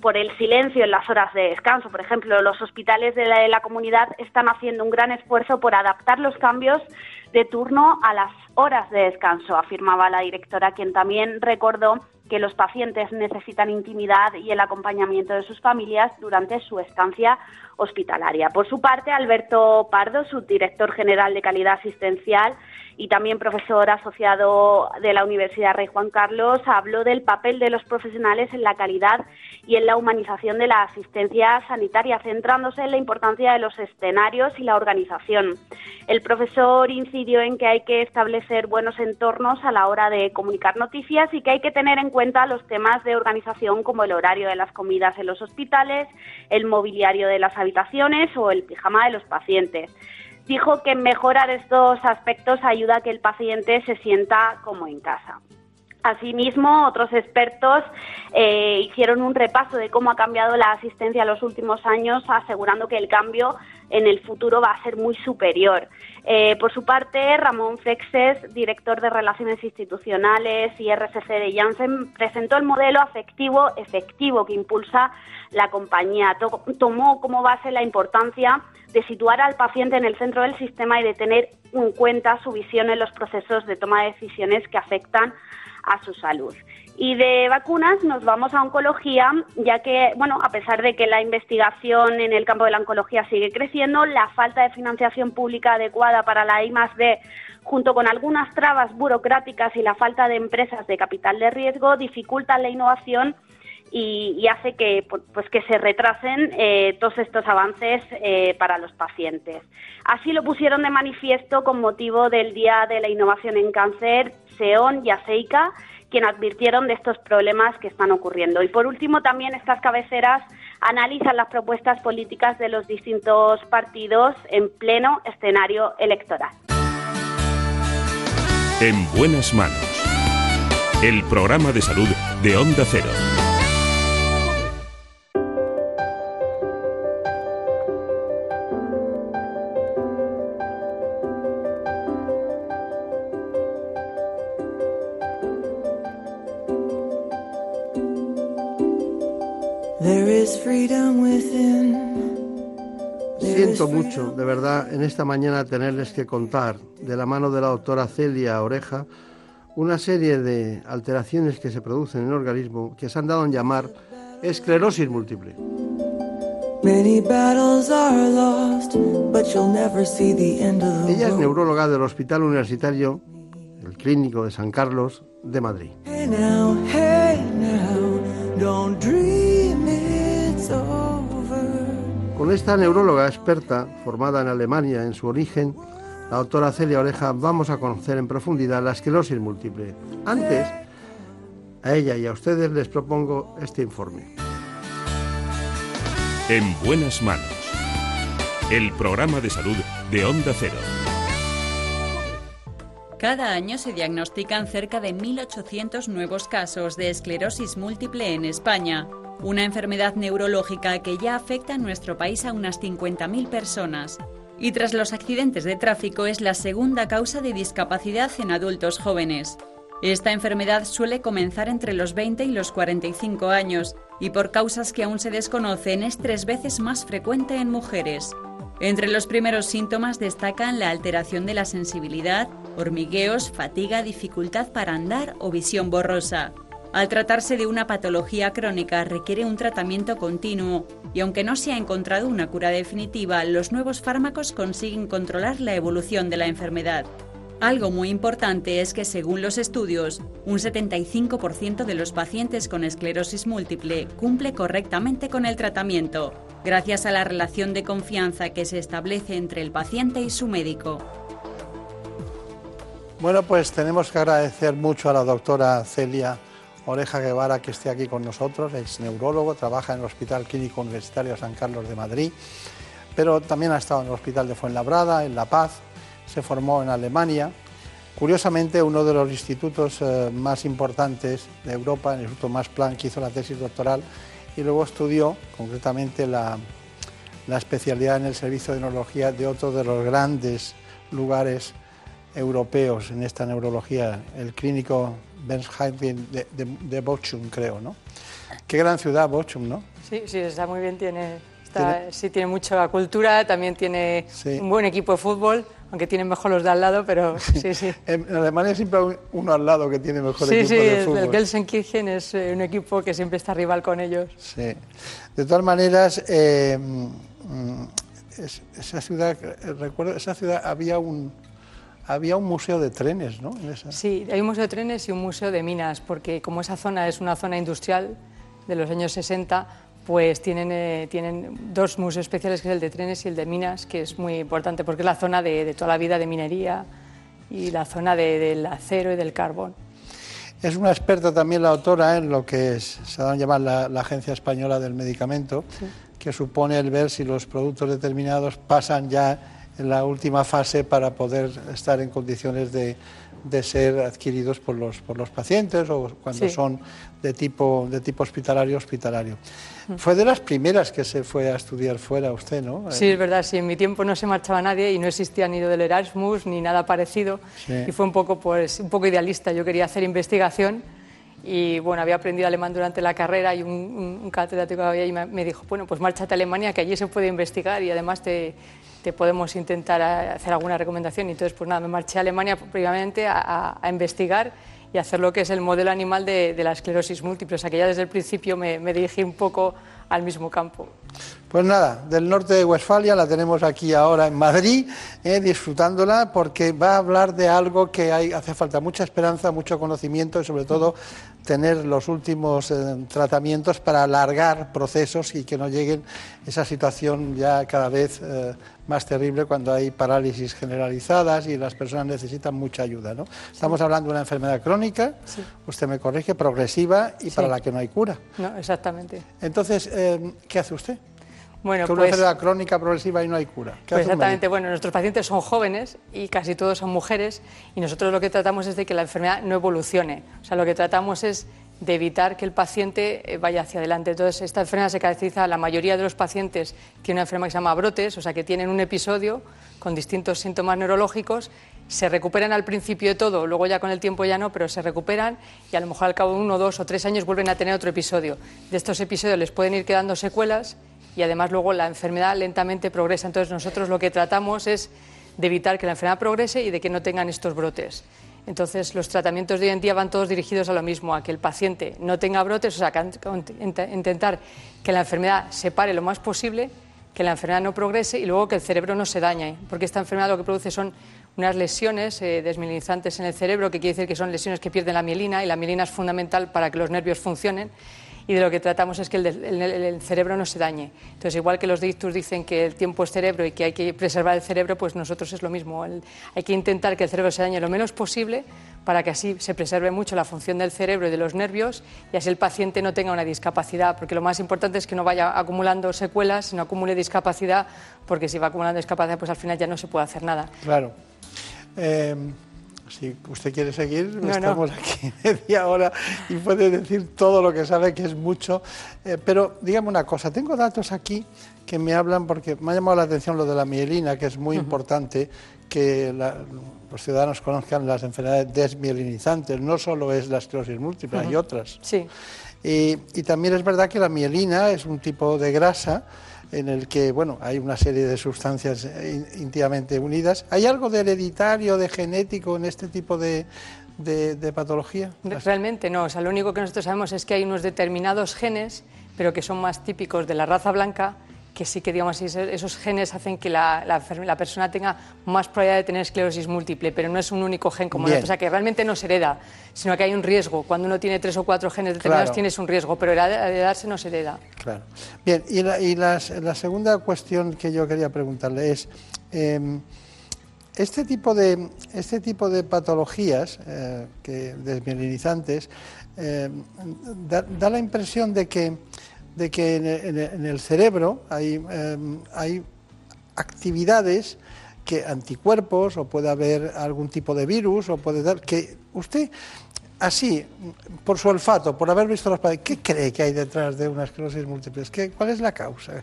S19: por, el silencio en las horas de descanso. Por ejemplo, los hospitales de la, de la, comunidad están haciendo un gran esfuerzo por adaptar los cambios de turno a las horas de descanso, afirmaba la directora, quien también recordó que los pacientes necesitan intimidad y el acompañamiento de sus familias durante su estancia hospitalaria. Por su parte, Alberto Pardo, subdirector general de calidad asistencial, y también profesor asociado de la Universidad Rey Juan Carlos, habló del papel de los profesionales en la calidad y en la humanización de la asistencia sanitaria, centrándose en la importancia de los escenarios y la organización. El profesor incidió en que hay que establecer buenos entornos a la hora de comunicar noticias y que hay que tener en cuenta los temas de organización como el horario de las comidas en los hospitales, el mobiliario de las habitaciones o el pijama de los pacientes dijo que mejorar estos aspectos ayuda a que el paciente se sienta como en casa. Asimismo, otros expertos eh, hicieron un repaso de cómo ha cambiado la asistencia en los últimos años, asegurando que el cambio en el futuro va a ser muy superior. Eh, por su parte, Ramón Fexes, director de Relaciones Institucionales y RCC de Janssen, presentó el modelo afectivo efectivo que impulsa la compañía. Tomó como base la importancia de situar al paciente en el centro del sistema y de tener en cuenta su visión en los procesos de toma de decisiones que afectan a su salud. Y de vacunas nos vamos a oncología, ya que, bueno, a pesar de que la investigación en el campo de la oncología sigue creciendo, la falta de financiación pública adecuada para la I junto con algunas trabas burocráticas y la falta de empresas de capital de riesgo, dificultan la innovación y, hace que, pues, que se retrasen eh, todos estos avances eh, para los pacientes. Así lo pusieron de manifiesto con motivo del Día de la Innovación en Cáncer, SEON y ASEICA, quien advirtieron de estos problemas que están ocurriendo. Y por último, también estas cabeceras analizan las propuestas políticas de los distintos partidos en pleno escenario electoral.
S10: En buenas manos. El programa de salud de Onda Cero.
S43: Siento mucho, de verdad, en esta mañana tenerles que contar, de la mano de la doctora Celia Oreja, una serie de alteraciones que se producen en el organismo que se han dado en llamar esclerosis múltiple. Ella es neuróloga del Hospital Universitario, el Clínico de San Carlos de Madrid. Con esta neuróloga experta, formada en Alemania en su origen, la doctora Celia Oreja, vamos a conocer en profundidad la esclerosis múltiple. Antes, a ella y a ustedes les propongo este informe.
S10: En buenas manos. El programa de salud de Onda Cero.
S12: Cada año se diagnostican cerca de 1.800 nuevos casos de esclerosis múltiple en España, una enfermedad neurológica que ya afecta en nuestro país a unas 50.000 personas. Y tras los accidentes de tráfico es la segunda causa de discapacidad en adultos jóvenes. Esta enfermedad suele comenzar entre los 20 y los 45 años y por causas que aún se desconocen es tres veces más frecuente en mujeres. Entre los primeros síntomas destacan la alteración de la sensibilidad, hormigueos, fatiga, dificultad para andar o visión borrosa. Al tratarse de una patología crónica requiere un tratamiento continuo y aunque no se ha encontrado una cura definitiva, los nuevos fármacos consiguen controlar la evolución de la enfermedad. Algo muy importante es que según los estudios, un 75% de los pacientes con esclerosis múltiple cumple correctamente con el tratamiento, gracias a la relación de confianza que se establece entre el paciente y su médico.
S11: Bueno, pues tenemos que agradecer mucho a la doctora Celia Oreja Guevara que esté aquí con nosotros, es neurólogo, trabaja en el Hospital Clínico Universitario San Carlos de Madrid, pero también ha estado en el Hospital de Fuenlabrada, en La Paz, se formó en Alemania. Curiosamente, uno de los institutos eh, más importantes de Europa, el Instituto Max Planck, hizo la tesis doctoral y luego estudió concretamente la especialidad en el servicio de neurología de otro de los grandes lugares europeos en esta neurología, el clínico Bensheim de, de, de Bochum, creo, ¿no? Qué gran ciudad Bochum, ¿no?
S44: Sí, sí, está muy bien, tiene, está, sí, tiene mucha cultura, también tiene
S11: Sí.
S44: un buen equipo de fútbol, aunque tienen mejor los de al lado, pero sí, sí.
S11: En Alemania siempre hay uno al lado que tiene mejor
S44: Sí,
S11: equipo
S44: sí,
S11: de
S44: el,
S11: fútbol.
S44: el Gelsenkirchen es eh, un equipo que siempre está rival con ellos.
S11: Sí. De todas maneras, eh, mm, es- esa ciudad, recuerdo, esa ciudad había un había un museo de trenes, ¿no? En esa-
S44: Sí, hay un museo de trenes y un museo de minas, porque como esa zona es una zona industrial de los años 60, pues tienen, eh, tienen dos museos especiales, que es el de trenes y el de minas, que es muy importante porque es la zona de, de toda la vida de minería y la zona de- del acero y del carbón.
S11: Es una experta también la autora en lo que es- se da a llamar la, la Agencia Española del Medicamento, que supone el ver si los productos determinados pasan ya en la última fase para poder estar en condiciones de, de ser adquiridos por los, por los pacientes o cuando
S44: Sí.
S11: son de tipo, de tipo hospitalario, hospitalario.
S44: Mm.
S11: Fue de las primeras que se fue a estudiar fuera usted, ¿no?
S44: Sí, es verdad, sí, en mi tiempo no se marchaba nadie y no existía ni lo del Erasmus ni nada parecido
S11: Sí.
S44: y fue un poco, pues, un poco idealista. Yo quería hacer investigación y bueno, había aprendido alemán durante la carrera y un, un- un catedrático había ahí me, dijo, bueno, pues márchate a Alemania que allí se puede investigar y además te, te podemos intentar hacer alguna recomendación. Y entonces, pues nada, me marché a Alemania previamente a, a- a investigar y hacer lo que es el modelo animal de, de la esclerosis múltiple. O sea que ya desde el principio me, me dirigí un poco al mismo campo.
S11: Pues nada, del norte de Westfalia la tenemos aquí ahora en Madrid, eh, disfrutándola, porque va a hablar de algo que hay, hace falta mucha esperanza, mucho conocimiento y sobre todo tener los últimos eh, tratamientos para alargar procesos y que no lleguen esa situación ya cada vez eh, más terrible cuando hay parálisis generalizadas y las personas necesitan mucha ayuda. ¿no? Estamos hablando de una enfermedad crónica,
S44: Sí.
S11: usted me corrige, progresiva y para la que no hay cura.
S44: No, exactamente.
S11: Entonces, ¿qué hace usted?
S44: Bueno,
S11: una
S44: pues-
S11: enfermedad crónica progresiva y no hay cura. ¿Qué
S44: Pues exactamente, bueno, nuestros pacientes son jóvenes y casi todos son mujeres y nosotros lo que tratamos es de que la enfermedad no evolucione. O sea, lo que tratamos es de evitar que el paciente eh, vaya hacia adelante. Entonces, esta enfermedad se caracteriza, la mayoría de los pacientes tienen una enfermedad que se llama brotes, o sea, que tienen un episodio con distintos síntomas neurológicos, se recuperan al principio de todo, luego ya con el tiempo ya no, pero se recuperan y a lo mejor al cabo de uno, dos o tres años vuelven a tener otro episodio. De estos episodios les pueden ir quedando secuelas y además luego la enfermedad lentamente progresa. Entonces nosotros lo que tratamos es de evitar que la enfermedad progrese y de que no tengan estos brotes. Entonces los tratamientos de hoy en día van todos dirigidos a lo mismo, a que el paciente no tenga brotes, o sea, intentar que la enfermedad se pare lo más posible, que la enfermedad no progrese y luego que el cerebro no se dañe, porque esta enfermedad lo que produce son unas lesiones eh, desmielinizantes en el cerebro, que quiere decir que son lesiones que pierden la mielina y la mielina es fundamental para que los nervios funcionen y de lo que tratamos es que el, cerebro no se dañe. Entonces, igual que los de ictus dicen que el tiempo es cerebro y que hay que preservar el cerebro, pues nosotros es lo mismo. Hay que intentar que el cerebro se dañe lo menos posible para que así se preserve mucho la función del cerebro y de los nervios y así el paciente no tenga una discapacidad, porque lo más importante es que no vaya acumulando secuelas, sino acumule discapacidad, porque si va acumulando discapacidad, pues al final ya no se puede hacer nada.
S11: Claro. Eh, si usted quiere seguir,
S44: No, no.
S11: estamos aquí media hora y puede decir todo lo que sabe, que es mucho. Eh, pero dígame una cosa, tengo datos aquí que me hablan, porque me ha llamado la atención lo de la mielina, que es muy importante que la- los ciudadanos conozcan las enfermedades desmielinizantes. No solo es la esclerosis múltiple, hay otras.
S44: Sí.
S11: Y, y también es verdad que la mielina es un tipo de grasa en el que bueno hay una serie de sustancias eh, íntimamente unidas. ¿Hay algo de hereditario, de genético en este tipo de, de- de patología?
S44: Realmente no, o sea, lo único que nosotros sabemos es que hay unos determinados genes, pero que son más típicos de la raza blanca, que sí que digamos esos- genes hacen que la, la persona tenga más probabilidad de tener esclerosis múltiple, pero no es un único gen como o sea, que realmente no se hereda, sino que hay un riesgo. Cuando uno tiene tres o cuatro genes determinados
S11: Claro.
S44: tienes un riesgo, pero hereda- heredarse no se hereda.
S11: Claro. Bien, y la, y las- la segunda cuestión que yo quería preguntarle es, eh, este, tipo de, este tipo de patologías eh, que, desmielinizantes eh, da, da la impresión de que, de que en, el, en el- cerebro hay, eh, hay actividades que anticuerpos o puede haber algún tipo de virus o puede dar que usted así por su olfato por haber visto las paredes qué cree que hay detrás de una esclerosis múltiple ¿Qué- cuál es la causa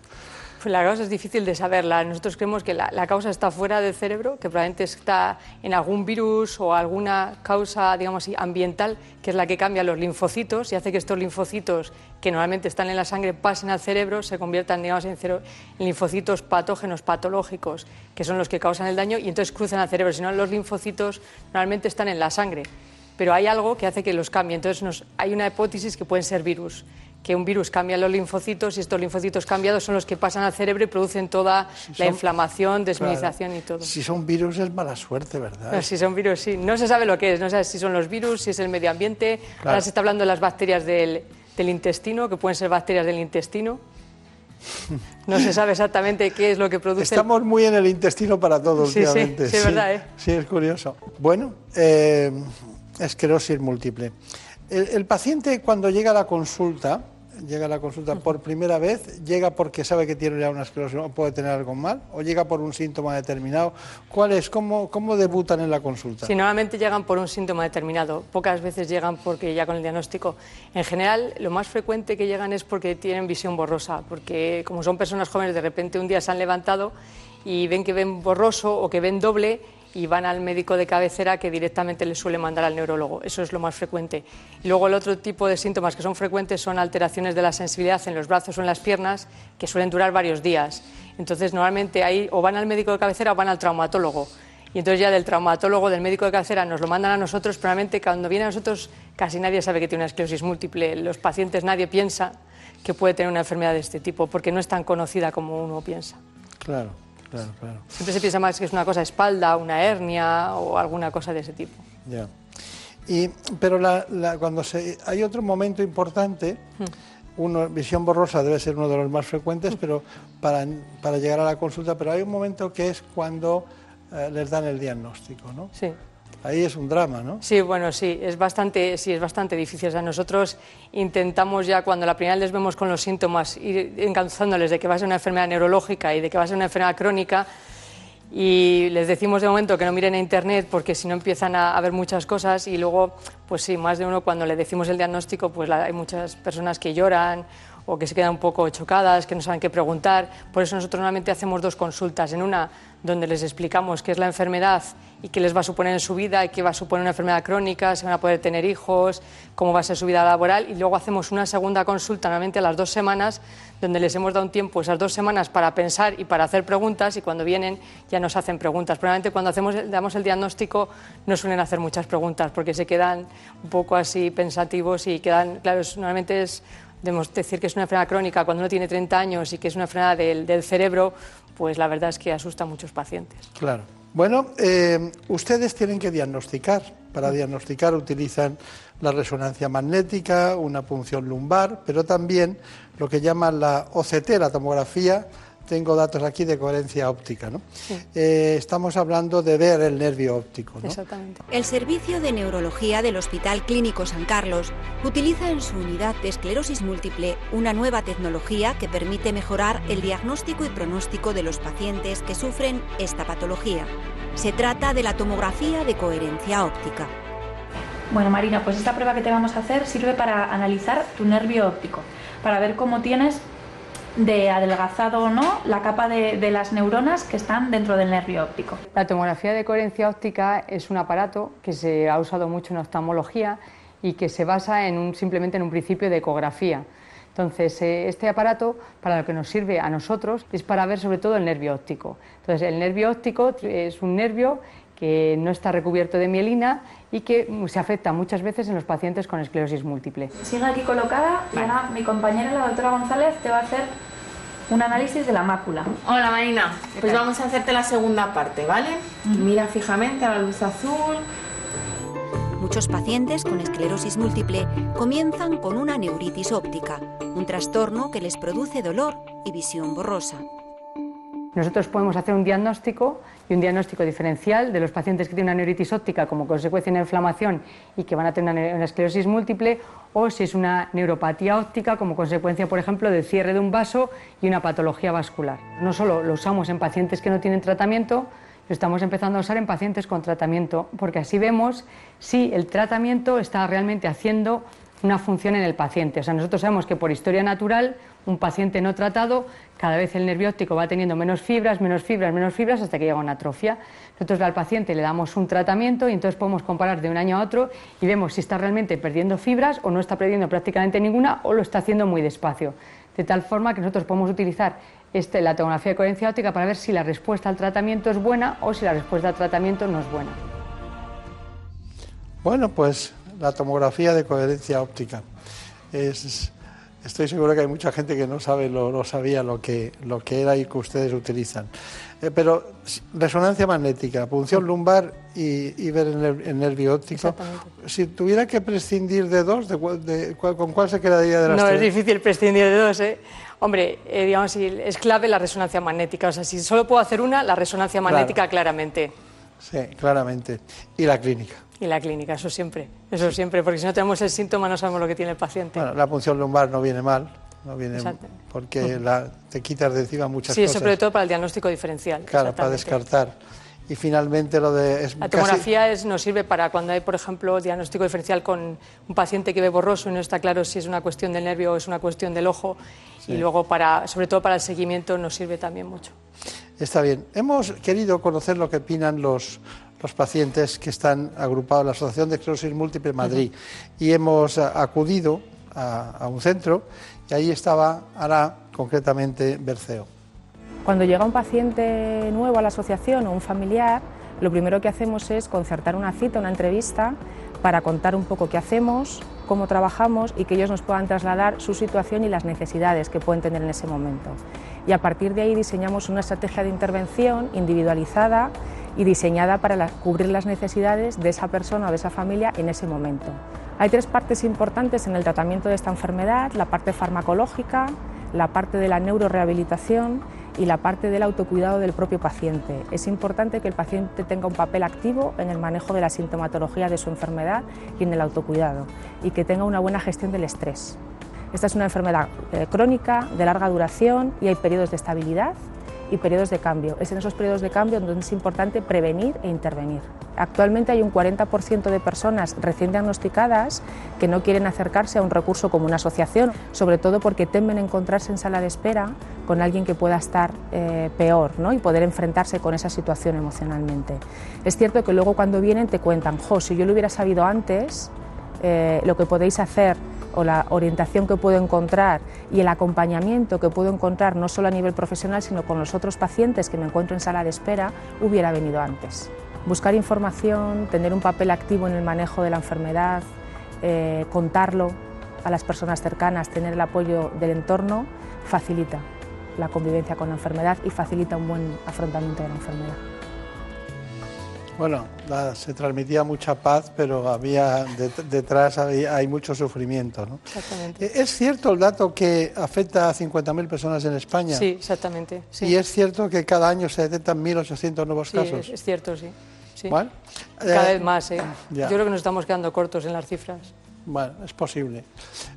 S44: la causa es difícil de saberla. Nosotros creemos que la, causa está fuera del cerebro, que probablemente está en algún virus o alguna causa, digamos así, ambiental, que es la que cambia los linfocitos y hace que estos linfocitos, que normalmente están en la sangre, pasen al cerebro, se conviertan, digamos, en, cero- en linfocitos patógenos, patológicos, que son los que causan el daño y entonces cruzan al cerebro. Si no, los linfocitos normalmente están en la sangre, pero hay algo que hace que los cambie. Entonces, nos- hay una hipótesis que pueden ser virus que un virus cambia los linfocitos y estos linfocitos cambiados son los que pasan al cerebro y producen toda la
S11: son-
S44: inflamación, desmielización
S11: Claro.
S44: y todo.
S11: si son virus es mala suerte verdad
S44: No, si son virus, sí. No se sabe lo que es, no se sabe si son los virus, si es el medio ambiente.
S11: Claro.
S44: Ahora se está hablando de las bacterias del, del intestino, que pueden ser bacterias del intestino. No se sabe exactamente qué es lo que produce. el-
S11: Estamos muy en el intestino para todo
S44: Sí, sí,
S11: últimamente.
S44: sí, es verdad, ¿eh?
S11: Sí, es curioso. Bueno, eh, esclerosis múltiple. El, el paciente cuando llega a la consulta, llega a la consulta por primera vez, llega porque sabe que tiene ya una esclerosis o puede tener algo mal, o llega por un síntoma determinado. ¿Cuál es? ¿Cómo, cómo debutan en la consulta?
S44: Sí, normalmente llegan por un síntoma determinado. Pocas veces llegan porque ya con el diagnóstico. En general, lo más frecuente que llegan es porque tienen visión borrosa, porque como son personas jóvenes, de repente un día se han levantado y ven que ven borroso o que ven doble y van al médico de cabecera que directamente les suele mandar al neurólogo. Eso es lo más frecuente. Y luego el otro tipo de síntomas que son frecuentes son alteraciones de la sensibilidad en los brazos o en las piernas que suelen durar varios días. Entonces, normalmente ahí o van al médico de cabecera o van al traumatólogo. Y entonces ya del traumatólogo, del médico de cabecera, nos lo mandan a nosotros, pero realmente cuando viene a nosotros casi nadie sabe que tiene una esclerosis múltiple. Los pacientes nadie piensa que puede tener una enfermedad de este tipo, porque no es tan conocida como uno piensa.
S11: Claro, claro, claro.
S44: Siempre se piensa más que es una cosa de espalda, una hernia o alguna cosa de ese tipo.
S11: Ya. Y, pero la- la- cuando se, hay otro momento importante, uno, visión borrosa debe ser uno de los más frecuentes, pero para, para llegar a la consulta, pero hay un momento que es cuando eh, les dan el diagnóstico, ¿no?
S44: Sí.
S11: Ahí es un drama, ¿no?
S44: Sí, bueno, sí, es bastante, sí, es bastante difícil. O nosotros intentamos ya cuando la primera vez les vemos con los síntomas, ir encauzándoles de que va a ser una enfermedad neurológica y de que va a ser una enfermedad crónica, y les decimos de momento que no miren a internet porque si no empiezan a, ver muchas cosas y luego, pues sí, más de uno cuando le decimos el diagnóstico, pues hay muchas personas que lloran o que se quedan un poco chocadas, que no saben qué preguntar. Por eso nosotros normalmente hacemos dos consultas. En una donde les explicamos qué es la enfermedad y qué les va a suponer en su vida y qué va a suponer una enfermedad crónica, si van a poder tener hijos, cómo va a ser su vida laboral. Y luego hacemos una segunda consulta, normalmente a las dos semanas, donde les hemos dado un tiempo, esas dos semanas, para pensar y para hacer preguntas. Y cuando vienen ya nos hacen preguntas. Probablemente cuando hacemos, damos el diagnóstico no suelen hacer muchas preguntas porque se quedan un poco así pensativos y quedan, claro, normalmente es debemos decir que es una enfermedad crónica cuando uno tiene 30 años y que es una del, del cerebro, pues la verdad es que asusta a muchos pacientes.
S11: Claro. Bueno, eh, ustedes tienen que diagnosticar. Para diagnosticar utilizan la resonancia magnética, una punción lumbar, pero también lo que llaman la OCT, la tomografía tengo datos aquí de coherencia óptica. ¿no? Eh, estamos hablando de ver el nervio óptico. ¿no?
S44: Exactamente.
S45: El Servicio de Neurología del Hospital Clínico San Carlos utiliza en su unidad de esclerosis múltiple una nueva tecnología que permite mejorar el diagnóstico y pronóstico de los pacientes que sufren esta patología. Se trata de la tomografía de coherencia óptica.
S46: Bueno, Marina, pues esta prueba que te vamos a hacer sirve para analizar tu nervio óptico, para ver cómo tienes de adelgazado o no la capa de, de, las neuronas que están dentro del nervio óptico.
S44: La tomografía de coherencia óptica es un aparato que se ha usado mucho en oftalmología y que se basa en un, simplemente en un principio de ecografía. Entonces, eh, este aparato para lo que nos sirve a nosotros es para ver sobre todo el nervio óptico. Entonces, el nervio óptico es un nervio que no está recubierto de mielina y que se afecta muchas veces en los pacientes con esclerosis múltiple.
S46: Sigue aquí colocada y ahora mi compañera, la doctora González, te va a hacer un análisis de la mácula.
S47: Hola Marina, pues vamos a hacerte la segunda parte, ¿vale? Mira fijamente a la luz azul.
S45: Muchos pacientes con esclerosis múltiple comienzan con una neuritis óptica, un trastorno que les produce dolor y visión borrosa.
S44: Nosotros podemos hacer un diagnóstico y un diagnóstico diferencial de los pacientes que tienen una neuritis óptica como consecuencia de una inflamación y que van a tener una, esclerosis múltiple o si es una neuropatía óptica como consecuencia, por ejemplo, del cierre de un vaso y una patología vascular. No solo lo usamos en pacientes que no tienen tratamiento, lo estamos empezando a usar en pacientes con tratamiento, porque así vemos si el tratamiento está realmente haciendo una función en el paciente. O sea, nosotros sabemos que por historia natural, un paciente no tratado, cada vez el nervio óptico va teniendo menos fibras, menos fibras, menos fibras, hasta que llega una atrofia. Nosotros al paciente le damos un tratamiento y entonces podemos comparar de un año a otro y vemos si está realmente perdiendo fibras o no está perdiendo prácticamente ninguna o lo está haciendo muy despacio. De tal forma que nosotros podemos utilizar este, la tomografía de coherencia óptica para ver si la respuesta al tratamiento es buena o si la respuesta al tratamiento no es buena.
S11: Bueno, pues la tomografía de coherencia óptica. Es, estoy seguro que hay mucha gente que no sabe, lo, no sabía lo que, lo que era y que ustedes utilizan. Eh, pero resonancia magnética, punción lumbar y, y ver el, el, nervio óptico. Si tuviera que prescindir de dos, de, de, ¿con cuál se quedaría de las
S44: No,
S11: tres?
S44: es difícil prescindir de dos, ¿eh? Hombre, eh, digamos, es clave la resonancia magnética. O sea, si solo puedo hacer una, la resonancia magnética
S11: Claro.
S44: claramente.
S11: Sí, claramente. Y la clínica.
S44: Y la clínica, eso siempre, eso siempre, porque si no tenemos el síntoma no sabemos lo que tiene el paciente.
S11: Bueno, la punción lumbar no viene mal, no viene
S44: Exacto.
S11: porque la, te quitas de encima muchas
S44: sí,
S11: cosas.
S44: sobre todo para el diagnóstico diferencial.
S11: Claro, para descartar. Y finalmente lo de... Es
S44: La
S11: casi-
S44: tomografía es, nos sirve para cuando hay, por ejemplo, diagnóstico diferencial con un paciente que ve borroso y no está claro si es una cuestión del nervio o es una cuestión del ojo.
S11: Sí.
S44: Y luego, para, sobre todo para el seguimiento, nos sirve también mucho.
S11: Está bien. Hemos querido conocer lo que opinan los, los pacientes que están agrupados en la Asociación de Esclerosis Múltiple Madrid y hemos a- acudido a, a un centro y ahí estaba Ana, concretamente Berceo.
S48: Cuando llega un paciente nuevo a la asociación o un familiar, lo primero que hacemos es concertar una cita, una entrevista, para contar un poco qué hacemos, cómo trabajamos y que ellos nos puedan trasladar su situación y las necesidades que pueden tener en ese momento. Y a partir de ahí diseñamos una estrategia de intervención individualizada y diseñada para cubrir las necesidades de esa persona o de esa familia en ese momento. Hay tres partes importantes en el tratamiento de esta enfermedad, la parte farmacológica, la parte de la neurorehabilitación y la parte del autocuidado del propio paciente. Es importante que el paciente tenga un papel activo en el manejo de la sintomatología de su enfermedad y en el autocuidado y que tenga una buena gestión del estrés. Esta es una enfermedad eh, crónica, de larga duración y hay periodos de estabilidad y periodos de cambio. Es en esos periodos de cambio donde es importante prevenir e intervenir. Actualmente hay un 40% de personas recién diagnosticadas que no quieren acercarse a un recurso como una asociación, sobre todo porque temen encontrarse en sala de espera con alguien que pueda estar eh, peor ¿no? y poder enfrentarse con esa situación emocionalmente. Es cierto que luego cuando vienen te cuentan, jo, si yo lo hubiera sabido antes, eh, lo que podéis hacer o la orientación que puedo encontrar y el acompañamiento que puedo encontrar no solo a nivel profesional, sino con los otros pacientes que me encuentro en sala de espera, hubiera venido antes. Buscar información, tener un papel activo en el manejo de la enfermedad, eh, contarlo a las personas cercanas, tener el apoyo del entorno, facilita la convivencia con la enfermedad y facilita un buen afrontamiento de la enfermedad.
S11: Bueno, la- se transmitía mucha paz, pero había det- detrás hay mucho sufrimiento. ¿no?
S44: Exactamente.
S11: Eh, ¿Es cierto el dato que afecta a 50.000 personas en España?
S44: Sí, exactamente. Sí.
S11: Y es cierto que cada año se detectan 1.800 nuevos
S44: Sí,
S11: casos.
S44: es, es cierto, sí. sí. Cada
S11: eh,
S44: vez más, ¿eh?
S11: ya.
S44: Yo creo que nos estamos quedando cortos en las cifras.
S11: Bueno, es posible.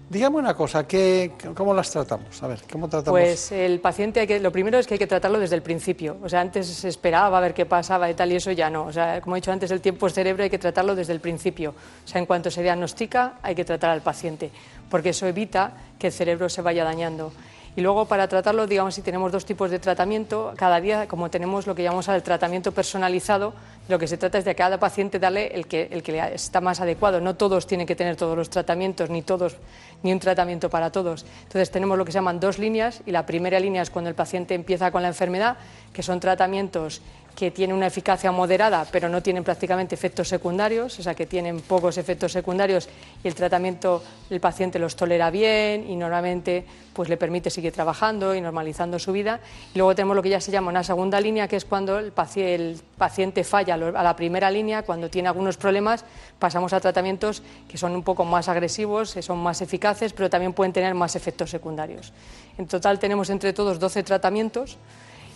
S11: Dígame una cosa, ¿qué, ¿cómo las tratamos? A ver, ¿cómo tratamos?
S44: Pues el paciente, hay que, lo primero es que hay que tratarlo desde el principio. O sea, antes se esperaba a ver qué pasaba y tal, y eso ya no. O sea, como he dicho antes, el tiempo cerebro, hay que tratarlo desde el principio. O sea, en cuanto se diagnostica, hay que tratar al paciente, porque eso evita que el cerebro se vaya dañando. Y luego para tratarlo, digamos, si tenemos dos tipos de tratamiento, cada día, como tenemos lo que llamamos el tratamiento personalizado, lo que se trata es de a cada paciente darle el que, el que le está más adecuado. No todos tienen que tener todos los tratamientos, ni todos, ni un tratamiento para todos. Entonces tenemos lo que se llaman dos líneas, y la primera línea es cuando el paciente empieza con la enfermedad, que son tratamientos que tienen una eficacia moderada, pero no tienen prácticamente efectos secundarios, o sea que tienen pocos efectos secundarios y el tratamiento el paciente los tolera bien y normalmente pues le permite seguir trabajando y normalizando su vida. Y luego tenemos lo que ya se llama una segunda línea, que es cuando el paciente, falla a la primera línea, cuando tiene algunos problemas, pasamos a tratamientos que son un poco más agresivos, que son más eficaces, pero también pueden tener más efectos secundarios. En total tenemos entre todos 12 tratamientos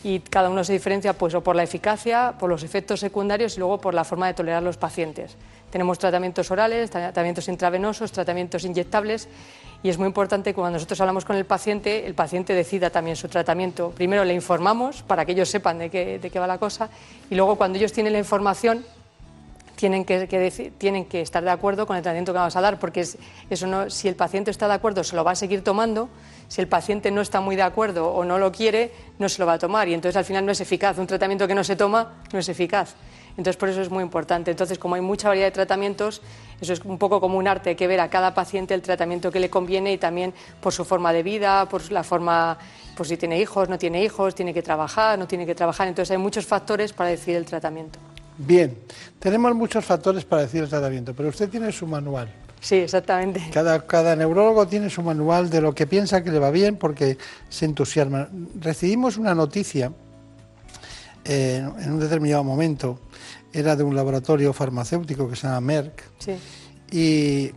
S44: y cada uno se diferencia pues, o por la eficacia, por los efectos secundarios y luego por la forma de tolerar los pacientes. Tenemos tratamientos orales, tra- tratamientos intravenosos, tratamientos inyectables y es muy importante que cuando nosotros hablamos con el paciente, el paciente decida también su tratamiento. Primero le informamos para que ellos sepan de qué, va la cosa y luego cuando ellos tienen la información tienen que, tienen que estar de acuerdo con el tratamiento que vamos a dar, porque es- eso no, si el paciente está de acuerdo, se lo va a seguir tomando. Si el paciente no está muy de acuerdo o no lo quiere, no se lo va a tomar. Y entonces al final no es eficaz. Un tratamiento que no se toma no es eficaz. Entonces por eso es muy importante. Entonces, como hay mucha variedad de tratamientos, eso es un poco como un arte, hay que ver a cada paciente el tratamiento que le conviene y también por su forma de vida, por la forma, por si tiene hijos, no tiene hijos, tiene que trabajar, no tiene que trabajar. Entonces hay muchos factores para decidir el tratamiento.
S11: Bien, tenemos muchos factores para decir el tratamiento, pero usted tiene su manual.
S44: Sí, exactamente.
S11: Cada, cada neurólogo tiene su manual de lo que piensa que le va bien porque se entusiasma. Recibimos una noticia eh, en un determinado momento, era de un laboratorio farmacéutico que se llama Merck,
S44: Sí.
S11: y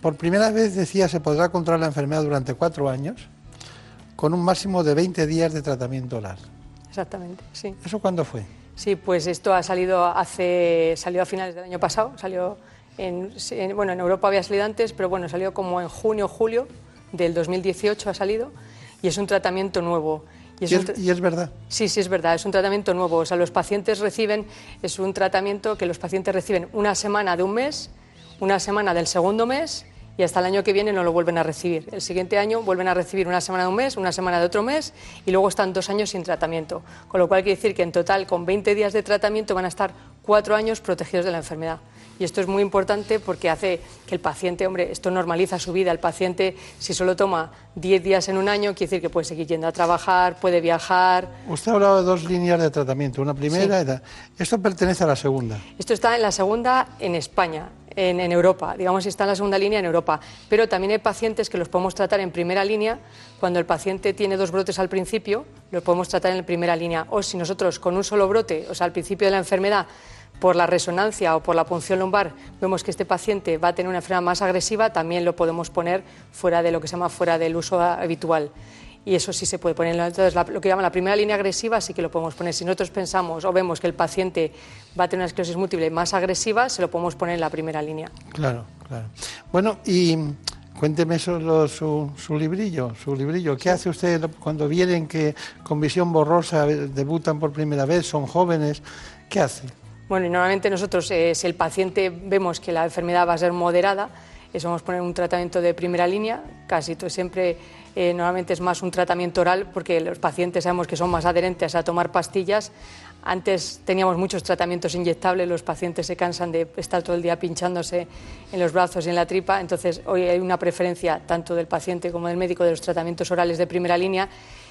S11: por primera vez decía se podrá controlar la enfermedad durante cuatro años con un máximo de 20 días de tratamiento oral.
S44: Exactamente, sí.
S11: ¿Eso cuándo fue?
S44: Sí, pues esto ha salido hace salió a finales del año pasado, salió en, en- bueno, en Europa había salido antes, pero bueno, salió como en junio julio del 2018 ha salido y es un tratamiento nuevo.
S11: Y
S44: es
S11: es,
S44: un tra-
S11: y es verdad.
S44: Sí, sí, es verdad, es un tratamiento nuevo. O sea, los pacientes reciben, es un tratamiento que los pacientes reciben una semana de un mes, una semana del segundo mes y hasta el año que viene no lo vuelven a recibir. El siguiente año vuelven a recibir una semana de un mes, una semana de otro mes y luego están dos años sin tratamiento. Con lo cual quiere decir que en total, con 20 días de tratamiento, van a estar cuatro años protegidos de la enfermedad. Y esto es muy importante porque hace que el paciente, hombre, esto normaliza su vida. El paciente, si solo toma 10 días en un año, quiere decir que puede seguir yendo a trabajar, puede viajar,
S11: Usted ha hablado de dos líneas de tratamiento, una primera Esto pertenece a la segunda.
S44: Esto está en la segunda en España, en, en Europa, digamos, está en la segunda línea en Europa. Pero también hay pacientes que los podemos tratar en primera línea. Cuando el paciente tiene dos brotes al principio, los podemos tratar en primera línea. O si nosotros con un solo brote, o sea, al principio de la enfermedad, por la resonancia o por la punción lumbar, vemos que este paciente va a tener una enfermedad más agresiva, también lo podemos poner fuera de lo que se llama fuera del uso habitual. Y eso sí se puede poner. Entonces, lo que llaman la primera línea agresiva sí que lo podemos poner. Si nosotros pensamos o vemos que el paciente va a tener una esclerosis múltiple más agresiva, se lo podemos poner en la primera línea.
S11: Claro, claro. Bueno, y cuénteme solo su, su librillo, su librillo. ¿Qué hace usted cuando vienen que con visión borrosa debutan por primera vez, son jóvenes? ¿Qué hace?
S44: Bueno, y normalmente nosotros, eh, si el paciente vemos que la enfermedad va a ser moderada, eso vamos a poner un tratamiento de primera línea, casi todo, siempre eh, normalmente es más un tratamiento oral porque los pacientes sabemos que son más adherentes a tomar pastillas. Antes teníamos muchos tratamientos inyectables, los pacientes se cansan de estar todo el día pinchándose en los brazos y en la tripa, entonces hoy hay una preferencia tanto del paciente como del médico de los tratamientos orales de primera línea.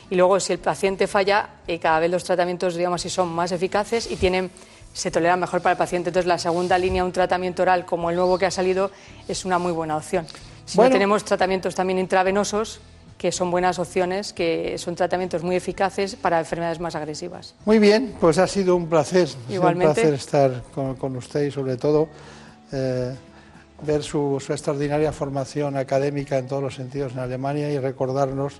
S44: Y luego si el paciente falla, eh, cada vez los tratamientos digamos son más eficaces y tienen se tolera mejor para el paciente. Entonces, la segunda línea, un tratamiento oral como el nuevo que ha salido, es una muy buena opción. Si
S11: Bueno.
S44: no tenemos tratamientos también intravenosos, que son buenas opciones, que son tratamientos muy eficaces para enfermedades más agresivas.
S11: Muy bien, pues ha sido un placer,
S44: Igualmente.
S11: un placer estar con, con usted y sobre todo eh, ver su, su, extraordinaria formación académica en todos los sentidos en Alemania y recordarnos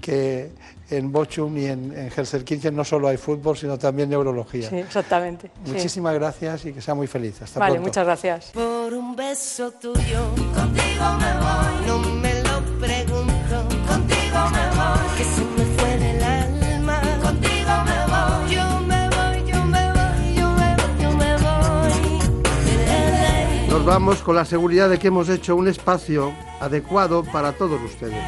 S11: que en Bochum y en, en Helsenkirchen no solo hay fútbol, sino también neurología.
S44: Sí, exactamente.
S11: Muchísimas sí. gracias y que sea muy feliz. Hasta
S44: vale,
S11: pronto.
S44: muchas gracias.
S33: Por un beso tuyo, contigo me voy, no me lo pregunto, contigo me voy, que se me fue del alma, contigo me voy, yo me voy, yo me voy, yo me voy, yo me voy.
S43: Nos vamos con la seguridad de que hemos hecho un espacio adecuado para todos ustedes.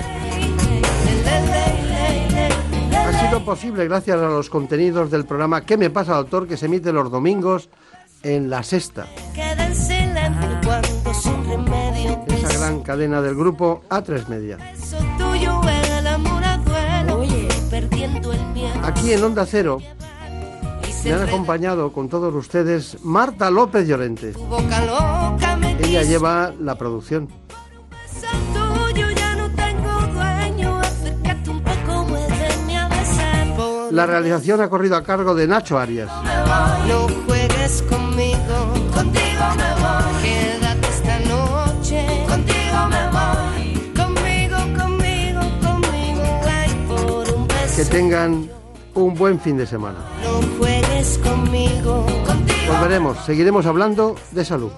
S43: Ha sido posible gracias a los contenidos del programa ¿Qué me pasa, doctor? que se emite los domingos en La Sexta. Esa gran cadena del grupo A3 Media. Aquí en Onda Cero me han acompañado con todos ustedes Marta López Llorente. Ella lleva la producción. La realización ha corrido a cargo de Nacho Arias.
S33: No juegues conmigo, contigo me voy. Quédate esta noche, contigo me voy. Conmigo, conmigo, conmigo, ay, por un beso.
S43: Que tengan un buen fin de semana.
S33: No juegues conmigo, contigo.
S43: Volveremos, seguiremos hablando de salud.